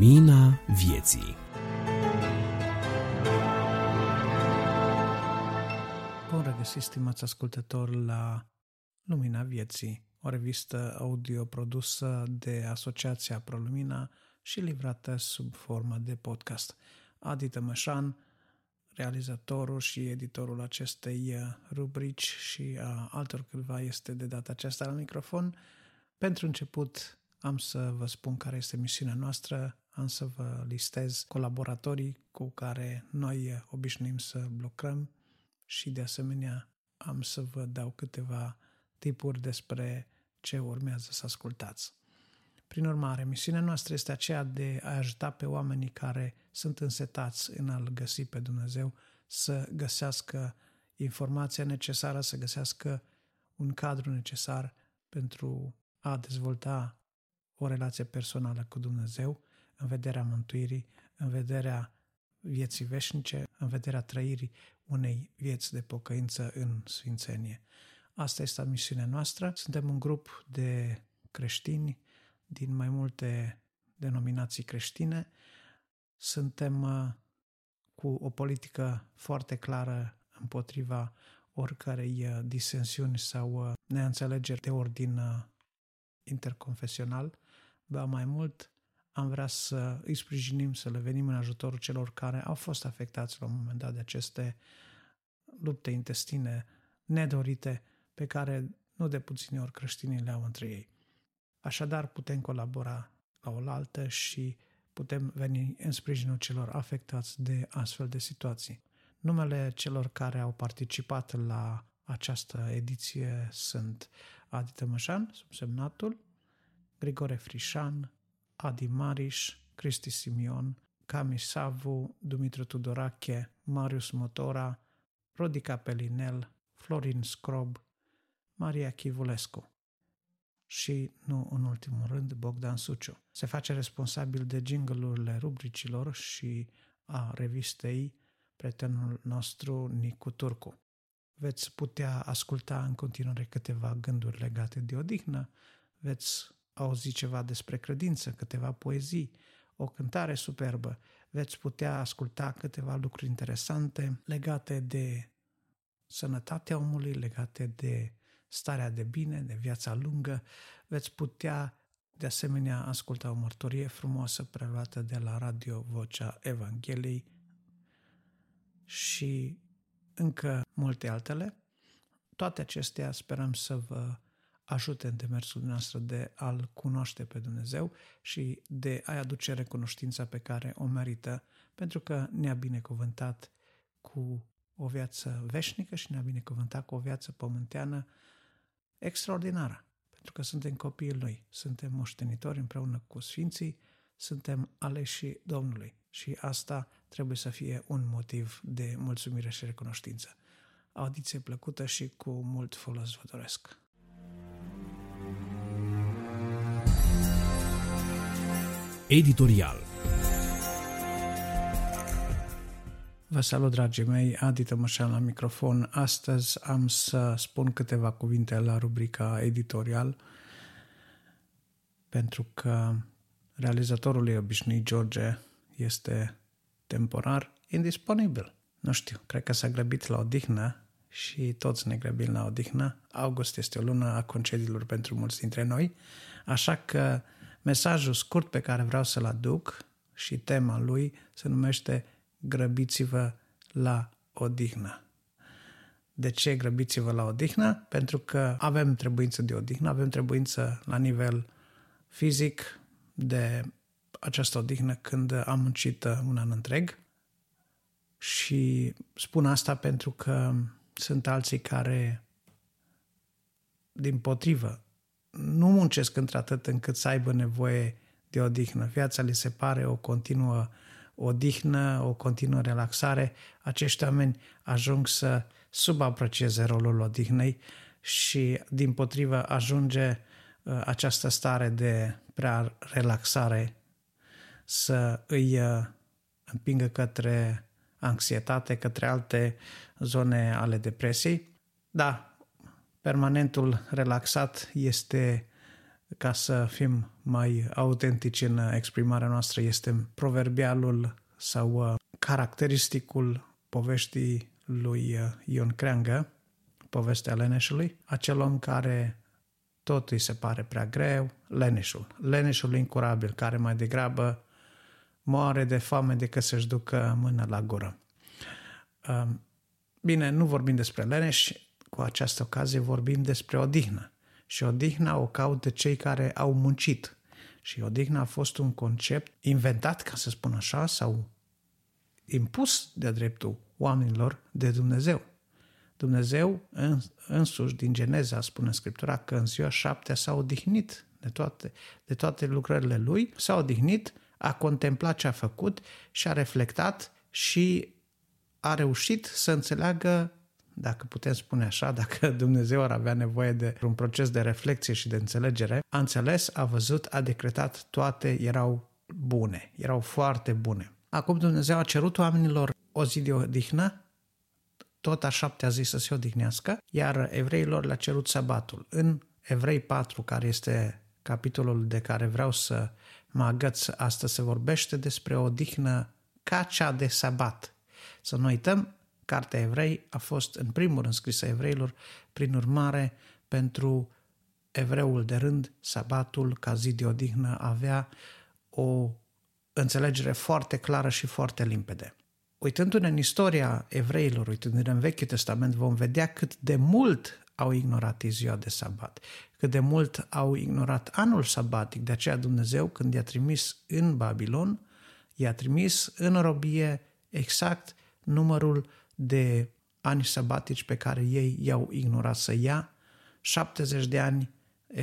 Lumina vieții Bun regăsit, stimați ascultători, la Lumina Vieții, o revistă audio produsă de Asociația ProLumina și livrată sub formă de podcast. Adi Tămășan, realizatorul și editorul acestei rubrici și a altor câțiva este de data aceasta la microfon. Pentru început am să vă spun care este misiunea noastră, am să vă listez colaboratorii cu care noi obișnuim să blocăm și de asemenea am să vă dau câteva tipuri despre ce urmează să ascultați. Prin urmare, misiunea noastră este aceea de a ajuta pe oamenii care sunt însetați în a-L găsi pe Dumnezeu să găsească informația necesară, să găsească un cadru necesar pentru a dezvolta o relație personală cu Dumnezeu în vederea mântuirii, în vederea vieții veșnice, în vederea trăirii unei vieți de pocăință în sfințenie. Asta este misiunea noastră. Suntem un grup de creștini din mai multe denominații creștine. Suntem uh, cu o politică foarte clară împotriva oricărei uh, disensiuni sau uh, neînțelegeri de ordin interconfesional. Ba mai mult, am vrea să îi sprijinim, să le venim în ajutorul celor care au fost afectați la un moment dat de aceste lupte intestine nedorite pe care nu de puține ori creștinii le au între ei. Așadar, putem colabora la oaltă și putem veni în sprijinul celor afectați de astfel de situații. Numele celor care au participat la această ediție sunt Adi Tămășan, subsemnatul, Grigore Frișan, Adi Mariș, Cristi Simion, Cami Savu, Dumitru Tudorache, Marius Motora, Rodica Pelinel, Florin Scrob, Maria Chivulescu și, nu în ultimul rând, Bogdan Suciu. Se face responsabil de jingle rubricilor și a revistei prietenul nostru Nicu Turcu. Veți putea asculta în continuare câteva gânduri legate de odihnă, veți auzi ceva despre credință, câteva poezii, o cântare superbă, veți putea asculta câteva lucruri interesante legate de sănătatea omului, legate de starea de bine, de viața lungă, veți putea de asemenea asculta o mărturie frumoasă preluată de la radio Vocea Evangheliei și încă multe altele. Toate acestea sperăm să vă ajute în demersul noastră de a-L cunoaște pe Dumnezeu și de a-i aduce recunoștința pe care o merită, pentru că ne-a binecuvântat cu o viață veșnică și ne-a binecuvântat cu o viață pământeană extraordinară, pentru că suntem copiii Lui, suntem moștenitori împreună cu Sfinții, suntem aleși Domnului și asta trebuie să fie un motiv de mulțumire și recunoștință. Audiție plăcută și cu mult folos vă doresc! Editorial Vă salut, dragii mei, Adi Tămășan la microfon. Astăzi am să spun câteva cuvinte la rubrica editorial, pentru că realizatorul ei obișnuit, George, este temporar indisponibil. Nu știu, cred că s-a grăbit la odihnă și toți ne grăbim la odihnă. August este o lună a concediilor pentru mulți dintre noi, așa că mesajul scurt pe care vreau să-l aduc și tema lui se numește grăbiți-vă la odihnă. De ce grăbiți-vă la odihnă? Pentru că avem trebuință de odihnă, avem trebuință la nivel fizic de această odihnă când am muncit un an întreg și spun asta pentru că sunt alții care din potrivă nu muncesc într-atât încât să aibă nevoie de odihnă. Viața li se pare o continuă odihnă, o continuă relaxare, acești oameni ajung să subaprecieze rolul odihnei și, din potrivă, ajunge uh, această stare de prea relaxare să îi uh, împingă către anxietate, către alte zone ale depresiei. Da, permanentul relaxat este ca să fim mai autentici în exprimarea noastră, este proverbialul sau uh, caracteristicul poveștii lui uh, Ion Creangă, povestea leneșului, acel om care tot îi se pare prea greu, leneșul, leneșul incurabil, care mai degrabă moare de foame decât să-și ducă mâna la gură. Um, bine, nu vorbim despre leneș, cu această ocazie vorbim despre odihnă. Și odihna o caută cei care au muncit. Și odihna a fost un concept inventat, ca să spun așa, sau impus de dreptul oamenilor de Dumnezeu. Dumnezeu însuși din Geneza spune Scriptura că în ziua șaptea s-a odihnit de toate, de toate lucrările lui, s-a odihnit, a contemplat ce a făcut și a reflectat și a reușit să înțeleagă, dacă putem spune așa, dacă Dumnezeu ar avea nevoie de un proces de reflexie și de înțelegere, a înțeles, a văzut, a decretat, toate erau bune, erau foarte bune. Acum Dumnezeu a cerut oamenilor o zi de odihnă, tot a șaptea zi să se odihnească, iar evreilor le-a cerut sabatul. În Evrei 4, care este capitolul de care vreau să mă agăț astăzi, se vorbește despre o odihnă ca cea de sabat. Să nu uităm, Cartea Evrei a fost în primul rând scrisă evreilor, prin urmare, pentru evreul de rând, sabatul ca zi de odihnă avea o înțelegere foarte clară și foarte limpede. Uitându-ne în istoria evreilor, uitându-ne în Vechiul Testament, vom vedea cât de mult au ignorat ziua de sabat, cât de mult au ignorat anul sabatic. De aceea Dumnezeu, când i-a trimis în Babilon, i-a trimis în robie exact numărul de ani sabatici pe care ei i-au ignorat să ia. 70 de ani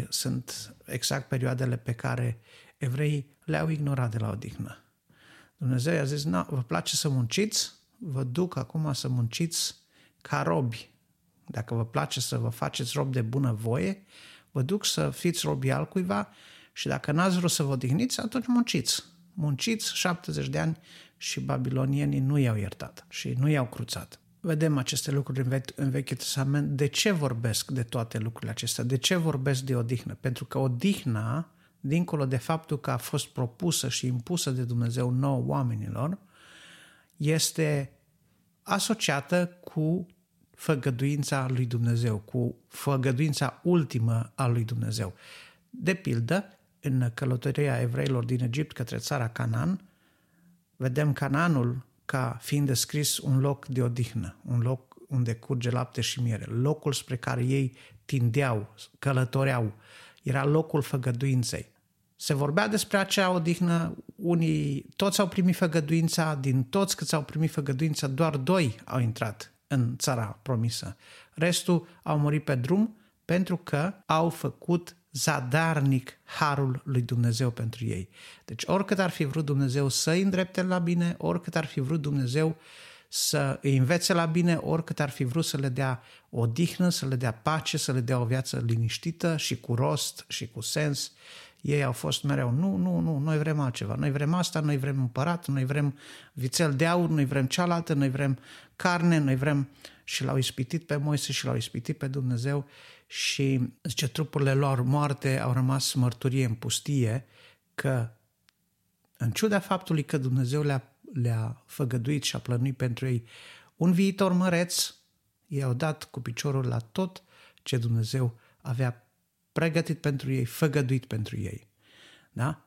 sunt exact perioadele pe care evreii le-au ignorat de la odihnă. Dumnezeu i-a zis, na, vă place să munciți? Vă duc acum să munciți ca robi. Dacă vă place să vă faceți rob de bună voie, vă duc să fiți robi al cuiva și dacă n-ați vrut să vă odihniți, atunci munciți. Munciți 70 de ani și babilonienii nu i-au iertat și nu i-au cruțat. Vedem aceste lucruri în, ve- în Vechiul Testament. De ce vorbesc de toate lucrurile acestea? De ce vorbesc de odihnă? Pentru că odihna dincolo de faptul că a fost propusă și impusă de Dumnezeu nouă oamenilor, este asociată cu făgăduința lui Dumnezeu, cu făgăduința ultimă a lui Dumnezeu. De pildă, în călătoria evreilor din Egipt către țara Canaan, vedem Canaanul ca fiind descris un loc de odihnă, un loc unde curge lapte și miere, locul spre care ei tindeau, călătoreau, era locul făgăduinței. Se vorbea despre acea odihnă, unii, toți au primit făgăduința, din toți câți au primit făgăduința, doar doi au intrat în țara promisă. Restul au murit pe drum pentru că au făcut zadarnic harul lui Dumnezeu pentru ei. Deci oricât ar fi vrut Dumnezeu să îi îndrepte la bine, oricât ar fi vrut Dumnezeu să îi învețe la bine, oricât ar fi vrut să le dea odihnă, să le dea pace, să le dea o viață liniștită și cu rost și cu sens, ei au fost mereu, nu, nu, nu, noi vrem altceva, noi vrem asta, noi vrem împărat, noi vrem vițel de aur, noi vrem cealaltă, noi vrem carne, noi vrem... Și l-au ispitit pe Moise și l-au ispitit pe Dumnezeu și, zice, trupurile lor moarte au rămas mărturie în pustie că, în ciuda faptului că Dumnezeu le-a, le-a făgăduit și a plănuit pentru ei un viitor măreț, ei au dat cu piciorul la tot ce Dumnezeu avea pregătit pentru ei, făgăduit pentru ei. Da?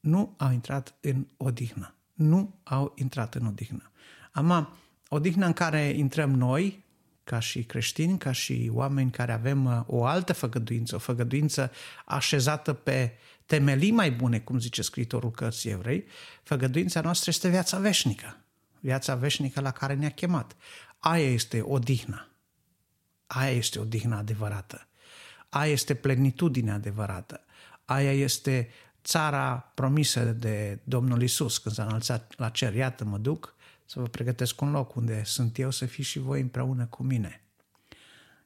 Nu au intrat în odihnă. Nu au intrat în odihnă. Ama, odihnă în care intrăm noi, ca și creștini, ca și oameni care avem uh, o altă făgăduință, o făgăduință așezată pe temelii mai bune, cum zice scritorul cărții evrei, făgăduința noastră este viața veșnică. Viața veșnică la care ne-a chemat. Aia este odihna. Aia este odihna adevărată. Aia este plenitudinea adevărată. Aia este țara promisă de Domnul Isus când s-a înălțat la cer. Iată, mă duc să vă pregătesc un loc unde sunt eu să fiți și voi împreună cu mine.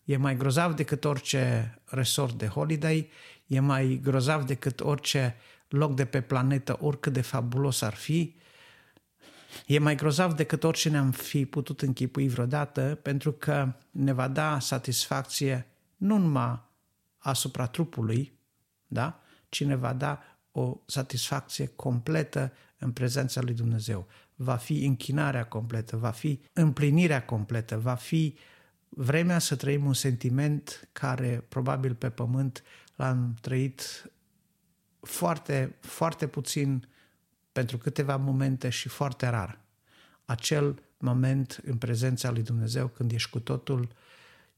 E mai grozav decât orice resort de holiday, e mai grozav decât orice loc de pe planetă, oricât de fabulos ar fi, E mai grozav decât orice ne-am fi putut închipui vreodată, pentru că ne va da satisfacție nu numai asupra trupului, da? ci ne va da o satisfacție completă în prezența lui Dumnezeu. Va fi închinarea completă, va fi împlinirea completă, va fi vremea să trăim un sentiment care probabil pe pământ l-am trăit foarte, foarte puțin pentru câteva momente și foarte rar. Acel moment în prezența lui Dumnezeu când ești cu totul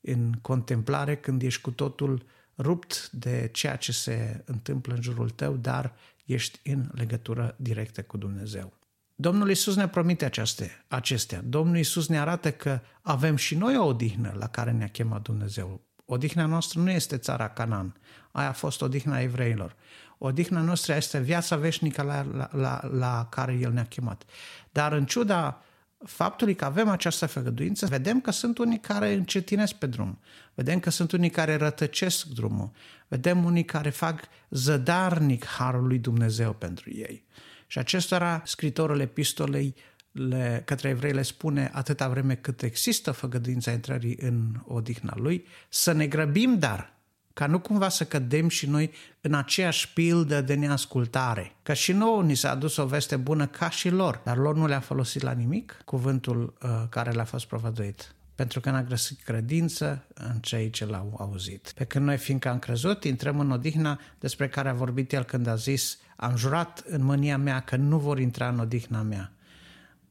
în contemplare, când ești cu totul rupt de ceea ce se întâmplă în jurul tău, dar ești în legătură directă cu Dumnezeu. Domnul Isus ne promite aceste, acestea. Domnul Isus ne arată că avem și noi o odihnă la care ne-a chemat Dumnezeu. Odihna noastră nu este țara Canaan. Aia a fost odihna evreilor. Odihna noastră este viața veșnică la, la, la, la care El ne-a chemat. Dar în ciuda faptului că avem această făgăduință, vedem că sunt unii care încetinesc pe drum, vedem că sunt unii care rătăcesc drumul, vedem unii care fac zădarnic harul lui Dumnezeu pentru ei. Și acestora, scritorul epistolei le, către evrei le spune atâta vreme cât există făgăduința intrării în odihna lui, să ne grăbim dar ca nu cumva să cădem și noi în aceeași pildă de neascultare. Că și nouă ni s-a adus o veste bună ca și lor, dar lor nu le-a folosit la nimic cuvântul uh, care le-a fost provăduit pentru că n-a găsit credință în cei ce l-au auzit. Pe când noi, fiindcă am crezut, intrăm în odihna despre care a vorbit el când a zis am jurat în mânia mea că nu vor intra în odihna mea.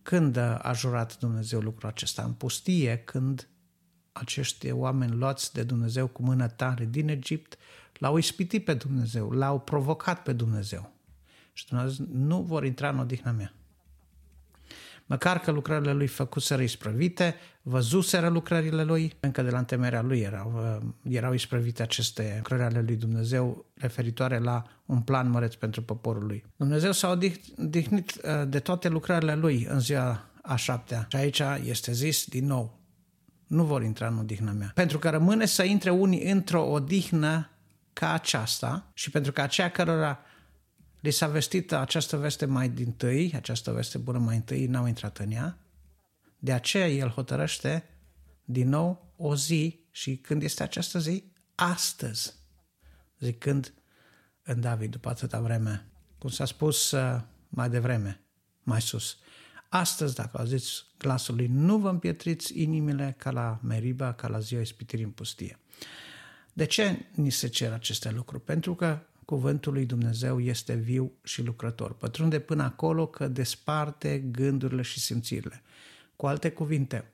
Când a jurat Dumnezeu lucrul acesta? În pustie, când acești oameni luați de Dumnezeu cu mână tare din Egipt l-au ispitit pe Dumnezeu, l-au provocat pe Dumnezeu. Și Dumnezeu nu vor intra în odihna mea. Măcar că lucrările lui făcuseră isprăvite, văzuseră lucrările lui, încă de la întemerea lui erau, erau isprăvite aceste lucrări ale lui Dumnezeu referitoare la un plan măreț pentru poporul lui. Dumnezeu s-a odihnit uh, de toate lucrările lui în ziua a șaptea. Și aici este zis din nou, nu vor intra în odihna mea. Pentru că rămâne să intre unii într-o odihnă ca aceasta și pentru că aceia cărora li s-a vestit această veste mai din tâi, această veste bună mai întâi, n-au intrat în ea. De aceea el hotărăște din nou o zi și când este această zi? Astăzi. Zicând în David după atâta vreme, cum s-a spus uh, mai devreme, mai sus. Astăzi, dacă auziți glasul lui, nu vă împietriți inimile ca la Meriba, ca la ziua ispitirii în pustie. De ce ni se cer aceste lucruri? Pentru că cuvântul lui Dumnezeu este viu și lucrător. Pătrunde până acolo că desparte gândurile și simțirile. Cu alte cuvinte,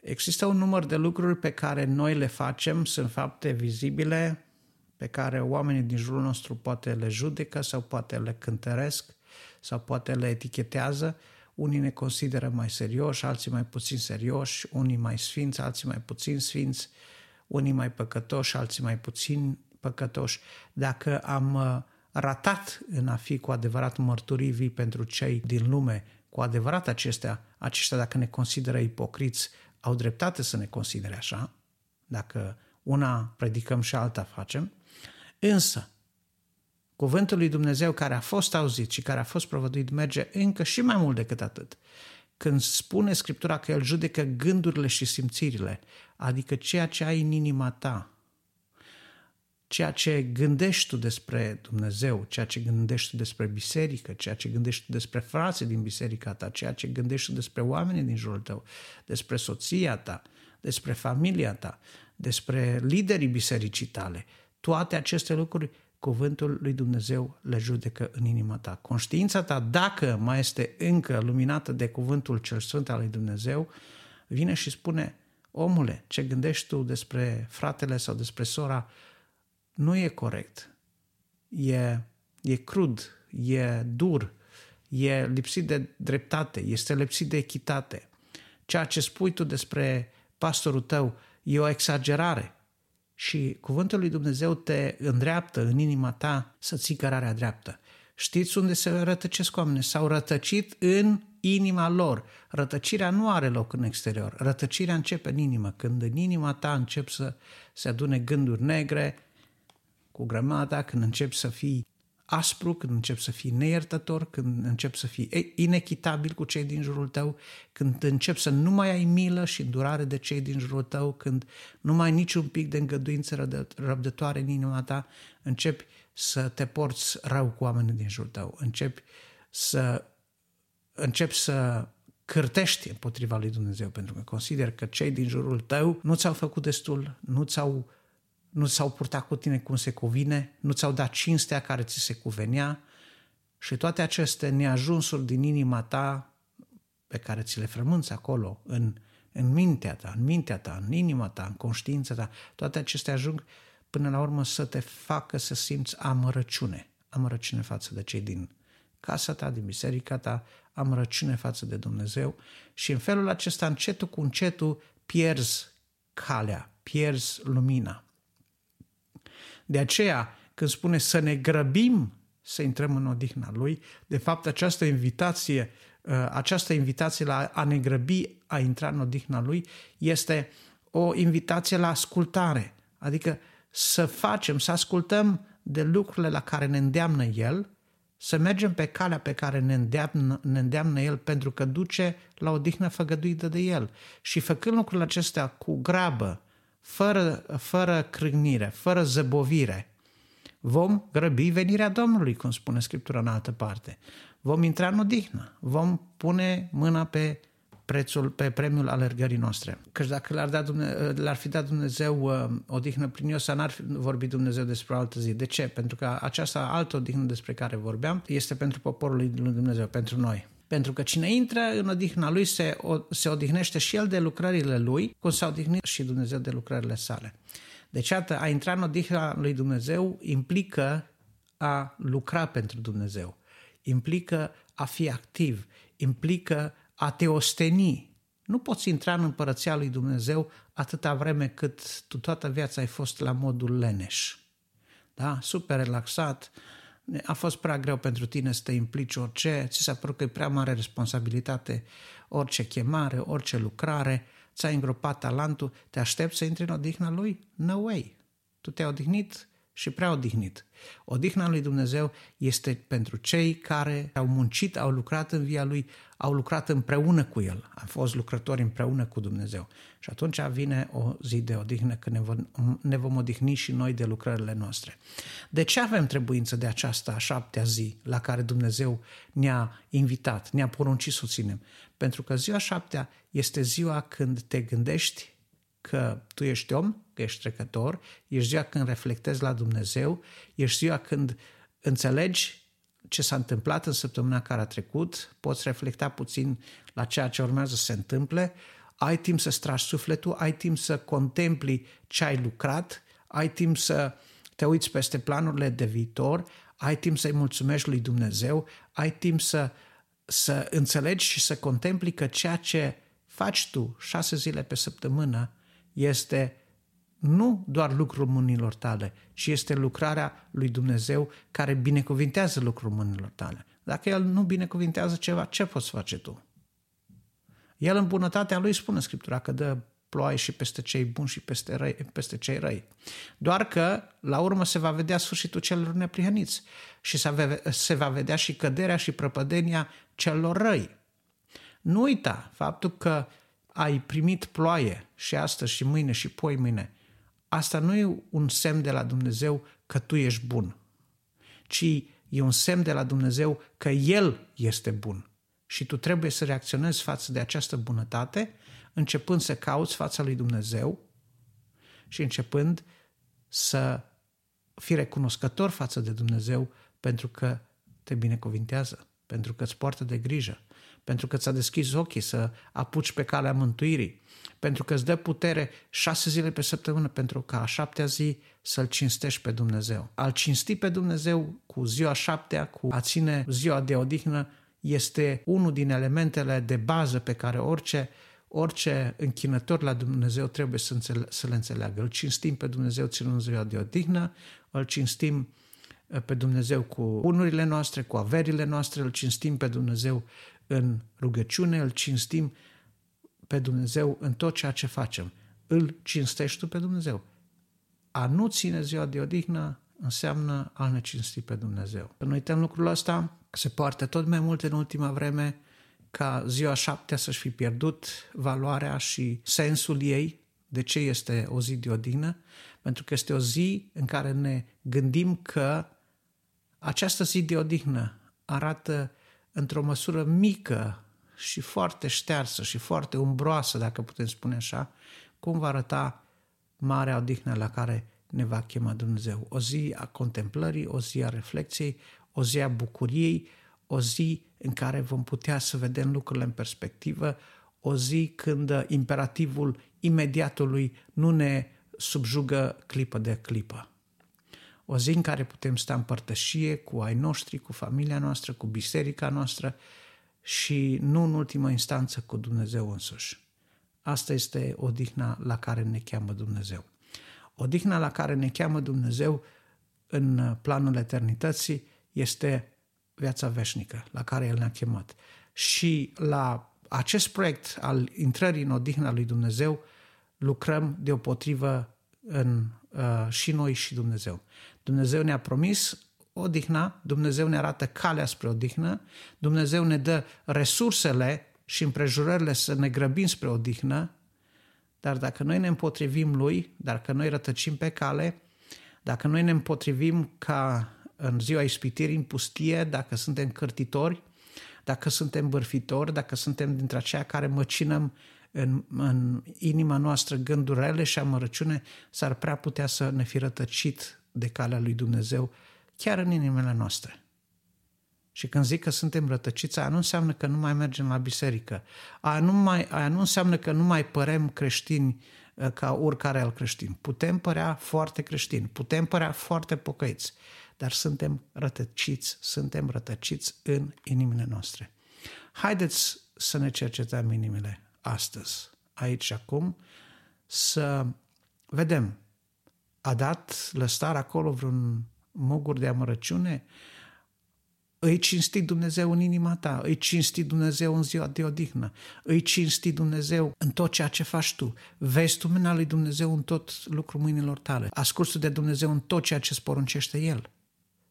există un număr de lucruri pe care noi le facem, sunt fapte vizibile, pe care oamenii din jurul nostru poate le judecă sau poate le cântăresc sau poate le etichetează, unii ne consideră mai serioși, alții mai puțin serioși, unii mai sfinți, alții mai puțin sfinți, unii mai păcătoși, alții mai puțin păcătoși. Dacă am uh, ratat în a fi cu adevărat mărturii vii pentru cei din lume, cu adevărat acestea, aceștia dacă ne consideră ipocriți, au dreptate să ne considere așa, dacă una predicăm și alta facem, însă Cuvântul lui Dumnezeu care a fost auzit și care a fost provăduit merge încă și mai mult decât atât. Când spune Scriptura că El judecă gândurile și simțirile, adică ceea ce ai în inima ta, ceea ce gândești tu despre Dumnezeu, ceea ce gândești tu despre biserică, ceea ce gândești tu despre frații din biserica ta, ceea ce gândești tu despre oamenii din jurul tău, despre soția ta, despre familia ta, despre liderii bisericii tale, toate aceste lucruri cuvântul lui Dumnezeu le judecă în inima ta. Conștiința ta, dacă mai este încă luminată de cuvântul cel sfânt al lui Dumnezeu, vine și spune, omule, ce gândești tu despre fratele sau despre sora nu e corect. E, e crud, e dur, e lipsit de dreptate, este lipsit de echitate. Ceea ce spui tu despre pastorul tău e o exagerare și cuvântul lui Dumnezeu te îndreaptă în inima ta să ții cărarea dreaptă. Știți unde se rătăcesc oamenii? S-au rătăcit în inima lor. Rătăcirea nu are loc în exterior. Rătăcirea începe în inimă. Când în inima ta încep să se adune gânduri negre cu grămada, când începi să fii aspru, când începi să fii neiertător, când începi să fii inechitabil cu cei din jurul tău, când începi să nu mai ai milă și îndurare de cei din jurul tău, când nu mai ai niciun pic de îngăduință răbdătoare în inima ta, începi să te porți rău cu oamenii din jurul tău, începi să, începi să cârtești împotriva lui Dumnezeu, pentru că consider că cei din jurul tău nu ți-au făcut destul, nu ți-au nu s-au purtat cu tine cum se cuvine, nu ți-au dat cinstea care ți se cuvenea și toate aceste neajunsuri din inima ta pe care ți le frămânți acolo, în, în mintea ta, în mintea ta, în inima ta, în conștiința ta, toate acestea ajung până la urmă să te facă să simți amărăciune, amărăciune față de cei din casa ta, din biserica ta, amărăciune față de Dumnezeu și în felul acesta încetul cu încetul pierzi calea, pierzi lumina. De aceea, când spune să ne grăbim să intrăm în odihna Lui, de fapt această invitație, uh, această invitație la a ne grăbi a intra în odihna Lui este o invitație la ascultare, adică să facem, să ascultăm de lucrurile la care ne îndeamnă El, să mergem pe calea pe care ne îndeamnă, ne îndeamnă El pentru că duce la o dihnă făgăduită de El. Și făcând lucrurile acestea cu grabă, fără, fără crâgnire, fără zăbovire, vom grăbi venirea Domnului, cum spune Scriptura în altă parte. Vom intra în odihnă, vom pune mâna pe prețul, pe premiul alergării noastre. Căci dacă l-ar, da Dumnezeu, l-ar fi dat Dumnezeu uh, odihnă prin Iosa, n-ar fi vorbit Dumnezeu despre o altă zi. De ce? Pentru că această altă odihnă despre care vorbeam este pentru poporul lui Dumnezeu, pentru noi. Pentru că cine intră în odihna lui se, o, se odihnește și el de lucrările lui, cum s-a odihnit și Dumnezeu de lucrările sale. Deci, atât, a intra în odihna lui Dumnezeu implică a lucra pentru Dumnezeu, implică a fi activ, implică a te osteni. Nu poți intra în împărăția lui Dumnezeu atâta vreme cât tu toată viața ai fost la modul leneș. Da? Super relaxat, a fost prea greu pentru tine să te implici orice, ți s-a părut că e prea mare responsabilitate, orice chemare, orice lucrare, ți-ai îngropat talentul, te aștepți să intri în odihna lui? No way! Tu te-ai odihnit și prea odihnit. Odihna lui Dumnezeu este pentru cei care au muncit, au lucrat în via lui, au lucrat împreună cu el, au fost lucrători împreună cu Dumnezeu. Și atunci vine o zi de odihnă când ne vom, ne vom odihni și noi de lucrările noastre. De ce avem trebuință de aceasta a șaptea zi la care Dumnezeu ne-a invitat, ne-a poruncit să o ținem? Pentru că ziua șaptea este ziua când te gândești că tu ești om, că ești trecător, ești ziua când reflectezi la Dumnezeu, ești ziua când înțelegi ce s-a întâmplat în săptămâna care a trecut, poți reflecta puțin la ceea ce urmează să se întâmple, ai timp să stragi sufletul, ai timp să contempli ce ai lucrat, ai timp să te uiți peste planurile de viitor, ai timp să-i mulțumești lui Dumnezeu, ai timp să, să înțelegi și să contempli că ceea ce faci tu șase zile pe săptămână este nu doar lucrul mâinilor tale, ci este lucrarea lui Dumnezeu care binecuvintează lucrul mâinilor tale. Dacă El nu binecuvintează ceva, ce poți face tu? El în bunătatea lui spune Scriptura că dă ploaie și peste cei buni și peste, răi, peste cei răi. Doar că la urmă se va vedea sfârșitul celor neprihăniți și se va vedea și căderea și prăpădenia celor răi. Nu uita faptul că ai primit ploaie și astăzi și mâine și poi mâine, asta nu e un semn de la Dumnezeu că tu ești bun, ci e un semn de la Dumnezeu că El este bun. Și tu trebuie să reacționezi față de această bunătate, începând să cauți fața lui Dumnezeu și începând să fii recunoscător față de Dumnezeu pentru că te binecuvintează, pentru că îți poartă de grijă, pentru că ți-a deschis ochii să apuci pe calea mântuirii, pentru că îți dă putere șase zile pe săptămână pentru ca a șaptea zi să-L cinstești pe Dumnezeu. Al cinsti pe Dumnezeu cu ziua șaptea, cu a ține ziua de odihnă, este unul din elementele de bază pe care orice orice închinător la Dumnezeu trebuie să, înțele- să le înțeleagă. Îl cinstim pe Dumnezeu ținând ziua de odihnă, îl cinstim uh, pe Dumnezeu cu bunurile noastre, cu averile noastre, îl cinstim pe Dumnezeu în rugăciune, îl cinstim pe Dumnezeu în tot ceea ce facem. Îl cinstești tu pe Dumnezeu. A nu ține ziua de odihnă înseamnă a ne cinsti pe Dumnezeu. Când uităm lucrul ăsta, se poartă tot mai mult în ultima vreme ca ziua șaptea să-și fi pierdut valoarea și sensul ei. De ce este o zi de odihnă? Pentru că este o zi în care ne gândim că această zi de odihnă arată într-o măsură mică și foarte ștearsă și foarte umbroasă, dacă putem spune așa, cum va arăta marea odihnă la care ne va chema Dumnezeu. O zi a contemplării, o zi a reflexiei, o zi a bucuriei, o zi în care vom putea să vedem lucrurile în perspectivă, o zi când imperativul imediatului nu ne subjugă clipă de clipă. O zi în care putem sta în părtășie cu ai noștri, cu familia noastră, cu biserica noastră și nu în ultimă instanță cu Dumnezeu însuși. Asta este odihna la care ne cheamă Dumnezeu. Odihna la care ne cheamă Dumnezeu în planul eternității este viața veșnică la care El ne-a chemat. Și la acest proiect al intrării în odihna lui Dumnezeu lucrăm deopotrivă în, uh, și noi și Dumnezeu. Dumnezeu ne-a promis odihna, Dumnezeu ne arată calea spre odihnă, Dumnezeu ne dă resursele și împrejurările să ne grăbim spre odihnă, dar dacă noi ne împotrivim Lui, dacă noi rătăcim pe cale, dacă noi ne împotrivim ca în ziua ispitirii în pustie, dacă suntem cârtitori, dacă suntem bârfitori, dacă suntem dintre aceia care măcinăm în, în inima noastră gânduri rele și amărăciune, s-ar prea putea să ne fi rătăcit de calea lui Dumnezeu chiar în inimile noastre. Și când zic că suntem rătăciți, aia nu înseamnă că nu mai mergem la biserică. Aia nu, mai, aia nu înseamnă că nu mai părem creștini uh, ca oricare alt creștin. Putem părea foarte creștini, putem părea foarte pocăiți, dar suntem rătăciți, suntem rătăciți în inimile noastre. Haideți să ne cercetăm inimile astăzi, aici și acum, să vedem, a dat lăstar acolo vreun mugur de amărăciune? Îi cinsti Dumnezeu în inima ta, îi cinsti Dumnezeu în ziua de odihnă, îi cinsti Dumnezeu în tot ceea ce faci tu. Vezi tu mâna lui Dumnezeu în tot lucrul mâinilor tale. Asculți de Dumnezeu în tot ceea ce îți poruncește El.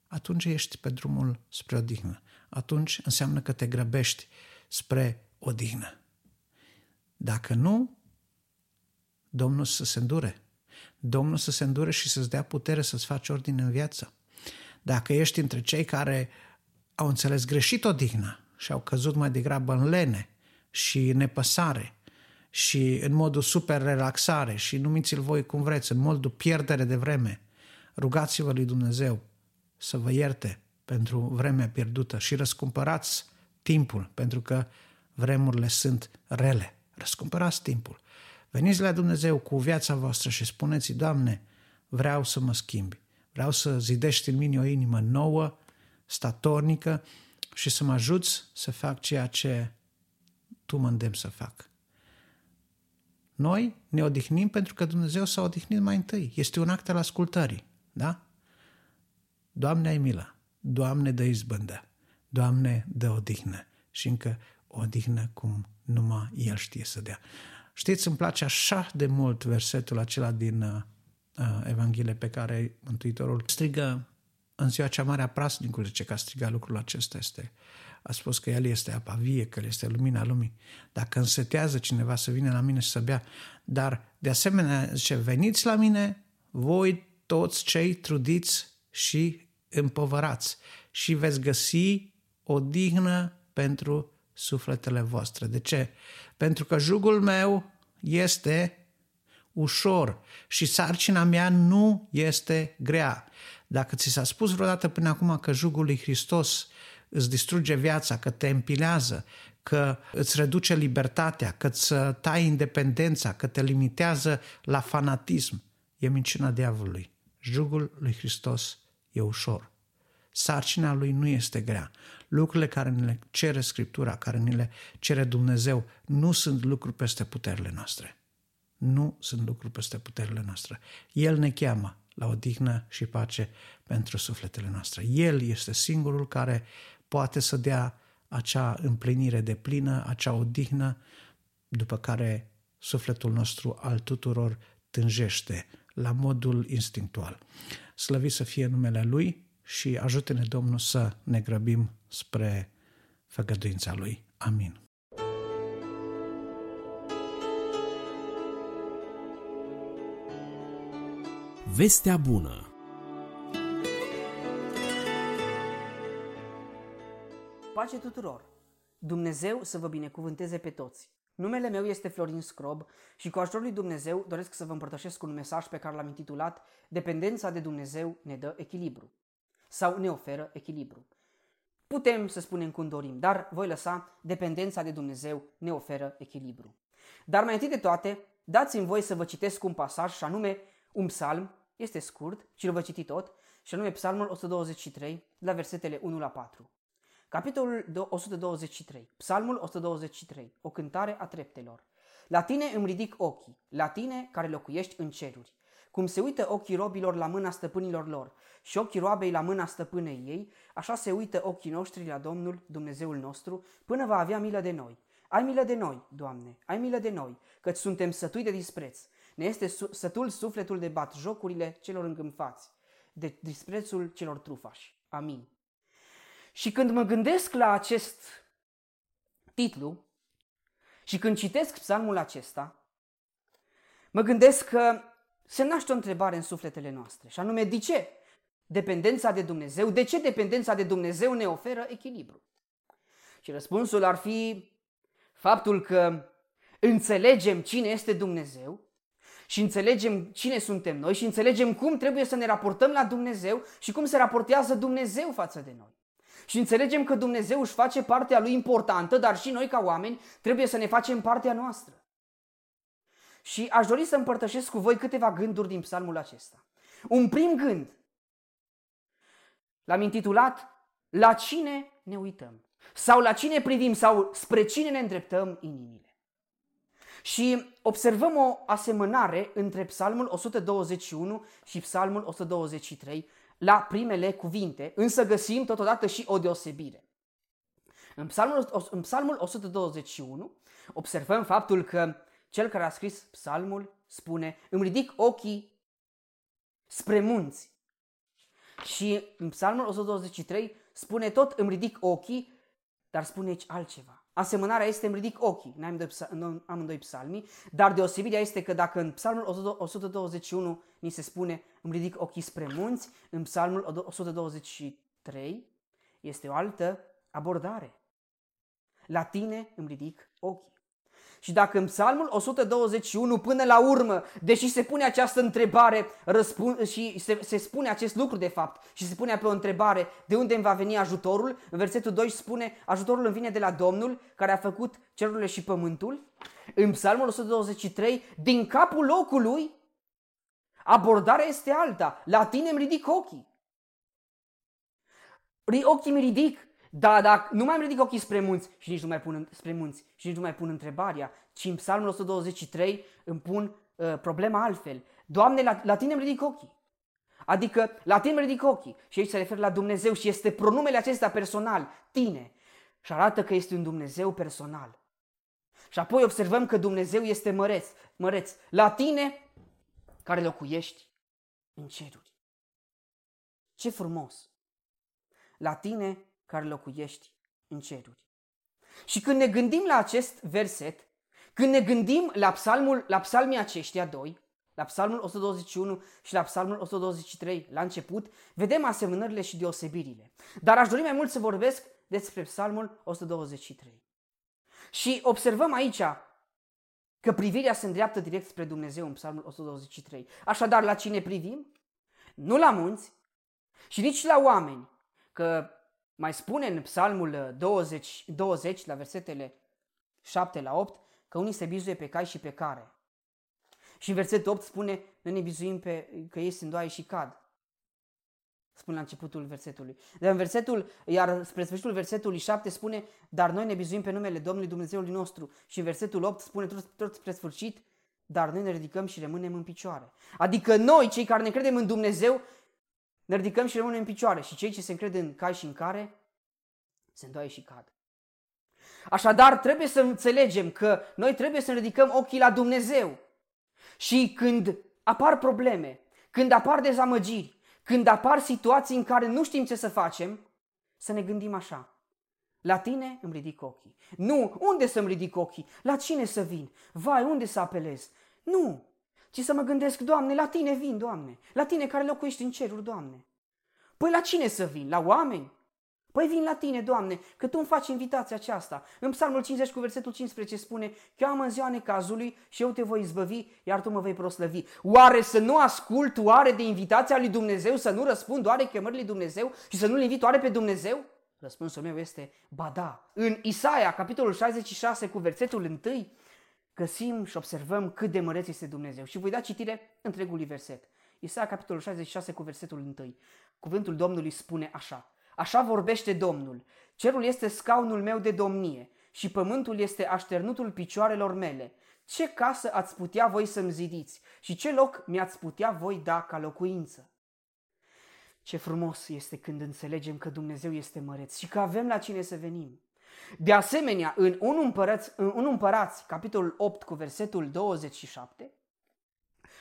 Atunci ești pe drumul spre odihnă. Atunci înseamnă că te grăbești spre odihnă. Dacă nu, Domnul să se îndure. Domnul să se îndure și să-ți dea putere să-ți faci ordine în viață. Dacă ești între cei care au înțeles greșit odihna și au căzut mai degrabă în lene și nepăsare și în modul super relaxare și numiți-l voi cum vreți, în modul pierdere de vreme, rugați-vă lui Dumnezeu să vă ierte pentru vremea pierdută și răscumpărați timpul, pentru că vremurile sunt rele. Răscumpărați timpul. Veniți la Dumnezeu cu viața voastră și spuneți Doamne, vreau să mă schimbi. Vreau să zidești în mine o inimă nouă, statornică și să mă ajuți să fac ceea ce Tu mă îndemn să fac. Noi ne odihnim pentru că Dumnezeu s-a odihnit mai întâi. Este un act al ascultării. Da? Doamne, ai milă. Doamne, dă izbândă. Doamne, dă odihnă. Și încă odihnă cum numai El știe să dea. Știți, îmi place așa de mult versetul acela din uh, uh, Evanghelie pe care Mântuitorul strigă în ziua cea mare a prasnicului, ce că a strigat lucrul acesta este a spus că El este apa vie, că El este lumina lumii. Dacă însetează cineva să vină la mine și să bea, dar de asemenea zice, veniți la mine, voi toți cei trudiți și împovărați și veți găsi o dignă pentru sufletele voastre. De ce? Pentru că jugul meu este ușor și sarcina mea nu este grea. Dacă ți s-a spus vreodată până acum că jugul lui Hristos îți distruge viața, că te împilează, că îți reduce libertatea, că îți tai independența, că te limitează la fanatism, e minciuna diavolului. Jugul lui Hristos e ușor. Sarcina lui nu este grea. Lucrurile care ne le cere Scriptura, care ne le cere Dumnezeu, nu sunt lucruri peste puterile noastre. Nu sunt lucruri peste puterile noastre. El ne cheamă la odihnă și pace pentru sufletele noastre. El este singurul care poate să dea acea împlinire de plină, acea odihnă după care sufletul nostru al tuturor tânjește la modul instinctual. Slăvit să fie numele Lui și ajută-ne Domnul să ne grăbim spre făgăduința Lui. Amin. Vestea bună Pace tuturor! Dumnezeu să vă binecuvânteze pe toți! Numele meu este Florin Scrob și cu ajutorul lui Dumnezeu doresc să vă împărtășesc un mesaj pe care l-am intitulat Dependența de Dumnezeu ne dă echilibru sau ne oferă echilibru. Putem să spunem cum dorim, dar voi lăsa dependența de Dumnezeu ne oferă echilibru. Dar mai întâi de toate, dați-mi voi să vă citesc un pasaj și anume un psalm, este scurt și îl voi citi tot, și anume psalmul 123, la versetele 1 la 4. Capitolul 123, Psalmul 123, o cântare a treptelor. La tine îmi ridic ochii, la tine care locuiești în ceruri. Cum se uită ochii robilor la mâna stăpânilor lor și ochii roabei la mâna stăpânei ei, așa se uită ochii noștri la Domnul, Dumnezeul nostru, până va avea milă de noi. Ai milă de noi, Doamne, ai milă de noi, căci suntem sătui de dispreț. Ne este sătul sufletul de bat jocurile celor îngâmfați, de disprețul celor trufași. Amin. Și când mă gândesc la acest titlu și când citesc psalmul acesta, mă gândesc că se naște o întrebare în sufletele noastre, și anume, de ce dependența de Dumnezeu, de ce dependența de Dumnezeu ne oferă echilibru? Și răspunsul ar fi faptul că înțelegem cine este Dumnezeu și înțelegem cine suntem noi și înțelegem cum trebuie să ne raportăm la Dumnezeu și cum se raportează Dumnezeu față de noi. Și înțelegem că Dumnezeu își face partea lui importantă, dar și noi ca oameni trebuie să ne facem partea noastră. Și aș dori să împărtășesc cu voi câteva gânduri din psalmul acesta. Un prim gând l-am intitulat La cine ne uităm? Sau la cine privim? Sau spre cine ne îndreptăm inimile? Și observăm o asemănare între psalmul 121 și psalmul 123, la primele cuvinte, însă găsim totodată și o deosebire. În psalmul, în psalmul 121 observăm faptul că cel care a scris psalmul spune îmi ridic ochii spre munți. Și în psalmul 123 spune tot îmi ridic ochii, dar spune aici altceva. Asemănarea este îmi ridic ochii în amândoi psalmii, dar deosebirea este că dacă în psalmul 121 ni se spune îmi ridic ochii spre munți, în psalmul 123 este o altă abordare. La tine îmi ridic ochii. Și dacă în psalmul 121 până la urmă, deși se pune această întrebare răspund, și se, se spune acest lucru de fapt și se pune pe o întrebare de unde îmi va veni ajutorul, în versetul 2 spune ajutorul îmi vine de la Domnul care a făcut cerurile și pământul. În psalmul 123, din capul locului, abordarea este alta. La tine îmi ridic ochii. Ochii mi ridic da, da, nu mai îmi ridic ochii spre munți și nici nu mai pun spre munți și nici nu mai pun întrebarea, ci în psalmul 123 îmi pun uh, problema altfel. Doamne, la, la tine îmi ridic ochii. Adică la tine îmi ridic ochii. Și aici se referă la Dumnezeu și este pronumele acesta personal, tine. Și arată că este un Dumnezeu personal. Și apoi observăm că Dumnezeu este măreț, măreț. La tine care locuiești în ceruri. Ce frumos! La tine care locuiești în ceruri. Și când ne gândim la acest verset, când ne gândim la, psalmul, la psalmii aceștia doi, la psalmul 121 și la psalmul 123 la început, vedem asemănările și deosebirile. Dar aș dori mai mult să vorbesc despre psalmul 123. Și observăm aici că privirea se îndreaptă direct spre Dumnezeu în psalmul 123. Așadar, la cine privim? Nu la munți și nici la oameni, că mai spune în psalmul 20, 20 la versetele 7 la 8 că unii se bizuie pe cai și pe care. Și în versetul 8 spune, noi ne bizuim pe, că ei se îndoaie și cad. Spune la începutul versetului. Dar în versetul, iar spre sfârșitul versetului 7 spune, dar noi ne bizuim pe numele Domnului Dumnezeului nostru. Și în versetul 8 spune tot, tot spre sfârșit, dar noi ne ridicăm și rămânem în picioare. Adică noi, cei care ne credem în Dumnezeu, ne ridicăm și rămânem în picioare și cei ce se încred în cai și în care se îndoaie și cad. Așadar, trebuie să înțelegem că noi trebuie să ne ridicăm ochii la Dumnezeu. Și când apar probleme, când apar dezamăgiri, când apar situații în care nu știm ce să facem, să ne gândim așa. La tine îmi ridic ochii. Nu, unde să-mi ridic ochii? La cine să vin? Vai, unde să apelez? Nu, ci să mă gândesc, Doamne, la tine vin, Doamne. La tine care locuiești în ceruri, Doamne. Păi la cine să vin? La oameni? Păi vin la tine, Doamne, că Tu îmi faci invitația aceasta. În Psalmul 50 cu versetul 15 spune, cheamă în ziua necazului și eu te voi izbăvi, iar Tu mă vei proslăvi. Oare să nu ascult oare de invitația lui Dumnezeu, să nu răspund oare chemării lui Dumnezeu și să nu-L invit oare pe Dumnezeu? Răspunsul meu este, ba da. În Isaia, capitolul 66 cu versetul 1, găsim și observăm cât de măreț este Dumnezeu. Și voi da citire întregului verset. Isaia, capitolul 66 cu versetul 1. Cuvântul Domnului spune așa. Așa vorbește Domnul. Cerul este scaunul meu de domnie și pământul este așternutul picioarelor mele. Ce casă ați putea voi să-mi zidiți și ce loc mi-ați putea voi da ca locuință? Ce frumos este când înțelegem că Dumnezeu este măreț și că avem la cine să venim. De asemenea, în 1 împărați, în 1 împărați capitolul 8 cu versetul 27,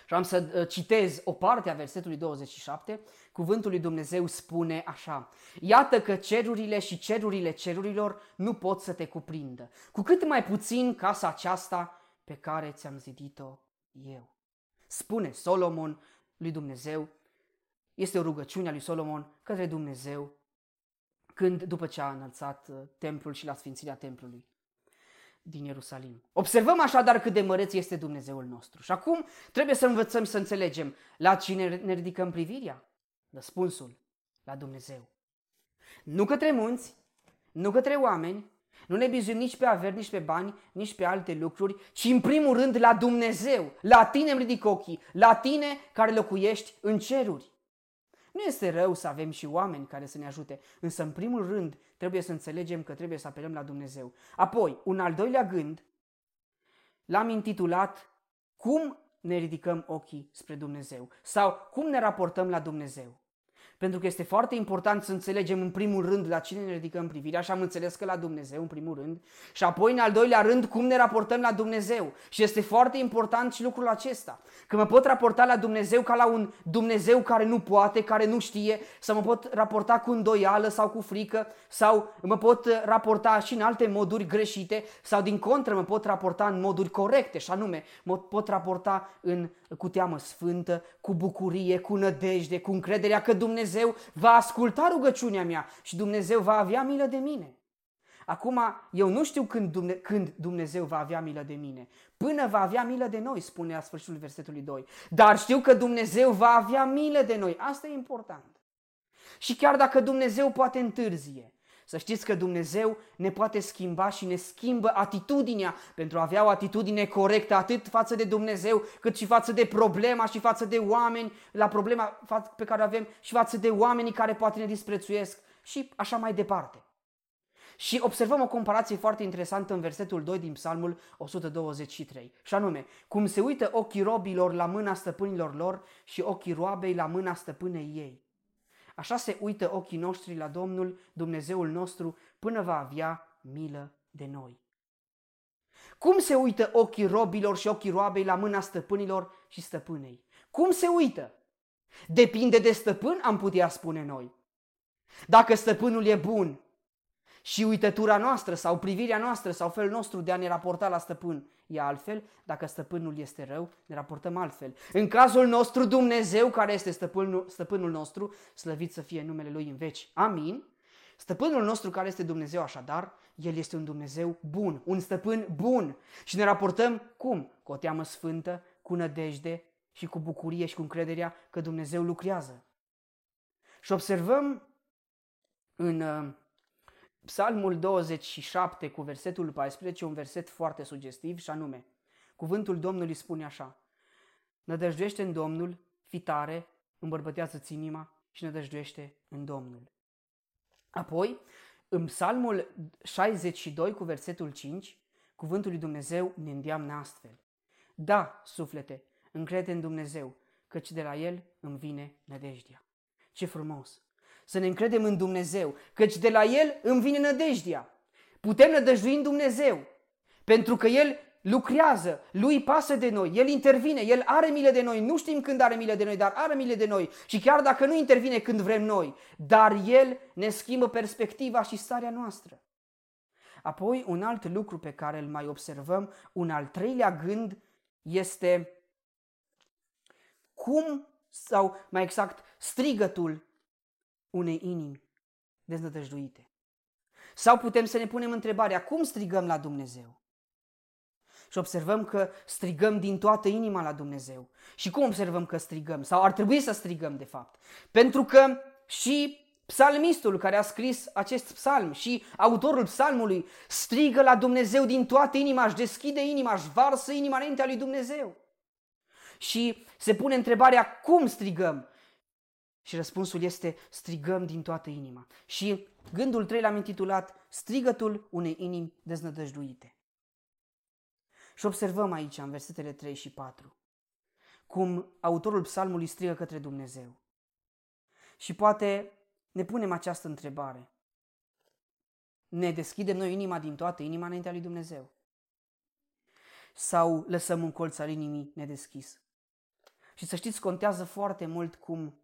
și am să uh, citez o parte a versetului 27, cuvântul lui Dumnezeu spune așa. Iată că cerurile și cerurile cerurilor nu pot să te cuprindă, cu cât mai puțin casa aceasta pe care ți-am zidit-o eu. Spune Solomon lui Dumnezeu, este o rugăciune a lui Solomon către Dumnezeu când, după ce a înălțat uh, templul și la sfințirea templului din Ierusalim. Observăm așadar cât de măreț este Dumnezeul nostru. Și acum trebuie să învățăm să înțelegem la cine ne ridicăm privirea. Răspunsul, la Dumnezeu. Nu către munți, nu către oameni, nu ne bizuim nici pe averi, nici pe bani, nici pe alte lucruri, ci în primul rând la Dumnezeu. La tine îmi ridic ochii, la tine care locuiești în ceruri. Nu este rău să avem și oameni care să ne ajute, însă în primul rând trebuie să înțelegem că trebuie să apelăm la Dumnezeu. Apoi, un al doilea gând, l-am intitulat Cum ne ridicăm ochii spre Dumnezeu sau cum ne raportăm la Dumnezeu. Pentru că este foarte important să înțelegem în primul rând la cine ne ridicăm privirea și am înțeles că la Dumnezeu în primul rând și apoi în al doilea rând cum ne raportăm la Dumnezeu. Și este foarte important și lucrul acesta. Că mă pot raporta la Dumnezeu ca la un Dumnezeu care nu poate, care nu știe, sau mă pot raporta cu îndoială sau cu frică, sau mă pot raporta și în alte moduri greșite, sau din contră mă pot raporta în moduri corecte, și anume mă pot raporta în, cu teamă sfântă, cu bucurie, cu nădejde, cu încrederea că Dumnezeu va asculta rugăciunea mea și Dumnezeu va avea milă de mine. Acum, eu nu știu când, Dumne- când Dumnezeu va avea milă de mine. Până va avea milă de noi, spune la sfârșitul versetului 2. Dar știu că Dumnezeu va avea milă de noi. Asta e important. Și chiar dacă Dumnezeu poate întârzie, să știți că Dumnezeu ne poate schimba și ne schimbă atitudinea pentru a avea o atitudine corectă atât față de Dumnezeu cât și față de problema și față de oameni, la problema pe care o avem și față de oamenii care poate ne disprețuiesc și așa mai departe. Și observăm o comparație foarte interesantă în versetul 2 din Psalmul 123. Și anume, cum se uită ochii robilor la mâna stăpânilor lor și ochii roabei la mâna stăpânei ei. Așa se uită ochii noștri la Domnul, Dumnezeul nostru, până va avea milă de noi. Cum se uită ochii robilor și ochii roabei la mâna stăpânilor și stăpânei? Cum se uită? Depinde de stăpân, am putea spune noi. Dacă stăpânul e bun, și uitătura noastră sau privirea noastră sau felul nostru de a ne raporta la stăpân e altfel. Dacă stăpânul este rău, ne raportăm altfel. În cazul nostru, Dumnezeu, care este stăpânul, stăpânul nostru, slăvit să fie numele Lui în veci. Amin. Stăpânul nostru care este Dumnezeu așadar, El este un Dumnezeu bun, un stăpân bun. Și ne raportăm cum? Cu o teamă sfântă, cu nădejde și cu bucurie și cu încrederea că Dumnezeu lucrează. Și observăm în uh, Psalmul 27 cu versetul 14, un verset foarte sugestiv și anume, cuvântul Domnului spune așa, Nădăjduiește în Domnul, fi tare, îmbărbătează-ți inima și nădăjduiește în Domnul. Apoi, în Psalmul 62 cu versetul 5, cuvântul lui Dumnezeu ne îndeamnă astfel. Da, suflete, încrede în Dumnezeu, căci de la El îmi vine nădejdea. Ce frumos! Să ne încredem în Dumnezeu, căci de la El îmi vine nădejdea. Putem nădăjdui în Dumnezeu, pentru că El lucrează, lui pasă de noi, El intervine, El are milă de noi, nu știm când are milă de noi, dar are milă de noi și chiar dacă nu intervine când vrem noi, dar El ne schimbă perspectiva și starea noastră. Apoi, un alt lucru pe care îl mai observăm, un al treilea gând, este cum, sau mai exact, strigătul unei inimi deznădăjduite. Sau putem să ne punem întrebarea, cum strigăm la Dumnezeu? Și observăm că strigăm din toată inima la Dumnezeu. Și cum observăm că strigăm? Sau ar trebui să strigăm, de fapt. Pentru că și psalmistul care a scris acest psalm și autorul psalmului strigă la Dumnezeu din toată inima, își deschide inima, își varsă inima înaintea lui Dumnezeu. Și se pune întrebarea cum strigăm? Și răspunsul este strigăm din toată inima. Și gândul 3 l-am intitulat strigătul unei inimi deznădăjduite. Și observăm aici, în versetele 3 și 4, cum autorul psalmului strigă către Dumnezeu. Și poate ne punem această întrebare. Ne deschidem noi inima din toată inima înaintea lui Dumnezeu? Sau lăsăm un colț al inimii nedeschis? Și să știți, contează foarte mult cum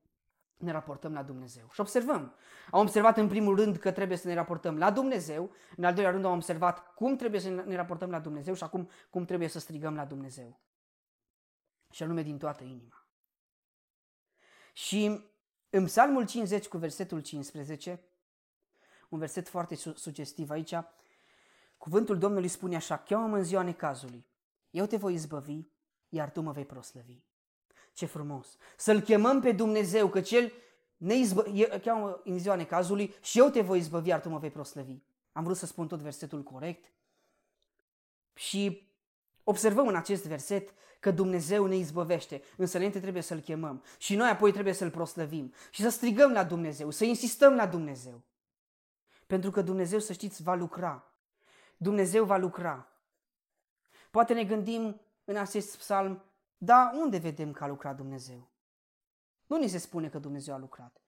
ne raportăm la Dumnezeu. Și observăm. Am observat în primul rând că trebuie să ne raportăm la Dumnezeu, în al doilea rând am observat cum trebuie să ne raportăm la Dumnezeu și acum cum trebuie să strigăm la Dumnezeu. Și anume din toată inima. Și în Psalmul 50 cu versetul 15, un verset foarte sugestiv aici, cuvântul Domnului spune așa, cheamă în ziua necazului, eu te voi izbăvi, iar tu mă vei proslăvi. Ce frumos! Să-L chemăm pe Dumnezeu, că Cel ne izbă, cheamă în ziua necazului și eu te voi izbăvi, iar tu mă vei proslăvi. Am vrut să spun tot versetul corect. Și observăm în acest verset că Dumnezeu ne izbăvește, însă înainte trebuie să-L chemăm și noi apoi trebuie să-L proslăvim și să strigăm la Dumnezeu, să insistăm la Dumnezeu. Pentru că Dumnezeu, să știți, va lucra. Dumnezeu va lucra. Poate ne gândim în acest psalm, dar unde vedem că a lucrat Dumnezeu? Nu ni se spune că Dumnezeu a lucrat,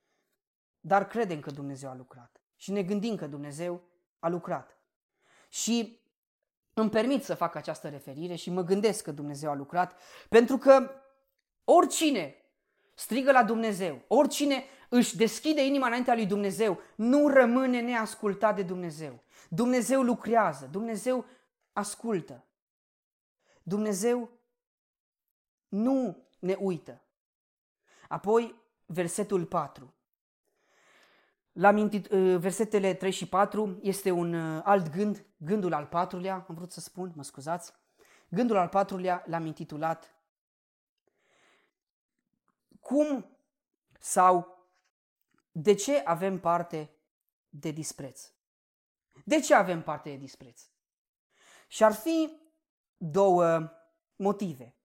dar credem că Dumnezeu a lucrat și ne gândim că Dumnezeu a lucrat. Și îmi permit să fac această referire și mă gândesc că Dumnezeu a lucrat, pentru că oricine strigă la Dumnezeu, oricine își deschide inima înaintea lui Dumnezeu, nu rămâne neascultat de Dumnezeu. Dumnezeu lucrează, Dumnezeu ascultă. Dumnezeu nu ne uită. Apoi, versetul 4. La mintit, uh, versetele 3 și 4 este un uh, alt gând, gândul al patrulea, am vrut să spun, mă scuzați. Gândul al patrulea l-am intitulat Cum sau de ce avem parte de dispreț? De ce avem parte de dispreț? Și ar fi două motive.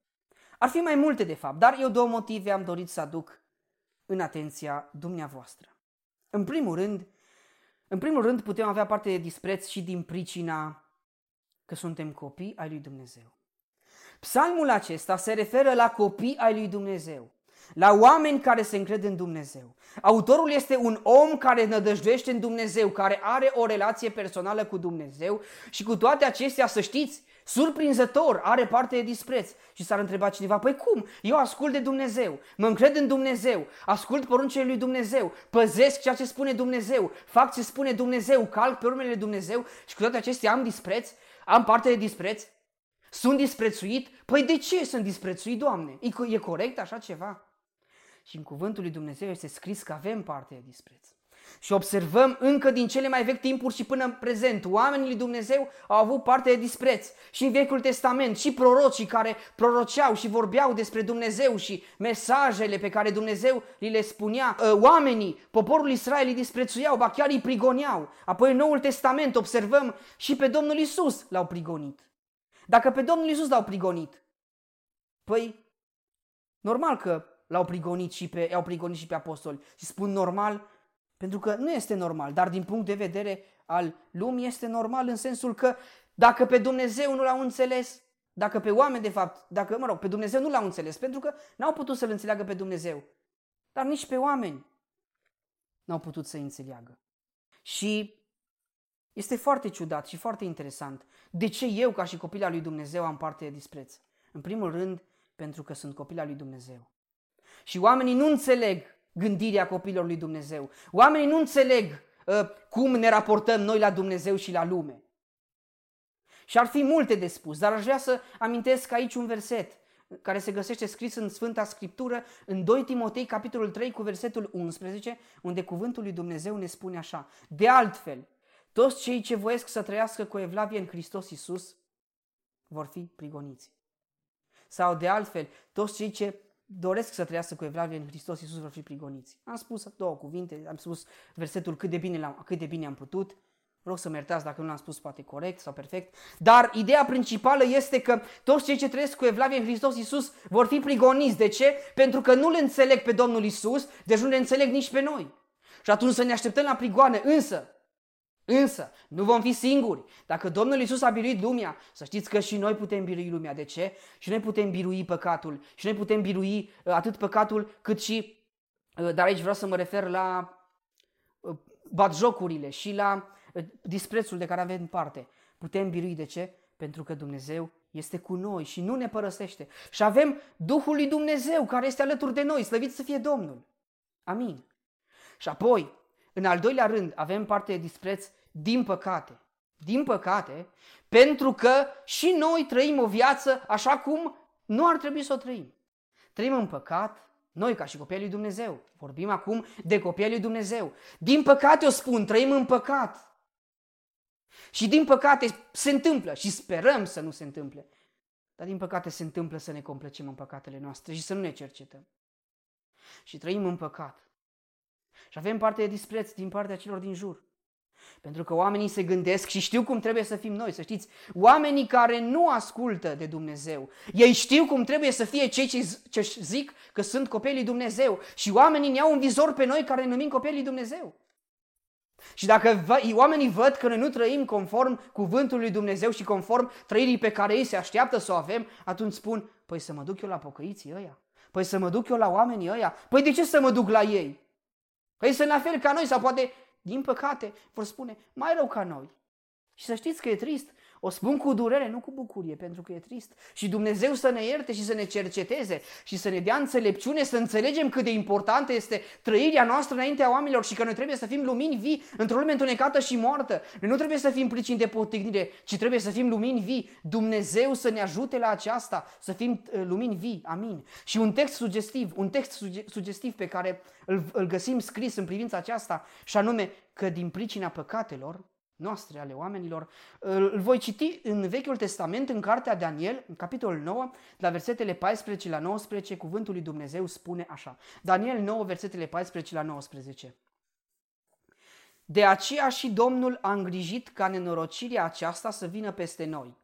Ar fi mai multe de fapt, dar eu două motive am dorit să aduc în atenția dumneavoastră. În primul rând, în primul rând putem avea parte de dispreț și din pricina că suntem copii ai lui Dumnezeu. Psalmul acesta se referă la copii ai lui Dumnezeu, la oameni care se încred în Dumnezeu. Autorul este un om care nădăjduiește în Dumnezeu, care are o relație personală cu Dumnezeu și cu toate acestea, să știți, surprinzător, are parte de dispreț. Și s-ar întreba cineva, păi cum? Eu ascult de Dumnezeu, mă încred în Dumnezeu, ascult poruncile lui Dumnezeu, păzesc ceea ce spune Dumnezeu, fac ce spune Dumnezeu, calc pe urmele lui Dumnezeu și cu toate acestea am dispreț, am parte de dispreț, sunt disprețuit? Păi de ce sunt disprețuit, Doamne? E, e corect așa ceva? Și în cuvântul lui Dumnezeu este scris că avem parte de dispreț. Și observăm încă din cele mai vechi timpuri și până în prezent, oamenii lui Dumnezeu au avut parte de dispreț. Și în Vechiul Testament, și prorocii care proroceau și vorbeau despre Dumnezeu și mesajele pe care Dumnezeu li le spunea, ă, oamenii, poporul Israel îi disprețuiau, ba chiar îi prigoneau. Apoi în Noul Testament observăm și pe Domnul Isus l-au prigonit. Dacă pe Domnul Isus l-au prigonit, păi normal că l-au prigonit și pe, au prigonit și pe apostoli. Și spun normal pentru că nu este normal, dar din punct de vedere al lumii este normal în sensul că dacă pe Dumnezeu nu l-au înțeles, dacă pe oameni de fapt, dacă, mă rog, pe Dumnezeu nu l-au înțeles, pentru că n-au putut să-L înțeleagă pe Dumnezeu, dar nici pe oameni n-au putut să înțeleagă. Și Este foarte ciudat și foarte interesant. De ce eu, ca și copil al lui Dumnezeu, am parte de dispreț? În primul rând, pentru că sunt copil al lui Dumnezeu. Și oamenii nu înțeleg gândirea copilor lui Dumnezeu. Oamenii nu înțeleg uh, cum ne raportăm noi la Dumnezeu și la lume. Și ar fi multe de spus, dar aș vrea să amintesc aici un verset care se găsește scris în Sfânta Scriptură, în 2 Timotei, capitolul 3, cu versetul 11, unde cuvântul lui Dumnezeu ne spune așa. De altfel, toți cei ce voiesc să trăiască cu evlavie în Hristos Iisus vor fi prigoniți. Sau de altfel, toți cei ce doresc să trăiască cu evlavie în Hristos Iisus vor fi prigoniți. Am spus două cuvinte, am spus versetul cât de bine, cât de bine am putut, Rog să mă iertați dacă nu l-am spus poate corect sau perfect, dar ideea principală este că toți cei ce trăiesc cu Evlavie în Hristos Iisus vor fi prigoniți. De ce? Pentru că nu le înțeleg pe Domnul Iisus, deci nu le înțeleg nici pe noi. Și atunci să ne așteptăm la prigoane. Însă, însă, nu vom fi singuri. Dacă Domnul Iisus a biruit lumea, să știți că și noi putem birui lumea. De ce? Și noi putem birui păcatul. Și noi putem birui uh, atât păcatul cât și, uh, dar aici vreau să mă refer la uh, batjocurile și la disprețul de care avem parte. Putem birui de ce? Pentru că Dumnezeu este cu noi și nu ne părăsește. Și avem Duhul lui Dumnezeu care este alături de noi, slăvit să fie Domnul. Amin. Și apoi, în al doilea rând, avem parte de dispreț din păcate. Din păcate, pentru că și noi trăim o viață așa cum nu ar trebui să o trăim. Trăim în păcat, noi ca și copiii lui Dumnezeu. Vorbim acum de copiii lui Dumnezeu. Din păcate o spun, trăim în păcat. Și din păcate se întâmplă și sperăm să nu se întâmple. Dar din păcate se întâmplă să ne complăcim în păcatele noastre și să nu ne cercetăm. Și trăim în păcat. Și avem parte de dispreț din partea celor din jur. Pentru că oamenii se gândesc și știu cum trebuie să fim noi, să știți. Oamenii care nu ascultă de Dumnezeu, ei știu cum trebuie să fie cei ce, ce zic că sunt copiii Dumnezeu. Și oamenii ne au un vizor pe noi care numim copiii Dumnezeu. Și dacă oamenii văd că noi nu trăim conform cuvântului lui Dumnezeu și conform trăirii pe care ei se așteaptă să o avem, atunci spun, păi să mă duc eu la pocăiții ăia? Păi să mă duc eu la oamenii ăia? Păi de ce să mă duc la ei? Păi să la fel ca noi sau poate, din păcate, vor spune, mai rău ca noi. Și să știți că e trist, o spun cu durere, nu cu bucurie, pentru că e trist. Și Dumnezeu să ne ierte și să ne cerceteze și să ne dea înțelepciune, să înțelegem cât de importantă este trăirea noastră înaintea oamenilor și că noi trebuie să fim lumini vii într-o lume întunecată și moartă. Noi nu trebuie să fim pricini de potignire, ci trebuie să fim lumini vii. Dumnezeu să ne ajute la aceasta, să fim uh, lumini vii. Amin. Și un text sugestiv, un text suge- sugestiv pe care îl, îl găsim scris în privința aceasta, și anume că din pricina păcatelor, noastre, ale oamenilor. Îl voi citi în Vechiul Testament, în cartea Daniel, în capitolul 9, la versetele 14 la 19, cuvântul lui Dumnezeu spune așa. Daniel 9, versetele 14 la 19. De aceea și Domnul a îngrijit ca nenorocirea aceasta să vină peste noi.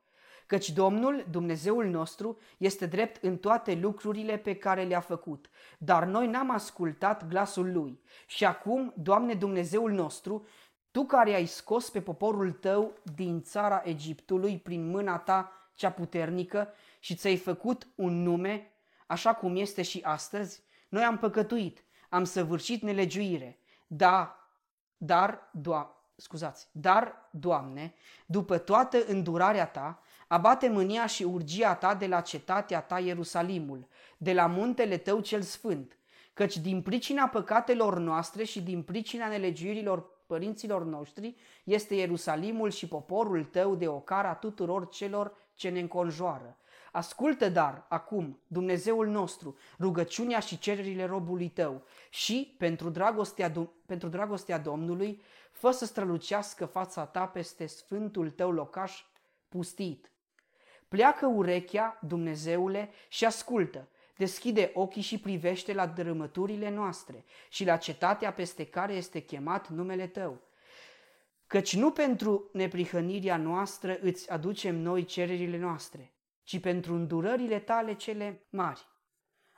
Căci Domnul, Dumnezeul nostru, este drept în toate lucrurile pe care le-a făcut, dar noi n-am ascultat glasul Lui. Și acum, Doamne Dumnezeul nostru, tu care ai scos pe poporul tău din țara Egiptului prin mâna ta cea puternică și ți-ai făcut un nume, așa cum este și astăzi, noi am păcătuit, am săvârșit nelegiuire. Da, dar, doa, scuzați, dar, Doamne, după toată îndurarea ta, abate mânia și urgia ta de la cetatea ta Ierusalimul, de la muntele tău cel sfânt, căci din pricina păcatelor noastre și din pricina nelegiuirilor părinților noștri este Ierusalimul și poporul tău de ocara tuturor celor ce ne înconjoară. Ascultă dar acum, Dumnezeul nostru, rugăciunea și cererile robului tău și, pentru dragostea, pentru dragostea Domnului, fă să strălucească fața ta peste sfântul tău locaș pustit. Pleacă urechea, Dumnezeule, și ascultă, deschide ochii și privește la dărâmăturile noastre și la cetatea peste care este chemat numele Tău. Căci nu pentru neprihănirea noastră îți aducem noi cererile noastre, ci pentru îndurările Tale cele mari.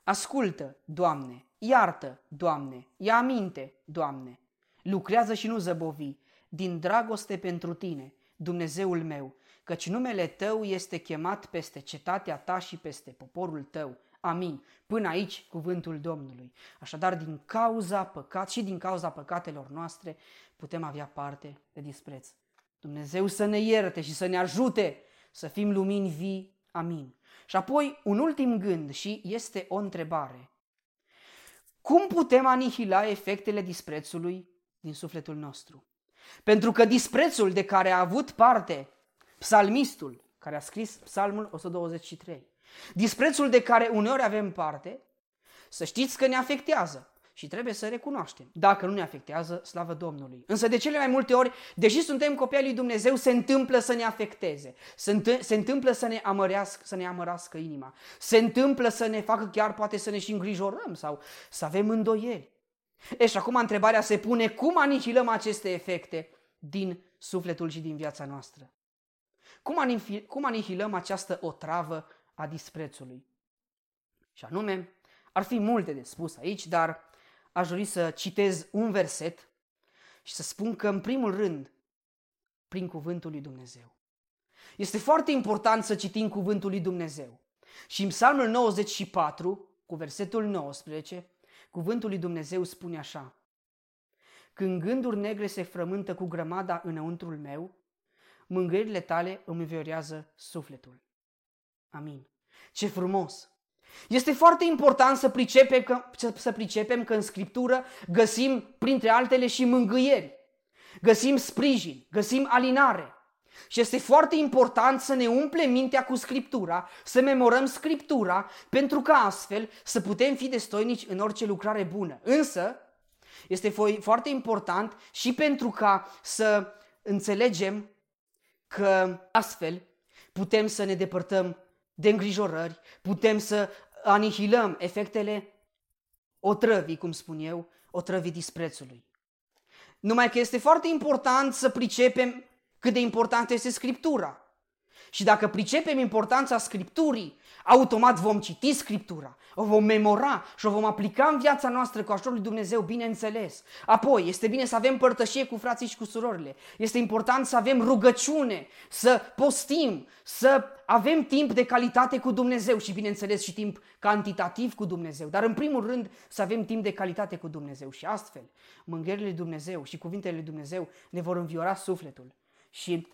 Ascultă, Doamne, iartă, Doamne, ia aminte, Doamne, lucrează și nu zăbovi, din dragoste pentru Tine, Dumnezeul meu, căci numele Tău este chemat peste cetatea Ta și peste poporul Tău, Amin. Până aici cuvântul Domnului. Așadar, din cauza păcat și din cauza păcatelor noastre putem avea parte de dispreț. Dumnezeu să ne ierte și să ne ajute să fim lumini vii. Amin. Și apoi un ultim gând și este o întrebare. Cum putem anihila efectele disprețului din sufletul nostru? Pentru că disprețul de care a avut parte psalmistul, care a scris psalmul 123, disprețul de care uneori avem parte, să știți că ne afectează și trebuie să recunoaștem. Dacă nu ne afectează, slavă Domnului. Însă de cele mai multe ori, deși suntem copii al lui Dumnezeu, se întâmplă să ne afecteze. Se, înt- se întâmplă să ne, amărească, să ne amărască inima. Se întâmplă să ne facă chiar poate să ne și îngrijorăm sau să avem îndoieli. E, și acum întrebarea se pune cum anihilăm aceste efecte din sufletul și din viața noastră. Cum, anihil- cum anihilăm această otravă a disprețului? Și anume, ar fi multe de spus aici, dar aș dori să citez un verset și să spun că, în primul rând, prin cuvântul lui Dumnezeu. Este foarte important să citim cuvântul lui Dumnezeu. Și în Psalmul 94, cu versetul 19, cuvântul lui Dumnezeu spune așa. Când gânduri negre se frământă cu grămada înăuntrul meu, mângâierile tale îmi viorează sufletul. Amin. Ce frumos! Este foarte important să pricepem, că, să pricepem că în Scriptură găsim, printre altele, și mângâieri. Găsim sprijin, găsim alinare. Și este foarte important să ne umplem mintea cu Scriptura, să memorăm Scriptura, pentru că astfel să putem fi destoinici în orice lucrare bună. Însă, este foarte important și pentru ca să înțelegem că astfel putem să ne depărtăm de îngrijorări, putem să anihilăm efectele otrăvii, cum spun eu, otrăvii disprețului. Numai că este foarte important să pricepem cât de importantă este Scriptura. Și dacă pricepem importanța Scripturii, automat vom citi Scriptura, o vom memora și o vom aplica în viața noastră cu ajutorul lui Dumnezeu, bineînțeles. Apoi, este bine să avem părtășie cu frații și cu surorile. Este important să avem rugăciune, să postim, să avem timp de calitate cu Dumnezeu și, bineînțeles, și timp cantitativ cu Dumnezeu. Dar, în primul rând, să avem timp de calitate cu Dumnezeu. Și astfel, mângherile lui Dumnezeu și cuvintele lui Dumnezeu ne vor înviora sufletul. Și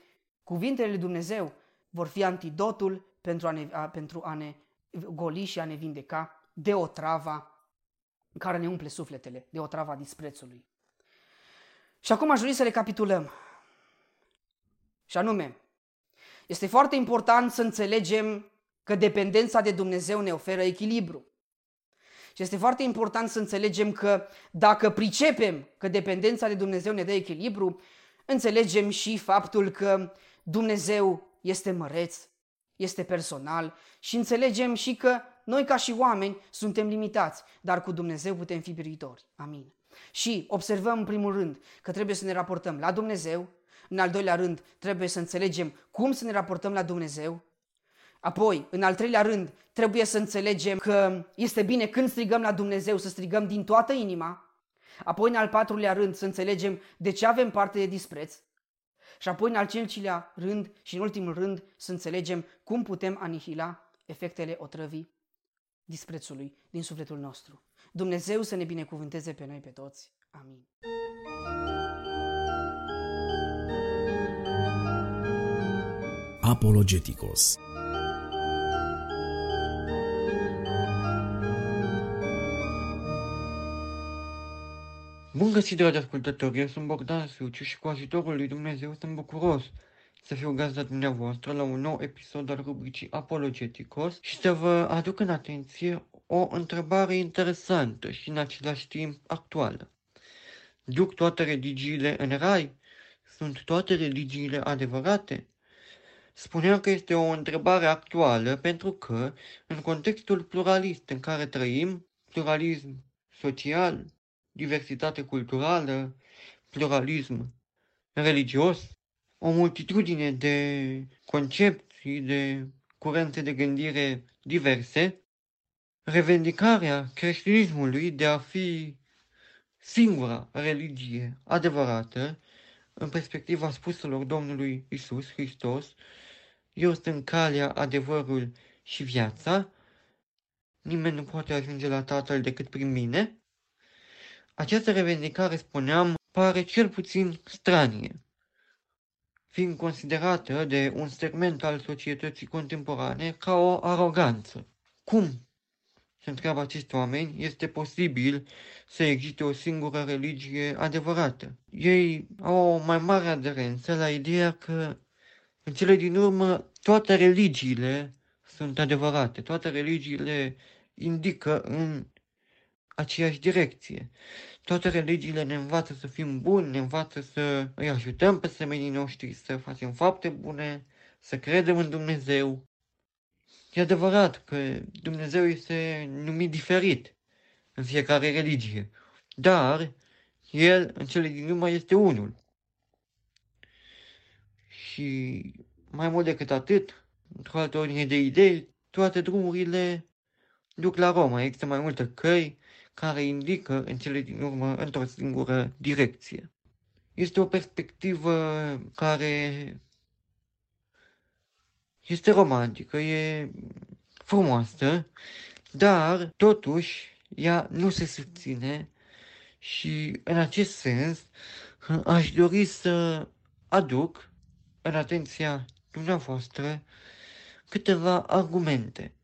cuvintele lui Dumnezeu vor fi antidotul pentru a ne, a, pentru a ne goli și a ne vindeca de o trava care ne umple sufletele, de o trava disprețului. Și acum aș dori să recapitulăm. Și anume, este foarte important să înțelegem că dependența de Dumnezeu ne oferă echilibru. Și este foarte important să înțelegem că dacă pricepem că dependența de Dumnezeu ne dă echilibru, înțelegem și faptul că Dumnezeu este măreț, este personal și înțelegem și că noi ca și oameni suntem limitați, dar cu Dumnezeu putem fi biritori. Amin. Și observăm în primul rând că trebuie să ne raportăm la Dumnezeu, în al doilea rând trebuie să înțelegem cum să ne raportăm la Dumnezeu, apoi, în al treilea rând, trebuie să înțelegem că este bine când strigăm la Dumnezeu să strigăm din toată inima, apoi, în al patrulea rând, să înțelegem de ce avem parte de dispreț, și apoi, în al cincilea rând și în ultimul rând, să înțelegem cum putem anihila efectele otrăvii disprețului din sufletul nostru. Dumnezeu să ne binecuvânteze pe noi pe toți. Amin. Apologeticos Bun găsit, dragi ascultători, eu sunt Bogdan Suciu și cu ajutorul lui Dumnezeu sunt bucuros să fiu gazda dumneavoastră la un nou episod al rubricii Apologeticos și să vă aduc în atenție o întrebare interesantă și în același timp actuală. Duc toate religiile în rai? Sunt toate religiile adevărate? Spuneam că este o întrebare actuală pentru că, în contextul pluralist în care trăim, pluralism. Social, diversitate culturală, pluralism religios, o multitudine de concepții, de curente de gândire diverse, revendicarea creștinismului de a fi singura religie adevărată, în perspectiva spuselor Domnului Isus Hristos, eu sunt calea, adevărul și viața, nimeni nu poate ajunge la Tatăl decât prin mine, această revendicare, spuneam, pare cel puțin stranie fiind considerată de un segment al societății contemporane ca o aroganță. Cum se întreabă acești oameni, este posibil să existe o singură religie adevărată. Ei au o mai mare aderență la ideea că în cele din urmă toate religiile sunt adevărate, toate religiile indică în aceeași direcție. Toate religiile ne învață să fim buni, ne învață să îi ajutăm pe semenii noștri, să facem fapte bune, să credem în Dumnezeu. E adevărat că Dumnezeu este numit diferit în fiecare religie, dar El, în cele din urmă, este unul. Și mai mult decât atât, într-o altă ordine de idei, toate drumurile duc la Roma. Există mai multe căi care indică în cele din urmă într-o singură direcție. Este o perspectivă care este romantică, e frumoasă, dar totuși ea nu se susține și în acest sens aș dori să aduc în atenția dumneavoastră câteva argumente.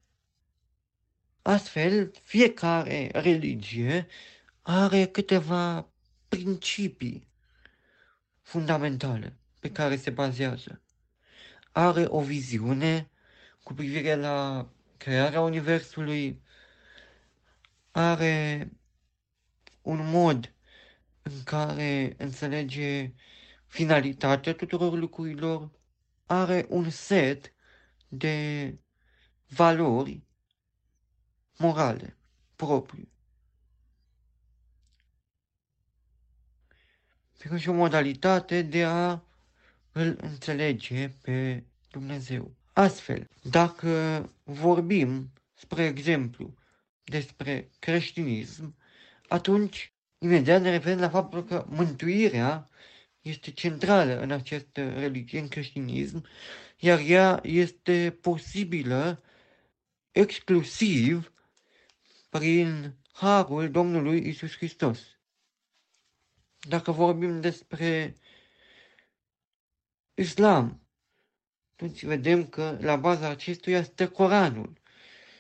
Astfel, fiecare religie are câteva principii fundamentale pe care se bazează. Are o viziune cu privire la crearea Universului, are un mod în care înțelege finalitatea tuturor lucrurilor, are un set de valori morale proprii. Prin și o modalitate de a îl înțelege pe Dumnezeu. Astfel, dacă vorbim, spre exemplu, despre creștinism, atunci imediat ne referim la faptul că mântuirea este centrală în această religie, în creștinism, iar ea este posibilă exclusiv prin harul Domnului Isus Hristos. Dacă vorbim despre islam, atunci vedem că la baza acestuia este Coranul.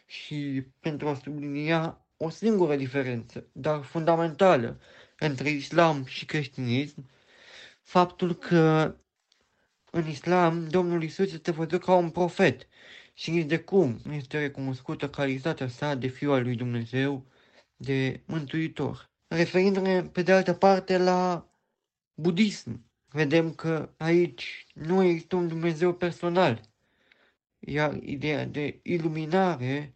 Și pentru a sublinia o singură diferență, dar fundamentală, între islam și creștinism, faptul că în islam Domnul Isus este văzut ca un profet și nici de cum nu este recunoscută calitatea sa de fiul al lui Dumnezeu, de mântuitor. Referindu-ne pe de altă parte la budism, vedem că aici nu există un Dumnezeu personal, iar ideea de iluminare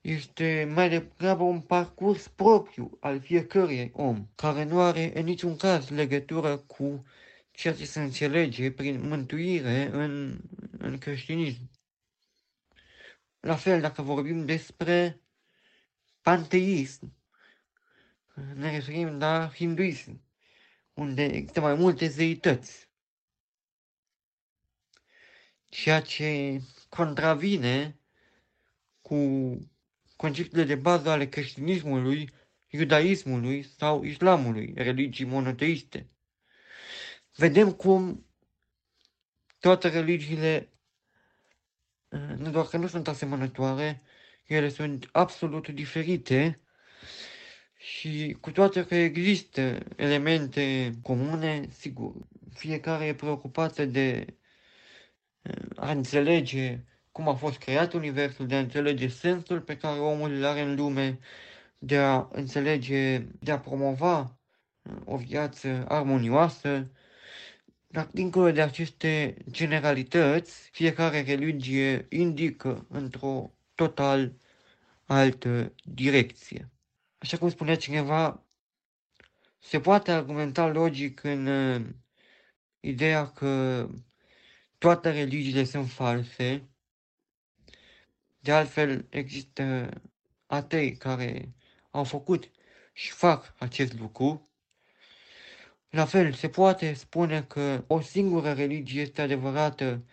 este mai degrabă un parcurs propriu al fiecărui om, care nu are în niciun caz legătură cu ceea ce se înțelege prin mântuire în, în creștinism. La fel, dacă vorbim despre panteism, ne referim la hinduism, unde există mai multe zeități. Ceea ce contravine cu conceptele de bază ale creștinismului, iudaismului sau islamului, religii monoteiste. Vedem cum toate religiile nu doar că nu sunt asemănătoare, ele sunt absolut diferite și cu toate că există elemente comune, sigur, fiecare e preocupată de uh, a înțelege cum a fost creat Universul, de a înțelege sensul pe care omul îl are în lume, de a înțelege, de a promova uh, o viață armonioasă, dar dincolo de aceste generalități, fiecare religie indică într-o total altă direcție. Așa cum spunea cineva, se poate argumenta logic în uh, ideea că toate religiile sunt false. De altfel, există atei care au făcut și fac acest lucru. La fel, se poate spune că o singură religie este adevărată,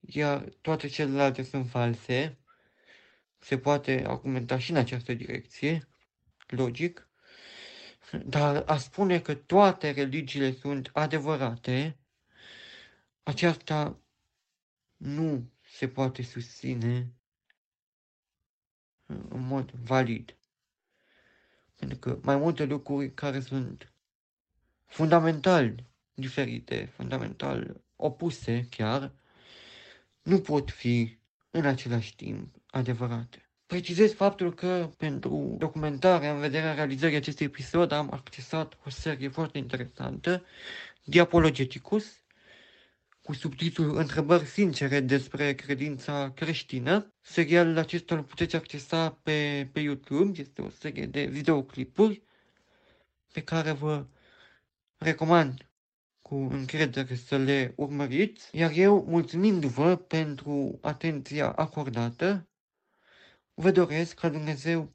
iar toate celelalte sunt false. Se poate argumenta și în această direcție, logic. Dar a spune că toate religiile sunt adevărate aceasta nu se poate susține în mod valid. Pentru că mai multe lucruri care sunt fundamental diferite, fundamental opuse chiar, nu pot fi în același timp adevărate. Precizez faptul că pentru documentarea în vederea realizării acestui episod am accesat o serie foarte interesantă, Diapologeticus, cu subtitlul Întrebări sincere despre credința creștină. Serialul acesta îl puteți accesa pe, pe YouTube, este o serie de videoclipuri pe care vă recomand cu încredere să le urmăriți, iar eu, mulțumindu-vă pentru atenția acordată, vă doresc ca Dumnezeu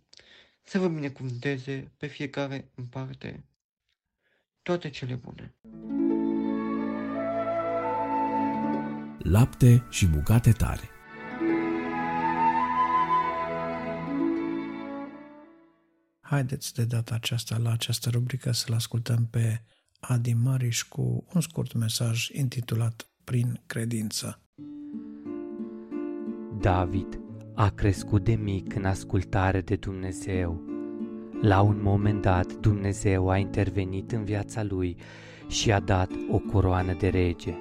să vă binecuvânteze pe fiecare în parte. Toate cele bune! Lapte și bucate tare Haideți de data aceasta la această rubrică să-l ascultăm pe Adi Mariș cu un scurt mesaj intitulat Prin credință. David a crescut de mic în ascultare de Dumnezeu. La un moment dat, Dumnezeu a intervenit în viața lui și a dat o coroană de rege.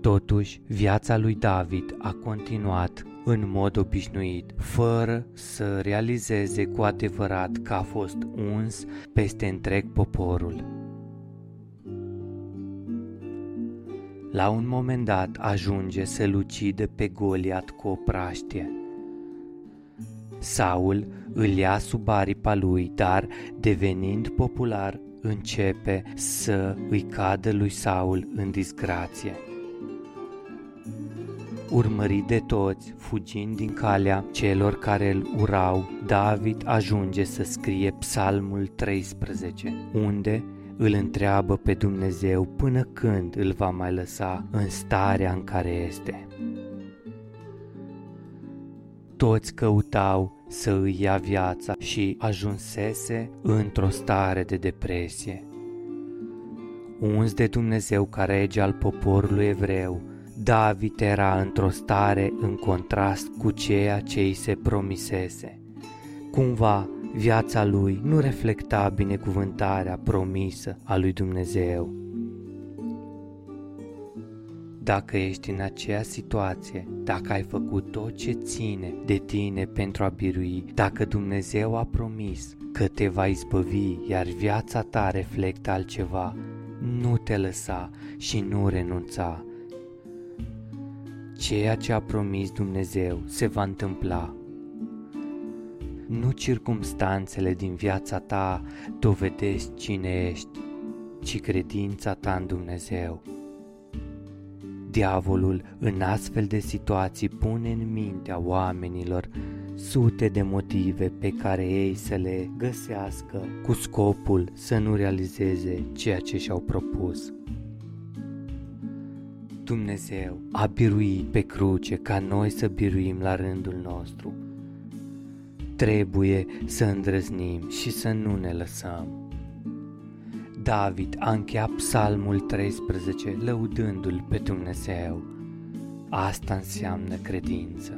Totuși, viața lui David a continuat în mod obișnuit, fără să realizeze cu adevărat că a fost uns peste întreg poporul. La un moment dat ajunge să-l ucide pe Goliat cu o praștie. Saul îl ia sub aripa lui, dar devenind popular, începe să îi cadă lui Saul în disgrație urmărit de toți, fugind din calea celor care îl urau, David ajunge să scrie Psalmul 13, unde îl întreabă pe Dumnezeu până când îl va mai lăsa în starea în care este. Toți căutau să îi ia viața și ajunsese într-o stare de depresie. Uns de Dumnezeu ca rege al poporului evreu, David era într-o stare în contrast cu ceea ce îi se promisese. Cumva, viața lui nu reflecta binecuvântarea promisă a lui Dumnezeu. Dacă ești în aceea situație, dacă ai făcut tot ce ține de tine pentru a birui, dacă Dumnezeu a promis că te va izbăvi, iar viața ta reflectă altceva, nu te lăsa și nu renunța, Ceea ce a promis Dumnezeu se va întâmpla. Nu circumstanțele din viața ta dovedesc cine ești, ci credința ta în Dumnezeu. Diavolul în astfel de situații pune în mintea oamenilor sute de motive pe care ei să le găsească cu scopul să nu realizeze ceea ce și-au propus. Dumnezeu a biruit pe cruce ca noi să biruim la rândul nostru. Trebuie să îndrăznim și să nu ne lăsăm. David a încheiat psalmul 13 lăudându-l pe Dumnezeu. Asta înseamnă credință.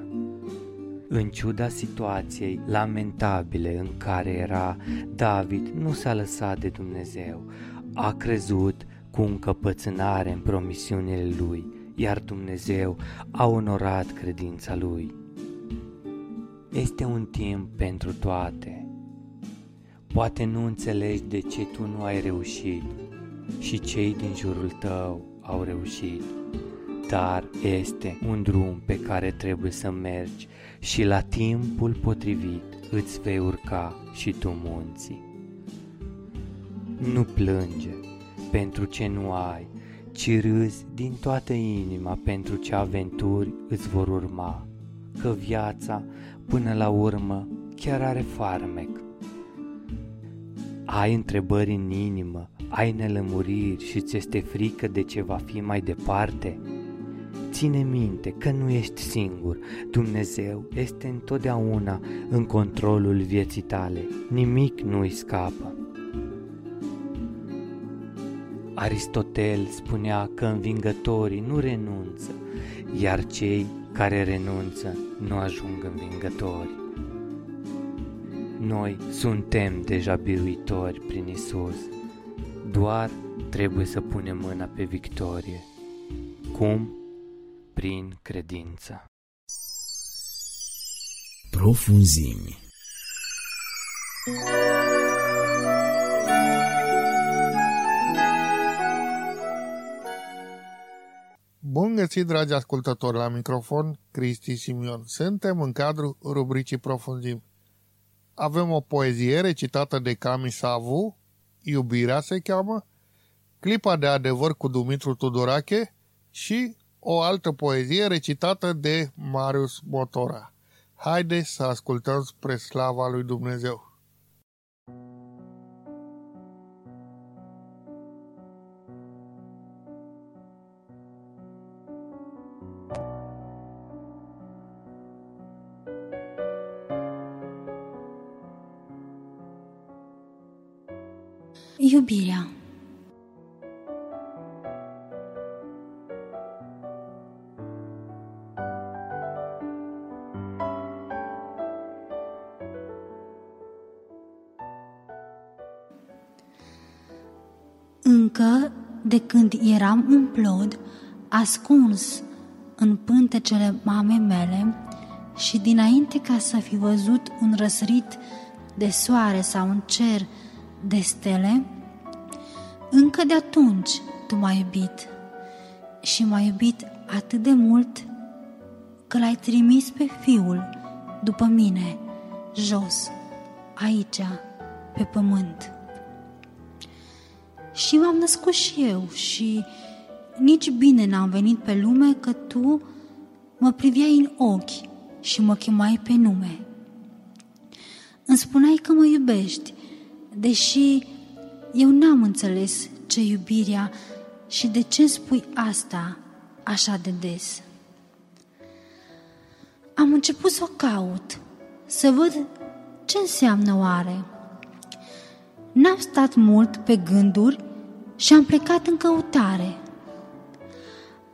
În ciuda situației lamentabile în care era, David nu s-a lăsat de Dumnezeu. A crezut cu încăpățânare în promisiunile lui, iar Dumnezeu a onorat credința lui. Este un timp pentru toate. Poate nu înțelegi de ce tu nu ai reușit și cei din jurul tău au reușit, dar este un drum pe care trebuie să mergi și la timpul potrivit îți vei urca și tu munții. Nu plânge, pentru ce nu ai, ci râzi din toată inima pentru ce aventuri îți vor urma, că viața, până la urmă, chiar are farmec. Ai întrebări în inimă, ai nelămuriri și ți este frică de ce va fi mai departe? Ține minte că nu ești singur, Dumnezeu este întotdeauna în controlul vieții tale, nimic nu îi scapă. Aristotel spunea că învingătorii nu renunță, iar cei care renunță nu ajung învingători. Noi suntem deja biruitori prin Isus, doar trebuie să punem mâna pe victorie. Cum? Prin credință. Profunzimi Bun găsit, dragi ascultători, la microfon, Cristi Simion. Suntem în cadrul rubricii Profunzim. Avem o poezie recitată de Cami Savu, Iubirea se cheamă, clipa de adevăr cu Dumitru Tudorache și o altă poezie recitată de Marius Motora. Haideți să ascultăm spre slava lui Dumnezeu. Iubirea. Încă de când eram un plod, ascuns în pântecele mamei mele și dinainte ca să fi văzut un răsărit de soare sau un cer de stele, încă de atunci tu m-ai iubit și m-ai iubit atât de mult că l-ai trimis pe fiul după mine, jos, aici, pe pământ. Și m-am născut și eu și nici bine n-am venit pe lume că tu mă priveai în ochi și mă chemai pe nume. Îmi spuneai că mă iubești deși eu n-am înțeles ce iubirea și de ce spui asta așa de des. Am început să o caut, să văd ce înseamnă oare. N-am stat mult pe gânduri și am plecat în căutare.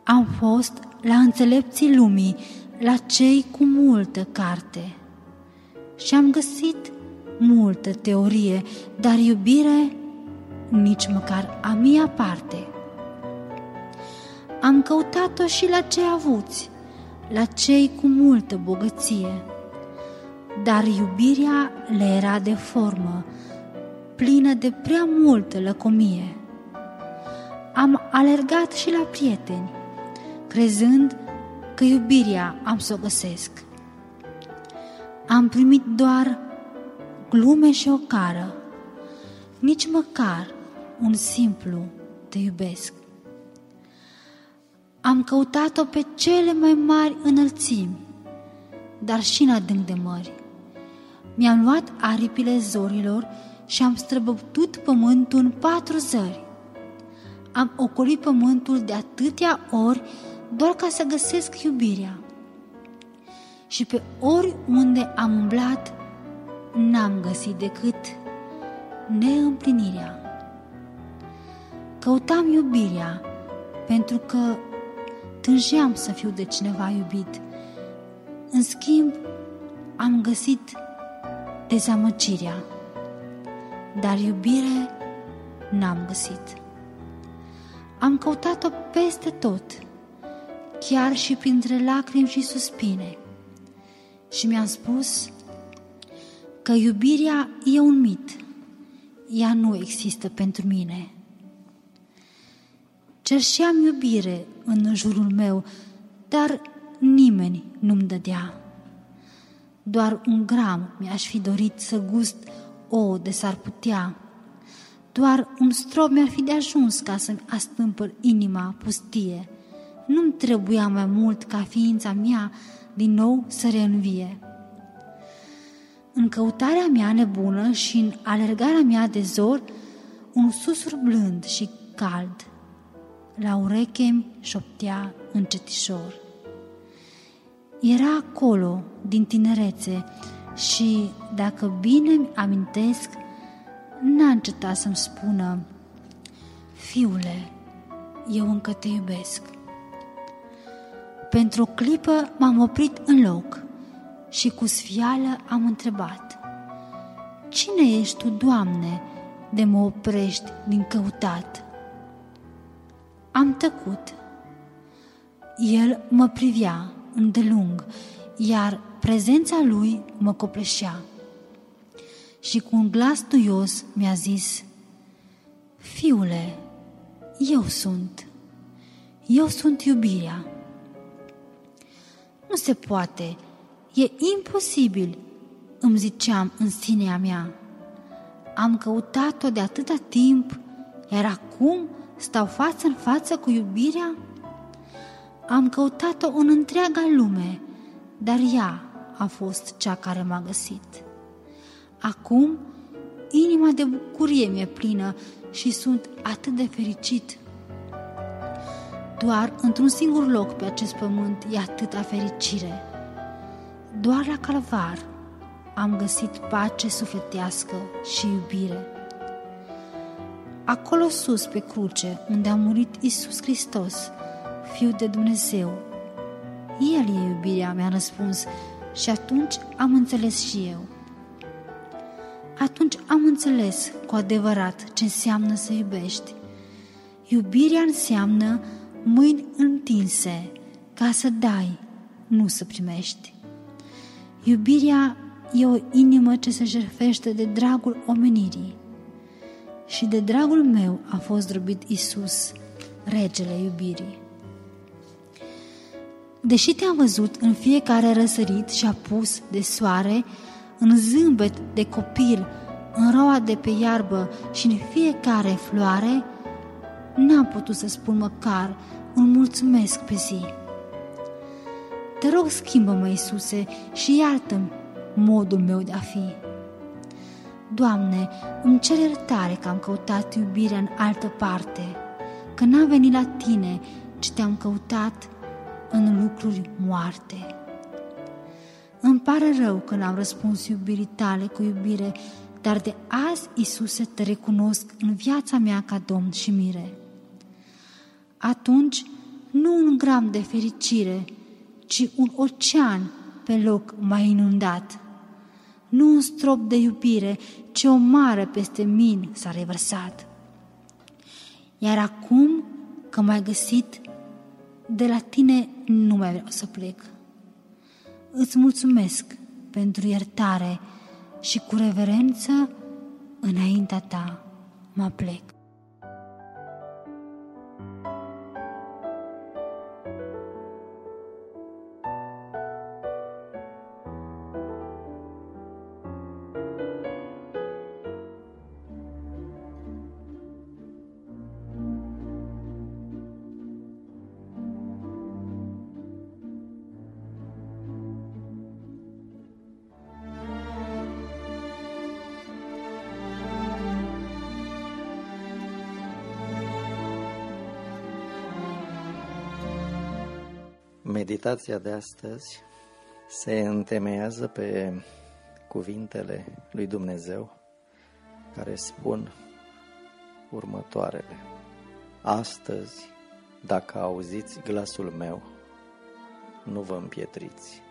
Am fost la înțelepții lumii, la cei cu multă carte și am găsit multă teorie, dar iubire nici măcar a mia parte. Am căutat-o și la cei avuți, la cei cu multă bogăție, dar iubirea le era de formă, plină de prea multă lăcomie. Am alergat și la prieteni, crezând că iubirea am să o găsesc. Am primit doar glume și o cară, nici măcar un simplu te iubesc. Am căutat-o pe cele mai mari înălțimi, dar și în adânc de mări. Mi-am luat aripile zorilor și am străbătut pământul în patru zări. Am ocolit pământul de atâtea ori doar ca să găsesc iubirea. Și pe oriunde am umblat, n-am găsit decât neîmplinirea. Căutam iubirea pentru că tânjeam să fiu de cineva iubit. În schimb, am găsit dezamăgirea, dar iubire n-am găsit. Am căutat-o peste tot, chiar și printre lacrimi și suspine. Și mi-am spus, că iubirea e un mit. Ea nu există pentru mine. Cerșeam iubire în jurul meu, dar nimeni nu-mi dădea. Doar un gram mi-aș fi dorit să gust o de s-ar putea. Doar un strop mi-ar fi de ajuns ca să-mi astâmpăr inima pustie. Nu-mi trebuia mai mult ca ființa mea din nou să reînvie. În căutarea mea nebună și în alergarea mea de zor, un susur blând și cald la ureche șoptea încetișor. Era acolo, din tinerețe, și, dacă bine mi amintesc, n-a încetat să-mi spună Fiule, eu încă te iubesc. Pentru o clipă m-am oprit în loc și cu sfială am întrebat Cine ești tu, Doamne, de mă oprești din căutat? Am tăcut. El mă privea îndelung, iar prezența lui mă copleșea. Și cu un glas duios mi-a zis, Fiule, eu sunt. Eu sunt iubirea. Nu se poate, e imposibil, îmi ziceam în sinea mea. Am căutat-o de atâta timp, iar acum stau față în față cu iubirea? Am căutat-o în întreaga lume, dar ea a fost cea care m-a găsit. Acum, inima de bucurie mi-e plină și sunt atât de fericit. Doar într-un singur loc pe acest pământ e atâta fericire. Doar la calvar am găsit pace sufletească și iubire. Acolo sus pe cruce, unde a murit Isus Hristos, Fiul de Dumnezeu, El e iubirea, mi-a răspuns și atunci am înțeles și eu. Atunci am înțeles cu adevărat ce înseamnă să iubești. Iubirea înseamnă mâini întinse ca să dai, nu să primești. Iubirea e o inimă ce se jerfește de dragul omenirii. Și de dragul meu a fost drobit Isus, regele iubirii. Deși te-am văzut în fiecare răsărit și apus de soare, în zâmbet de copil, în roa de pe iarbă și în fiecare floare, n-am putut să spun măcar un mulțumesc pe zi. Te rog, schimbă-mă, Iisuse, și iartă-mi modul meu de a fi. Doamne, îmi cer iertare că am căutat iubirea în altă parte, că n-am venit la Tine, ci te-am căutat în lucruri moarte. Îmi pare rău că n-am răspuns iubirii tale cu iubire, dar de azi, Isuse, te recunosc în viața mea ca Domn și Mire. Atunci, nu un gram de fericire, ci un ocean pe loc mai inundat. Nu un strop de iubire, ci o mare peste mine s-a revărsat. Iar acum că m-ai găsit, de la tine nu mai vreau să plec. Îți mulțumesc pentru iertare și cu reverență înaintea ta mă plec. Meditația de astăzi se întemeiază pe cuvintele lui Dumnezeu care spun următoarele. Astăzi, dacă auziți glasul meu, nu vă împietriți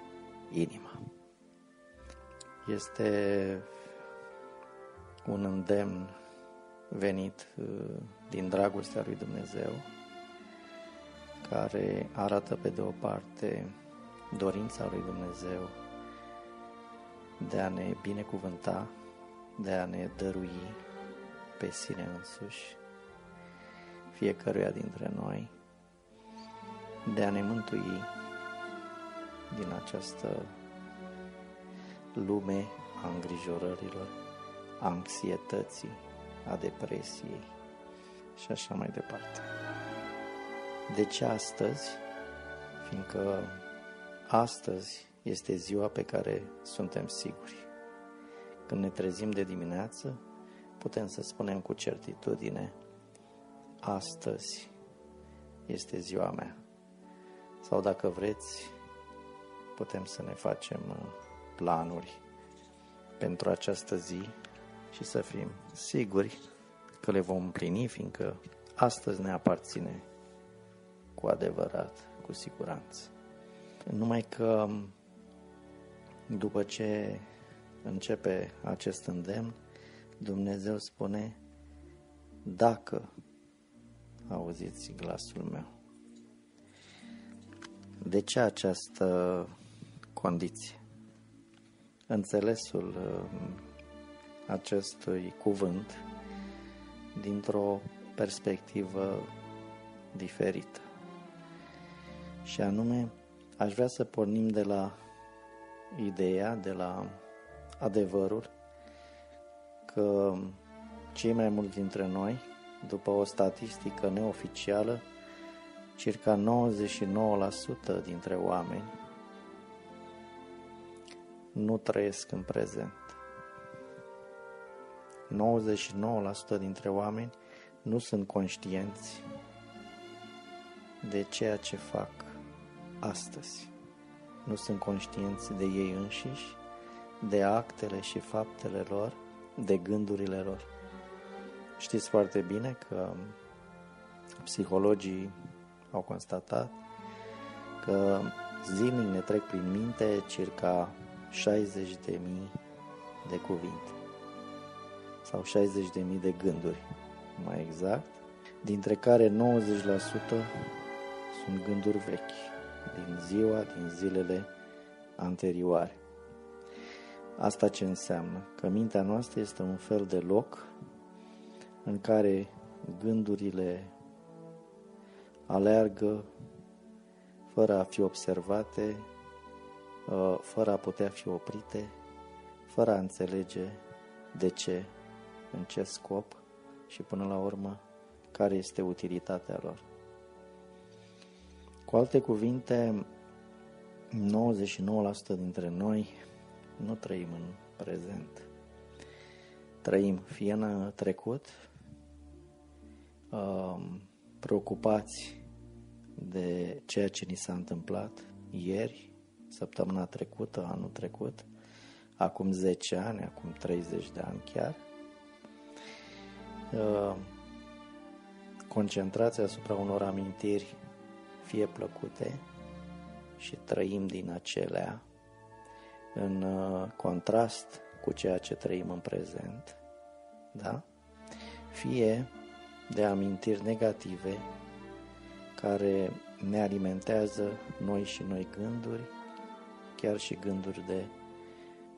inima. Este un îndemn venit uh, din dragostea lui Dumnezeu care arată pe de o parte dorința lui Dumnezeu de a ne binecuvânta, de a ne dărui pe sine însuși, fiecăruia dintre noi, de a ne mântui din această lume a îngrijorărilor, a anxietății, a depresiei și așa mai departe. De ce astăzi? Fiindcă astăzi este ziua pe care suntem siguri. Când ne trezim de dimineață, putem să spunem cu certitudine, astăzi este ziua mea. Sau dacă vreți, putem să ne facem uh, planuri pentru această zi și să fim siguri că le vom împlini, fiindcă astăzi ne aparține cu adevărat, cu siguranță. Numai că după ce începe acest îndemn, Dumnezeu spune, dacă auziți glasul meu. De ce această condiție? Înțelesul uh, acestui cuvânt dintr-o perspectivă diferită. Și anume, aș vrea să pornim de la ideea, de la adevărul că cei mai mulți dintre noi, după o statistică neoficială, circa 99% dintre oameni nu trăiesc în prezent. 99% dintre oameni nu sunt conștienți de ceea ce fac astăzi. Nu sunt conștienți de ei înșiși, de actele și faptele lor, de gândurile lor. Știți foarte bine că psihologii au constatat că zilnic ne trec prin minte circa 60 de mii de cuvinte sau 60 de mii de gânduri, mai exact, dintre care 90% sunt gânduri vechi, din ziua, din zilele anterioare. Asta ce înseamnă? Că mintea noastră este un fel de loc în care gândurile aleargă fără a fi observate, uh, fără a putea fi oprite, fără a înțelege de ce, în ce scop și până la urmă care este utilitatea lor. Cu alte cuvinte, 99% dintre noi nu trăim în prezent. Trăim fie în trecut, um, preocupați de ceea ce ni s-a întâmplat ieri, săptămâna trecută, anul trecut, acum 10 ani, acum 30 de ani chiar. Uh, concentrația asupra unor amintiri, fie plăcute, și trăim din acelea, în uh, contrast cu ceea ce trăim în prezent, da? Fie de amintiri negative care ne alimentează noi și noi gânduri, chiar și gânduri de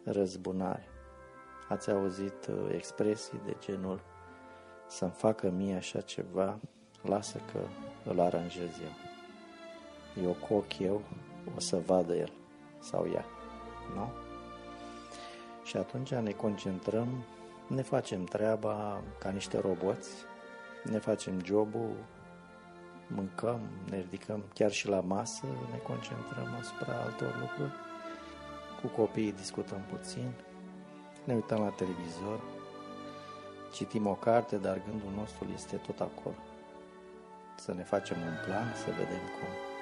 răzbunare. Ați auzit uh, expresii de genul să-mi facă mie așa ceva, lasă că îl aranjez eu. Eu cu ochi eu o să vadă el sau ea. Nu? Și atunci ne concentrăm, ne facem treaba ca niște roboți, ne facem jobul, mâncăm, ne ridicăm chiar și la masă, ne concentrăm asupra altor lucruri. Cu copiii discutăm puțin, ne uităm la televizor, citim o carte, dar gândul nostru este tot acolo. Să ne facem un plan, să vedem cum,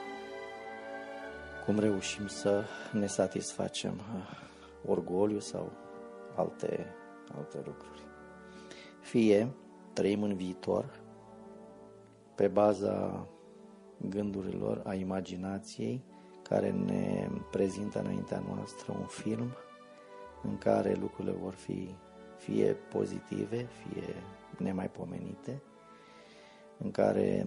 cum reușim să ne satisfacem uh, orgoliu sau alte, alte lucruri. Fie trăim în viitor, pe baza gândurilor, a imaginației, care ne prezintă înaintea noastră un film în care lucrurile vor fi fie pozitive, fie nemaipomenite, în care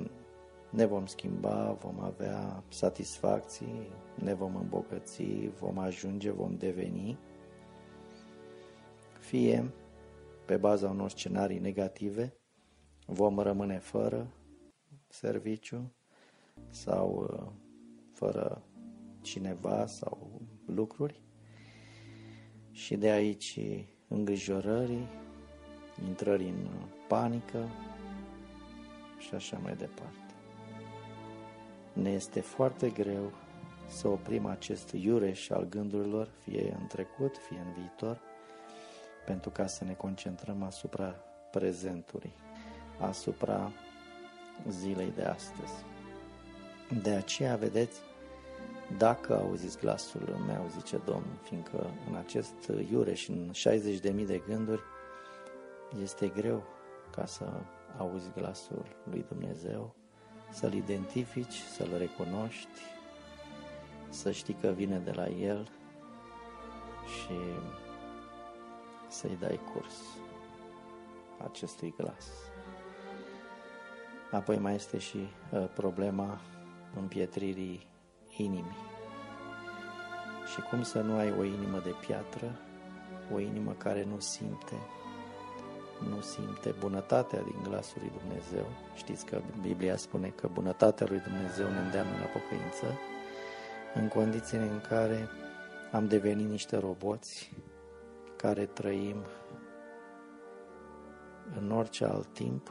ne vom schimba, vom avea satisfacții, ne vom îmbogăți, vom ajunge, vom deveni, fie pe baza unor scenarii negative, vom rămâne fără serviciu sau uh, fără cineva sau lucruri și de aici îngrijorării, intrării în panică și așa mai departe. Ne este foarte greu să oprim acest iureș al gândurilor, fie în trecut, fie în viitor, pentru ca să ne concentrăm asupra prezentului, asupra zilei de astăzi. De aceea, vedeți, dacă auziți glasul meu, zice Domnul, fiindcă în acest iureș și în 60.000 de gânduri este greu ca să auzi glasul lui Dumnezeu, să-L identifici, să-L recunoști, să știi că vine de la El și să-i dai curs acestui glas. Apoi mai este și uh, problema împietririi inimii. Și cum să nu ai o inimă de piatră, o inimă care nu simte, nu simte bunătatea din glasul lui Dumnezeu. Știți că Biblia spune că bunătatea lui Dumnezeu ne îndeamnă la pocăință, în condițiile în care am devenit niște roboți care trăim în orice alt timp,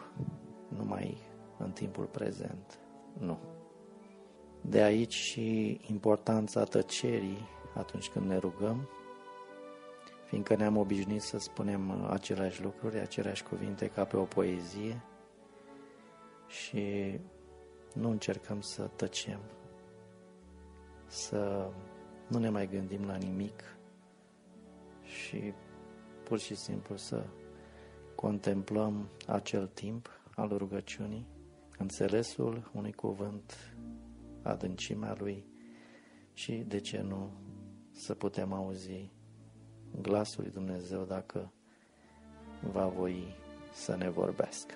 numai în timpul prezent. Nu. De aici și importanța tăcerii atunci când ne rugăm, fiindcă ne-am obișnuit să spunem aceleași lucruri, aceleași cuvinte ca pe o poezie și nu încercăm să tăcem, să nu ne mai gândim la nimic și pur și simplu să contemplăm acel timp al rugăciunii, înțelesul unui cuvânt, adâncimea lui și, de ce nu, să putem auzi glasul lui Dumnezeu dacă va voi să ne vorbească.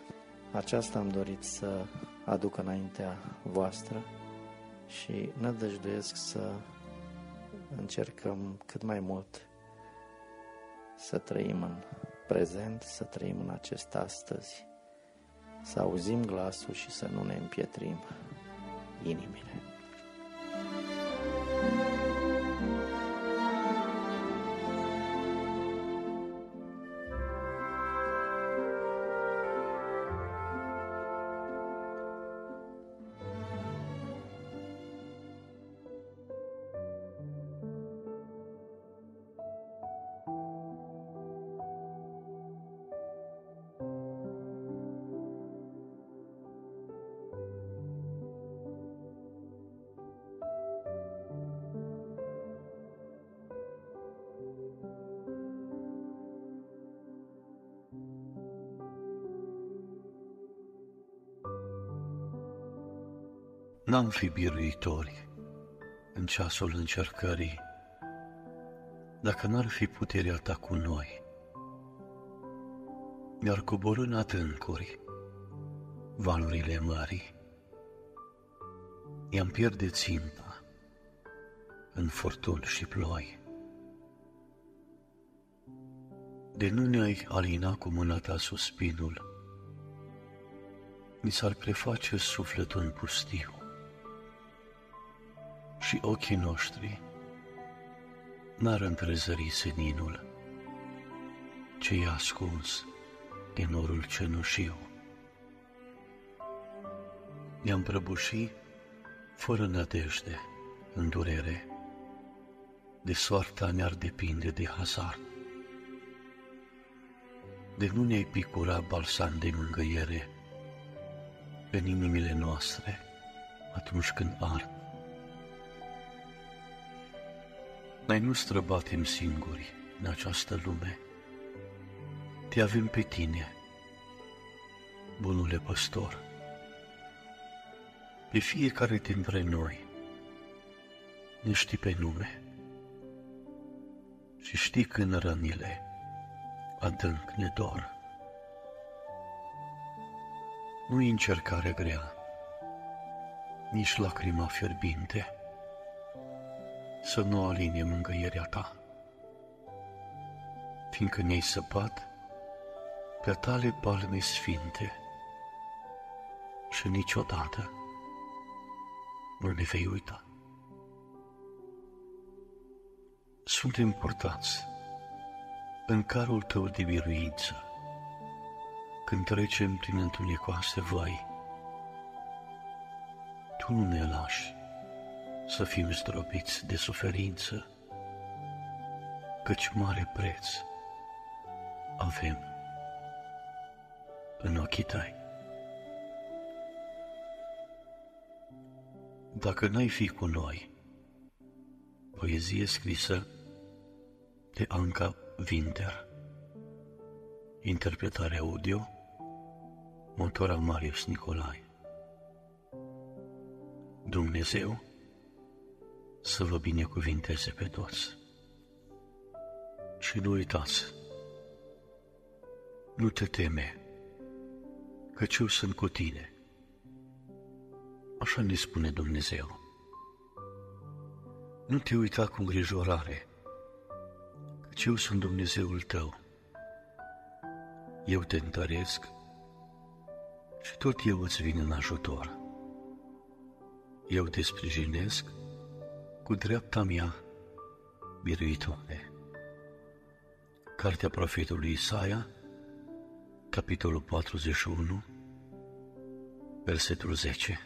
Aceasta am dorit să aduc înaintea voastră și nădăjduiesc să încercăm cât mai mult să trăim în prezent, să trăim în acest astăzi, să auzim glasul și să nu ne împietrim inimile. N-am fi biruitori în ceasul încercării, dacă n-ar fi puterea ta cu noi. Mi-ar coborâ în atâncuri valurile mării, i-am pierde ținta în furtuni și ploi. De nu ne-ai alina cu mâna ta suspinul, mi s-ar preface sufletul în pustiu și ochii noștri n-ar întrezări seninul ce i-a ascuns din norul cenușiu. Ne-am prăbușit fără nădejde, în durere, de soarta ne-ar depinde de hazard. De nu ne-ai picura balsam de mângăiere în inimile noastre atunci când ard Noi nu străbatem singuri în această lume. Te avem pe tine, bunule păstor. Pe fiecare dintre noi ne știi pe nume și știi când rănile adânc ne dor. Nu-i încercare grea, nici lacrima fierbinte, să nu alinie mângăierea ta, fiindcă ne-ai săpat pe tale palme sfinte și niciodată nu ne vei uita. Suntem purtați în carul tău de biruință când trecem prin întunecoase vai. Tu nu ne lași să fim zdrobiți de suferință, căci mare preț avem în ochii tăi. Dacă n-ai fi cu noi, poezie scrisă de Anca Winter, interpretare audio motor al Marius Nicolae. Dumnezeu să vă binecuvinteze pe toți. Și nu uitați, nu te teme, căci eu sunt cu tine. Așa ne spune Dumnezeu. Nu te uita cu îngrijorare, căci eu sunt Dumnezeul tău. Eu te întăresc și tot eu îți vin în ajutor. Eu te sprijinesc cu dreapta mea biruitoare. Cartea profetului Isaia, capitolul 41, versetul 10.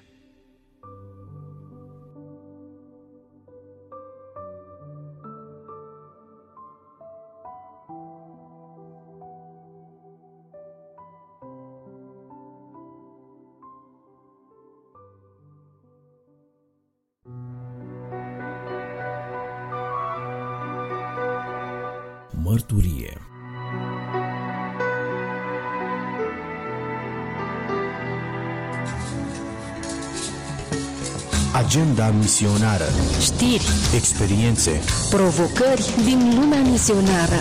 Agenda misionară Știri, Experiențe provocări din lumea misionară.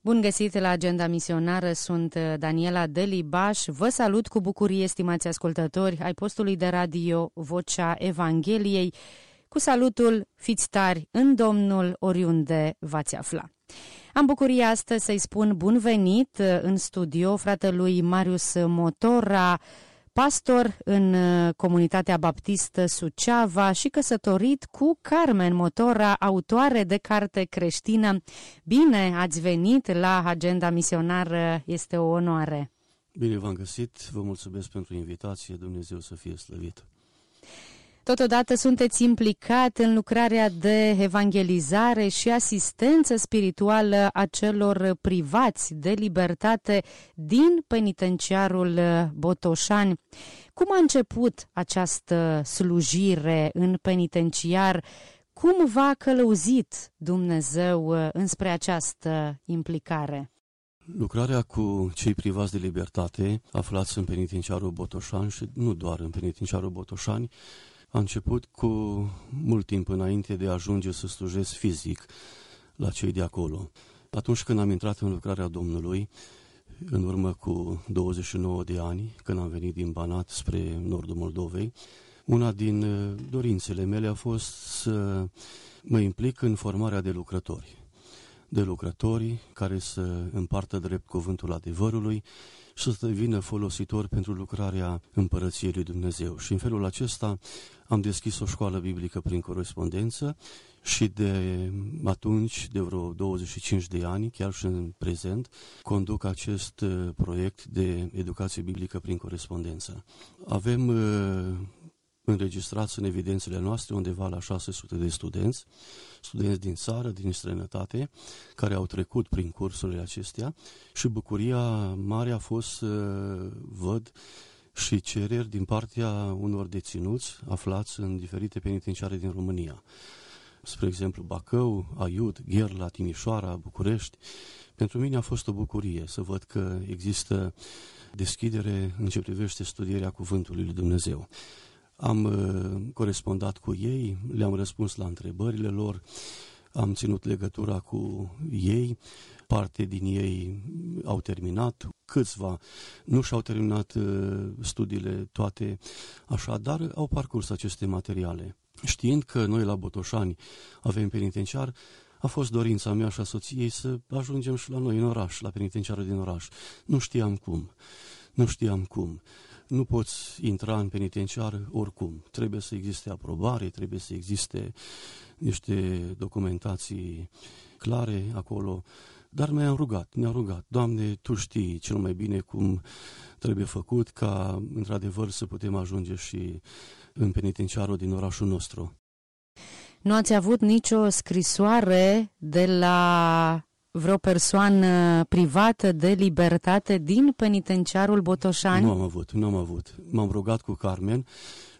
Bun găsit la Agenda Misionară, sunt uh, Daniela Delibaș. Vă salut cu bucurie, stimați ascultători, ai postului de radio Vocea Evangheliei. Cu salutul, fiți tari în Domnul oriunde v-ați afla. Am bucuria astăzi să-i spun bun venit uh, în studio fratelui Marius Motora, pastor în uh, comunitatea baptistă Suceava și căsătorit cu Carmen Motora, autoare de carte creștină. Bine ați venit la Agenda Misionară, este o onoare. Bine v-am găsit, vă mulțumesc pentru invitație, Dumnezeu să fie slăvit. Totodată sunteți implicat în lucrarea de evangelizare și asistență spirituală a celor privați de libertate din penitenciarul Botoșani. Cum a început această slujire în penitenciar? Cum v-a călăuzit Dumnezeu înspre această implicare? Lucrarea cu cei privați de libertate aflați în penitenciarul Botoșani și nu doar în penitenciarul Botoșani, a început cu mult timp înainte de a ajunge să slujesc fizic la cei de acolo. Atunci când am intrat în lucrarea Domnului, în urmă cu 29 de ani, când am venit din Banat spre nordul Moldovei, una din uh, dorințele mele a fost să mă implic în formarea de lucrători. De lucrători care să împartă drept cuvântul adevărului și să devină folositor pentru lucrarea împărăției lui Dumnezeu. Și în felul acesta am deschis o școală biblică prin corespondență și de atunci, de vreo 25 de ani, chiar și în prezent, conduc acest uh, proiect de educație biblică prin corespondență. Avem uh, înregistrați în evidențele noastre undeva la 600 de studenți, studenți din țară, din străinătate, care au trecut prin cursurile acestea și bucuria mare a fost să văd și cereri din partea unor deținuți aflați în diferite penitenciare din România. Spre exemplu, Bacău, Aiud, Gherla, Timișoara, București. Pentru mine a fost o bucurie să văd că există deschidere în ce privește studierea Cuvântului lui Dumnezeu. Am uh, corespondat cu ei, le-am răspuns la întrebările lor, am ținut legătura cu ei, parte din ei au terminat, câțiva nu și-au terminat uh, studiile toate așa, dar au parcurs aceste materiale. Știind că noi la Botoșani avem penitenciar, a fost dorința mea și a soției să ajungem și la noi în oraș, la penitenciarul din oraș. Nu știam cum. Nu știam cum nu poți intra în penitenciar oricum. Trebuie să existe aprobare, trebuie să existe niște documentații clare acolo. Dar mi-am rugat, ne-am rugat, Doamne, Tu știi cel mai bine cum trebuie făcut ca, într-adevăr, să putem ajunge și în penitenciarul din orașul nostru. Nu ați avut nicio scrisoare de la vreo persoană privată de libertate din penitenciarul Botoșani? Nu am avut, nu am avut. M-am rugat cu Carmen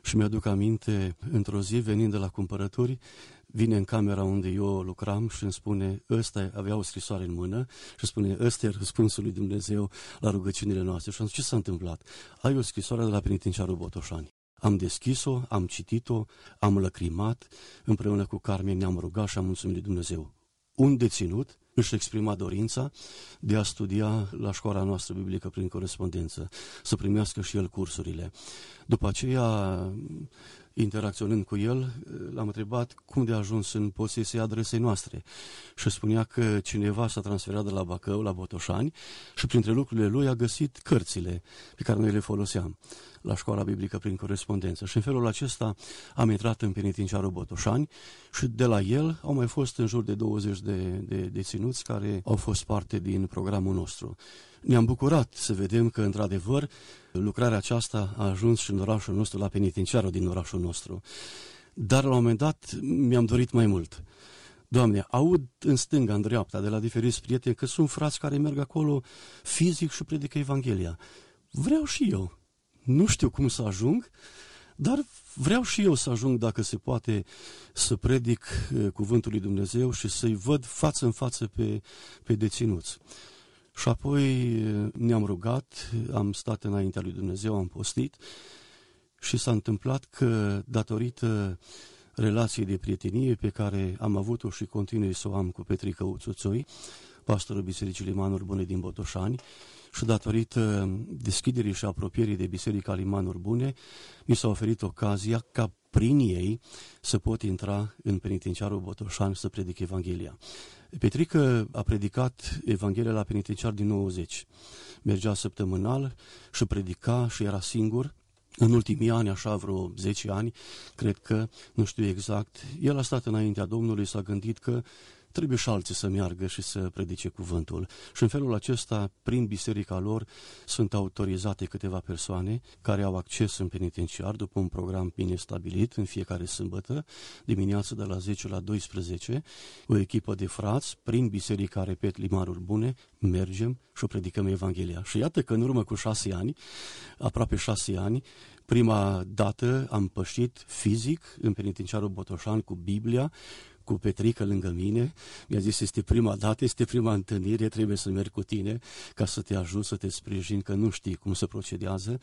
și mi-aduc aminte, într-o zi, venind de la cumpărături, vine în camera unde eu lucram și îmi spune, ăsta avea o scrisoare în mână și spune, ăsta e răspunsul lui Dumnezeu la rugăciunile noastre. Și am zis, ce s-a întâmplat? Ai o scrisoare de la penitenciarul Botoșani. Am deschis-o, am citit-o, am lăcrimat, împreună cu Carmen ne-am rugat și am mulțumit lui Dumnezeu. Un deținut își exprima dorința de a studia la școala noastră biblică prin corespondență, să primească și el cursurile. După aceea, interacționând cu el, l-am întrebat cum de a ajuns în posesia adresei noastre și spunea că cineva s-a transferat de la Bacău la Botoșani și printre lucrurile lui a găsit cărțile pe care noi le foloseam la școala biblică prin corespondență și în felul acesta am intrat în penitenciarul Botoșani și de la el au mai fost în jur de 20 de, de deținuți care au fost parte din programul nostru. Ne-am bucurat să vedem că, într-adevăr, lucrarea aceasta a ajuns și în orașul nostru, la penitenciarul din orașul nostru. Dar, la un moment dat, mi-am dorit mai mult. Doamne, aud în stânga, în dreapta, de la diferiți prieteni, că sunt frați care merg acolo fizic și predică Evanghelia. Vreau și eu. Nu știu cum să ajung, dar vreau și eu să ajung, dacă se poate, să predic eh, cuvântul lui Dumnezeu și să-i văd față în față pe, pe deținuți. Și apoi ne-am rugat, am stat înaintea lui Dumnezeu, am postit și s-a întâmplat că, datorită relației de prietenie pe care am avut-o și continui să o am cu Petrică Uțuțoi, pastorul Bisericii Limanuri Bune din Botoșani, și datorită deschiderii și apropierii de Biserica Limanuri Bune, mi s-a oferit ocazia ca prin ei să pot intra în penitenciarul Botoșani să predic Evanghelia. Petrică a predicat Evanghelia la penitenciar din 90. Mergea săptămânal și predica și era singur. În ultimii ani, așa vreo 10 ani, cred că, nu știu exact, el a stat înaintea Domnului, s-a gândit că trebuie și alții să meargă și să predice cuvântul. Și în felul acesta, prin biserica lor, sunt autorizate câteva persoane care au acces în penitenciar după un program bine stabilit în fiecare sâmbătă, dimineața de la 10 la 12, o echipă de frați, prin biserica, repet, Limarul Bune, mergem și o predicăm Evanghelia. Și iată că în urmă cu șase ani, aproape șase ani, prima dată am pășit fizic în penitenciarul Botoșan cu Biblia, cu Petrică lângă mine, mi-a zis, este prima dată, este prima întâlnire, trebuie să merg cu tine ca să te ajut, să te sprijin, că nu știi cum se procedează.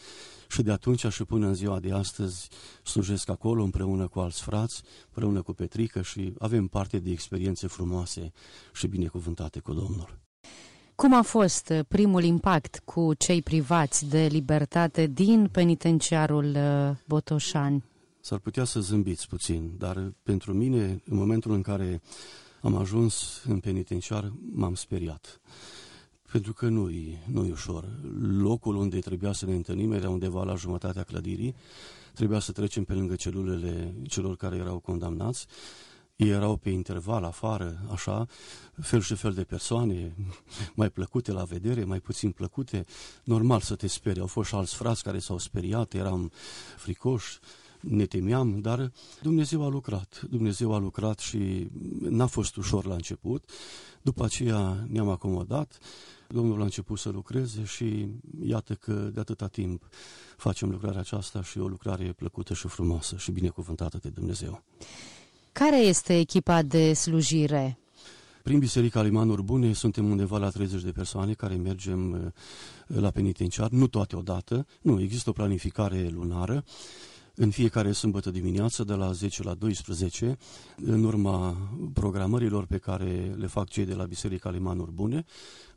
Și de atunci și până în ziua de astăzi slujesc acolo împreună cu alți frați, împreună cu Petrică și avem parte de experiențe frumoase și binecuvântate cu Domnul. Cum a fost primul impact cu cei privați de libertate din penitenciarul uh, Botoșani? S-ar putea să zâmbiți puțin, dar pentru mine, în momentul în care am ajuns în penitenciar, m-am speriat. Pentru că nu-i, nu ușor. Locul unde trebuia să ne întâlnim era undeva la jumătatea clădirii, trebuia să trecem pe lângă celulele celor care erau condamnați, ei erau pe interval afară, așa, fel și fel de persoane, mai plăcute la vedere, mai puțin plăcute, normal să te speri. Au fost și alți frați care s-au speriat, eram fricoși, ne temeam, dar Dumnezeu a lucrat. Dumnezeu a lucrat și n-a fost ușor la început. După aceea ne-am acomodat, Domnul a început să lucreze și iată că de atâta timp facem lucrarea aceasta și o lucrare plăcută și frumoasă și binecuvântată de Dumnezeu. Care este echipa de slujire? Prin Biserica Limanuri Bune suntem undeva la 30 de persoane care mergem uh, la penitenciar, nu toate odată, nu, există o planificare lunară în fiecare sâmbătă dimineață de la 10 la 12, în urma programărilor pe care le fac cei de la Biserica Limanuri Bune,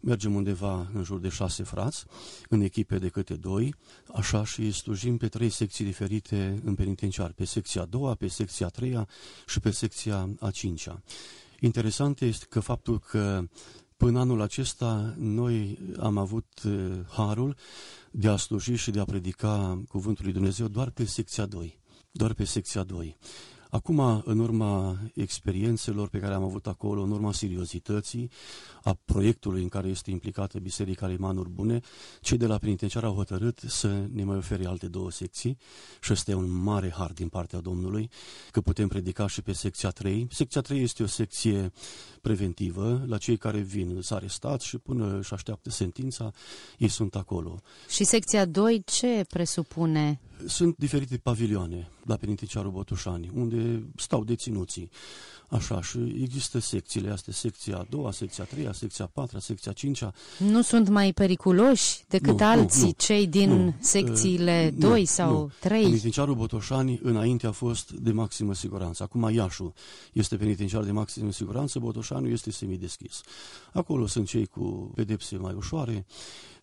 mergem undeva în jur de șase frați, în echipe de câte doi, așa și slujim pe trei secții diferite în penitenciar, pe secția a doua, pe secția a treia și pe secția a cincea. Interesant este că faptul că Până anul acesta noi am avut uh, harul de a sluji și de a predica Cuvântul lui Dumnezeu doar pe secția 2. Doar pe secția 2. Acum, în urma experiențelor pe care am avut acolo, în urma seriozității a proiectului în care este implicată Biserica Limanuri Bune, cei de la penitenciar au hotărât să ne mai ofere alte două secții și este un mare har din partea Domnului că putem predica și pe secția 3. Secția 3 este o secție preventivă la cei care vin, s-a arestat și până își așteaptă sentința, ei sunt acolo. Și secția 2 ce presupune? Sunt diferite pavilioane la penitenciarul Botușani, unde unde stau deținuții. Așa, și există secțiile astea, secția a doua, secția a treia, secția a patra, secția a cincea. Nu sunt mai periculoși decât Nu, alții, nu, nu, cei din nu, secțiile uh, 2 nu, sau nu. 3? Penitenciarul Botoșani înainte a fost de maximă siguranță. Acum Iașu este penitenciar de maximă siguranță, Botoșani este semideschis. Acolo sunt cei cu pedepse mai ușoare,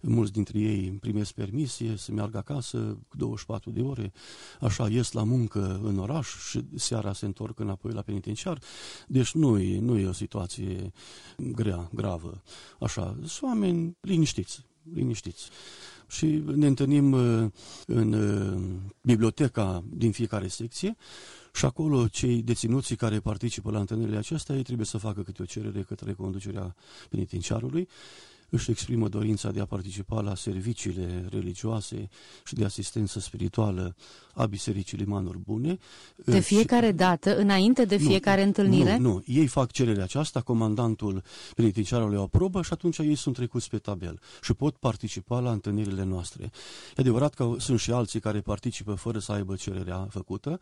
mulți dintre ei primesc permisie să meargă acasă cu 24 de ore, așa ies la muncă în oraș și seara se întorc înapoi la penitenciar. Deci nu e, nu e o situație grea, gravă. Așa, sunt oameni liniștiți, liniștiți și ne întâlnim uh, în uh, biblioteca din fiecare secție și acolo cei deținuții care participă la întâlnirile acestea, ei trebuie să facă câte o cerere către conducerea penitenciarului își exprimă dorința de a participa la serviciile religioase și de asistență spirituală a Bisericii Limanuri Bune. De fiecare dată, înainte de fiecare nu, întâlnire? Nu, nu. Ei fac cererea aceasta, comandantul penitenciarului o aprobă și atunci ei sunt trecuți pe tabel și pot participa la întâlnirile noastre. E adevărat că sunt și alții care participă fără să aibă cererea făcută,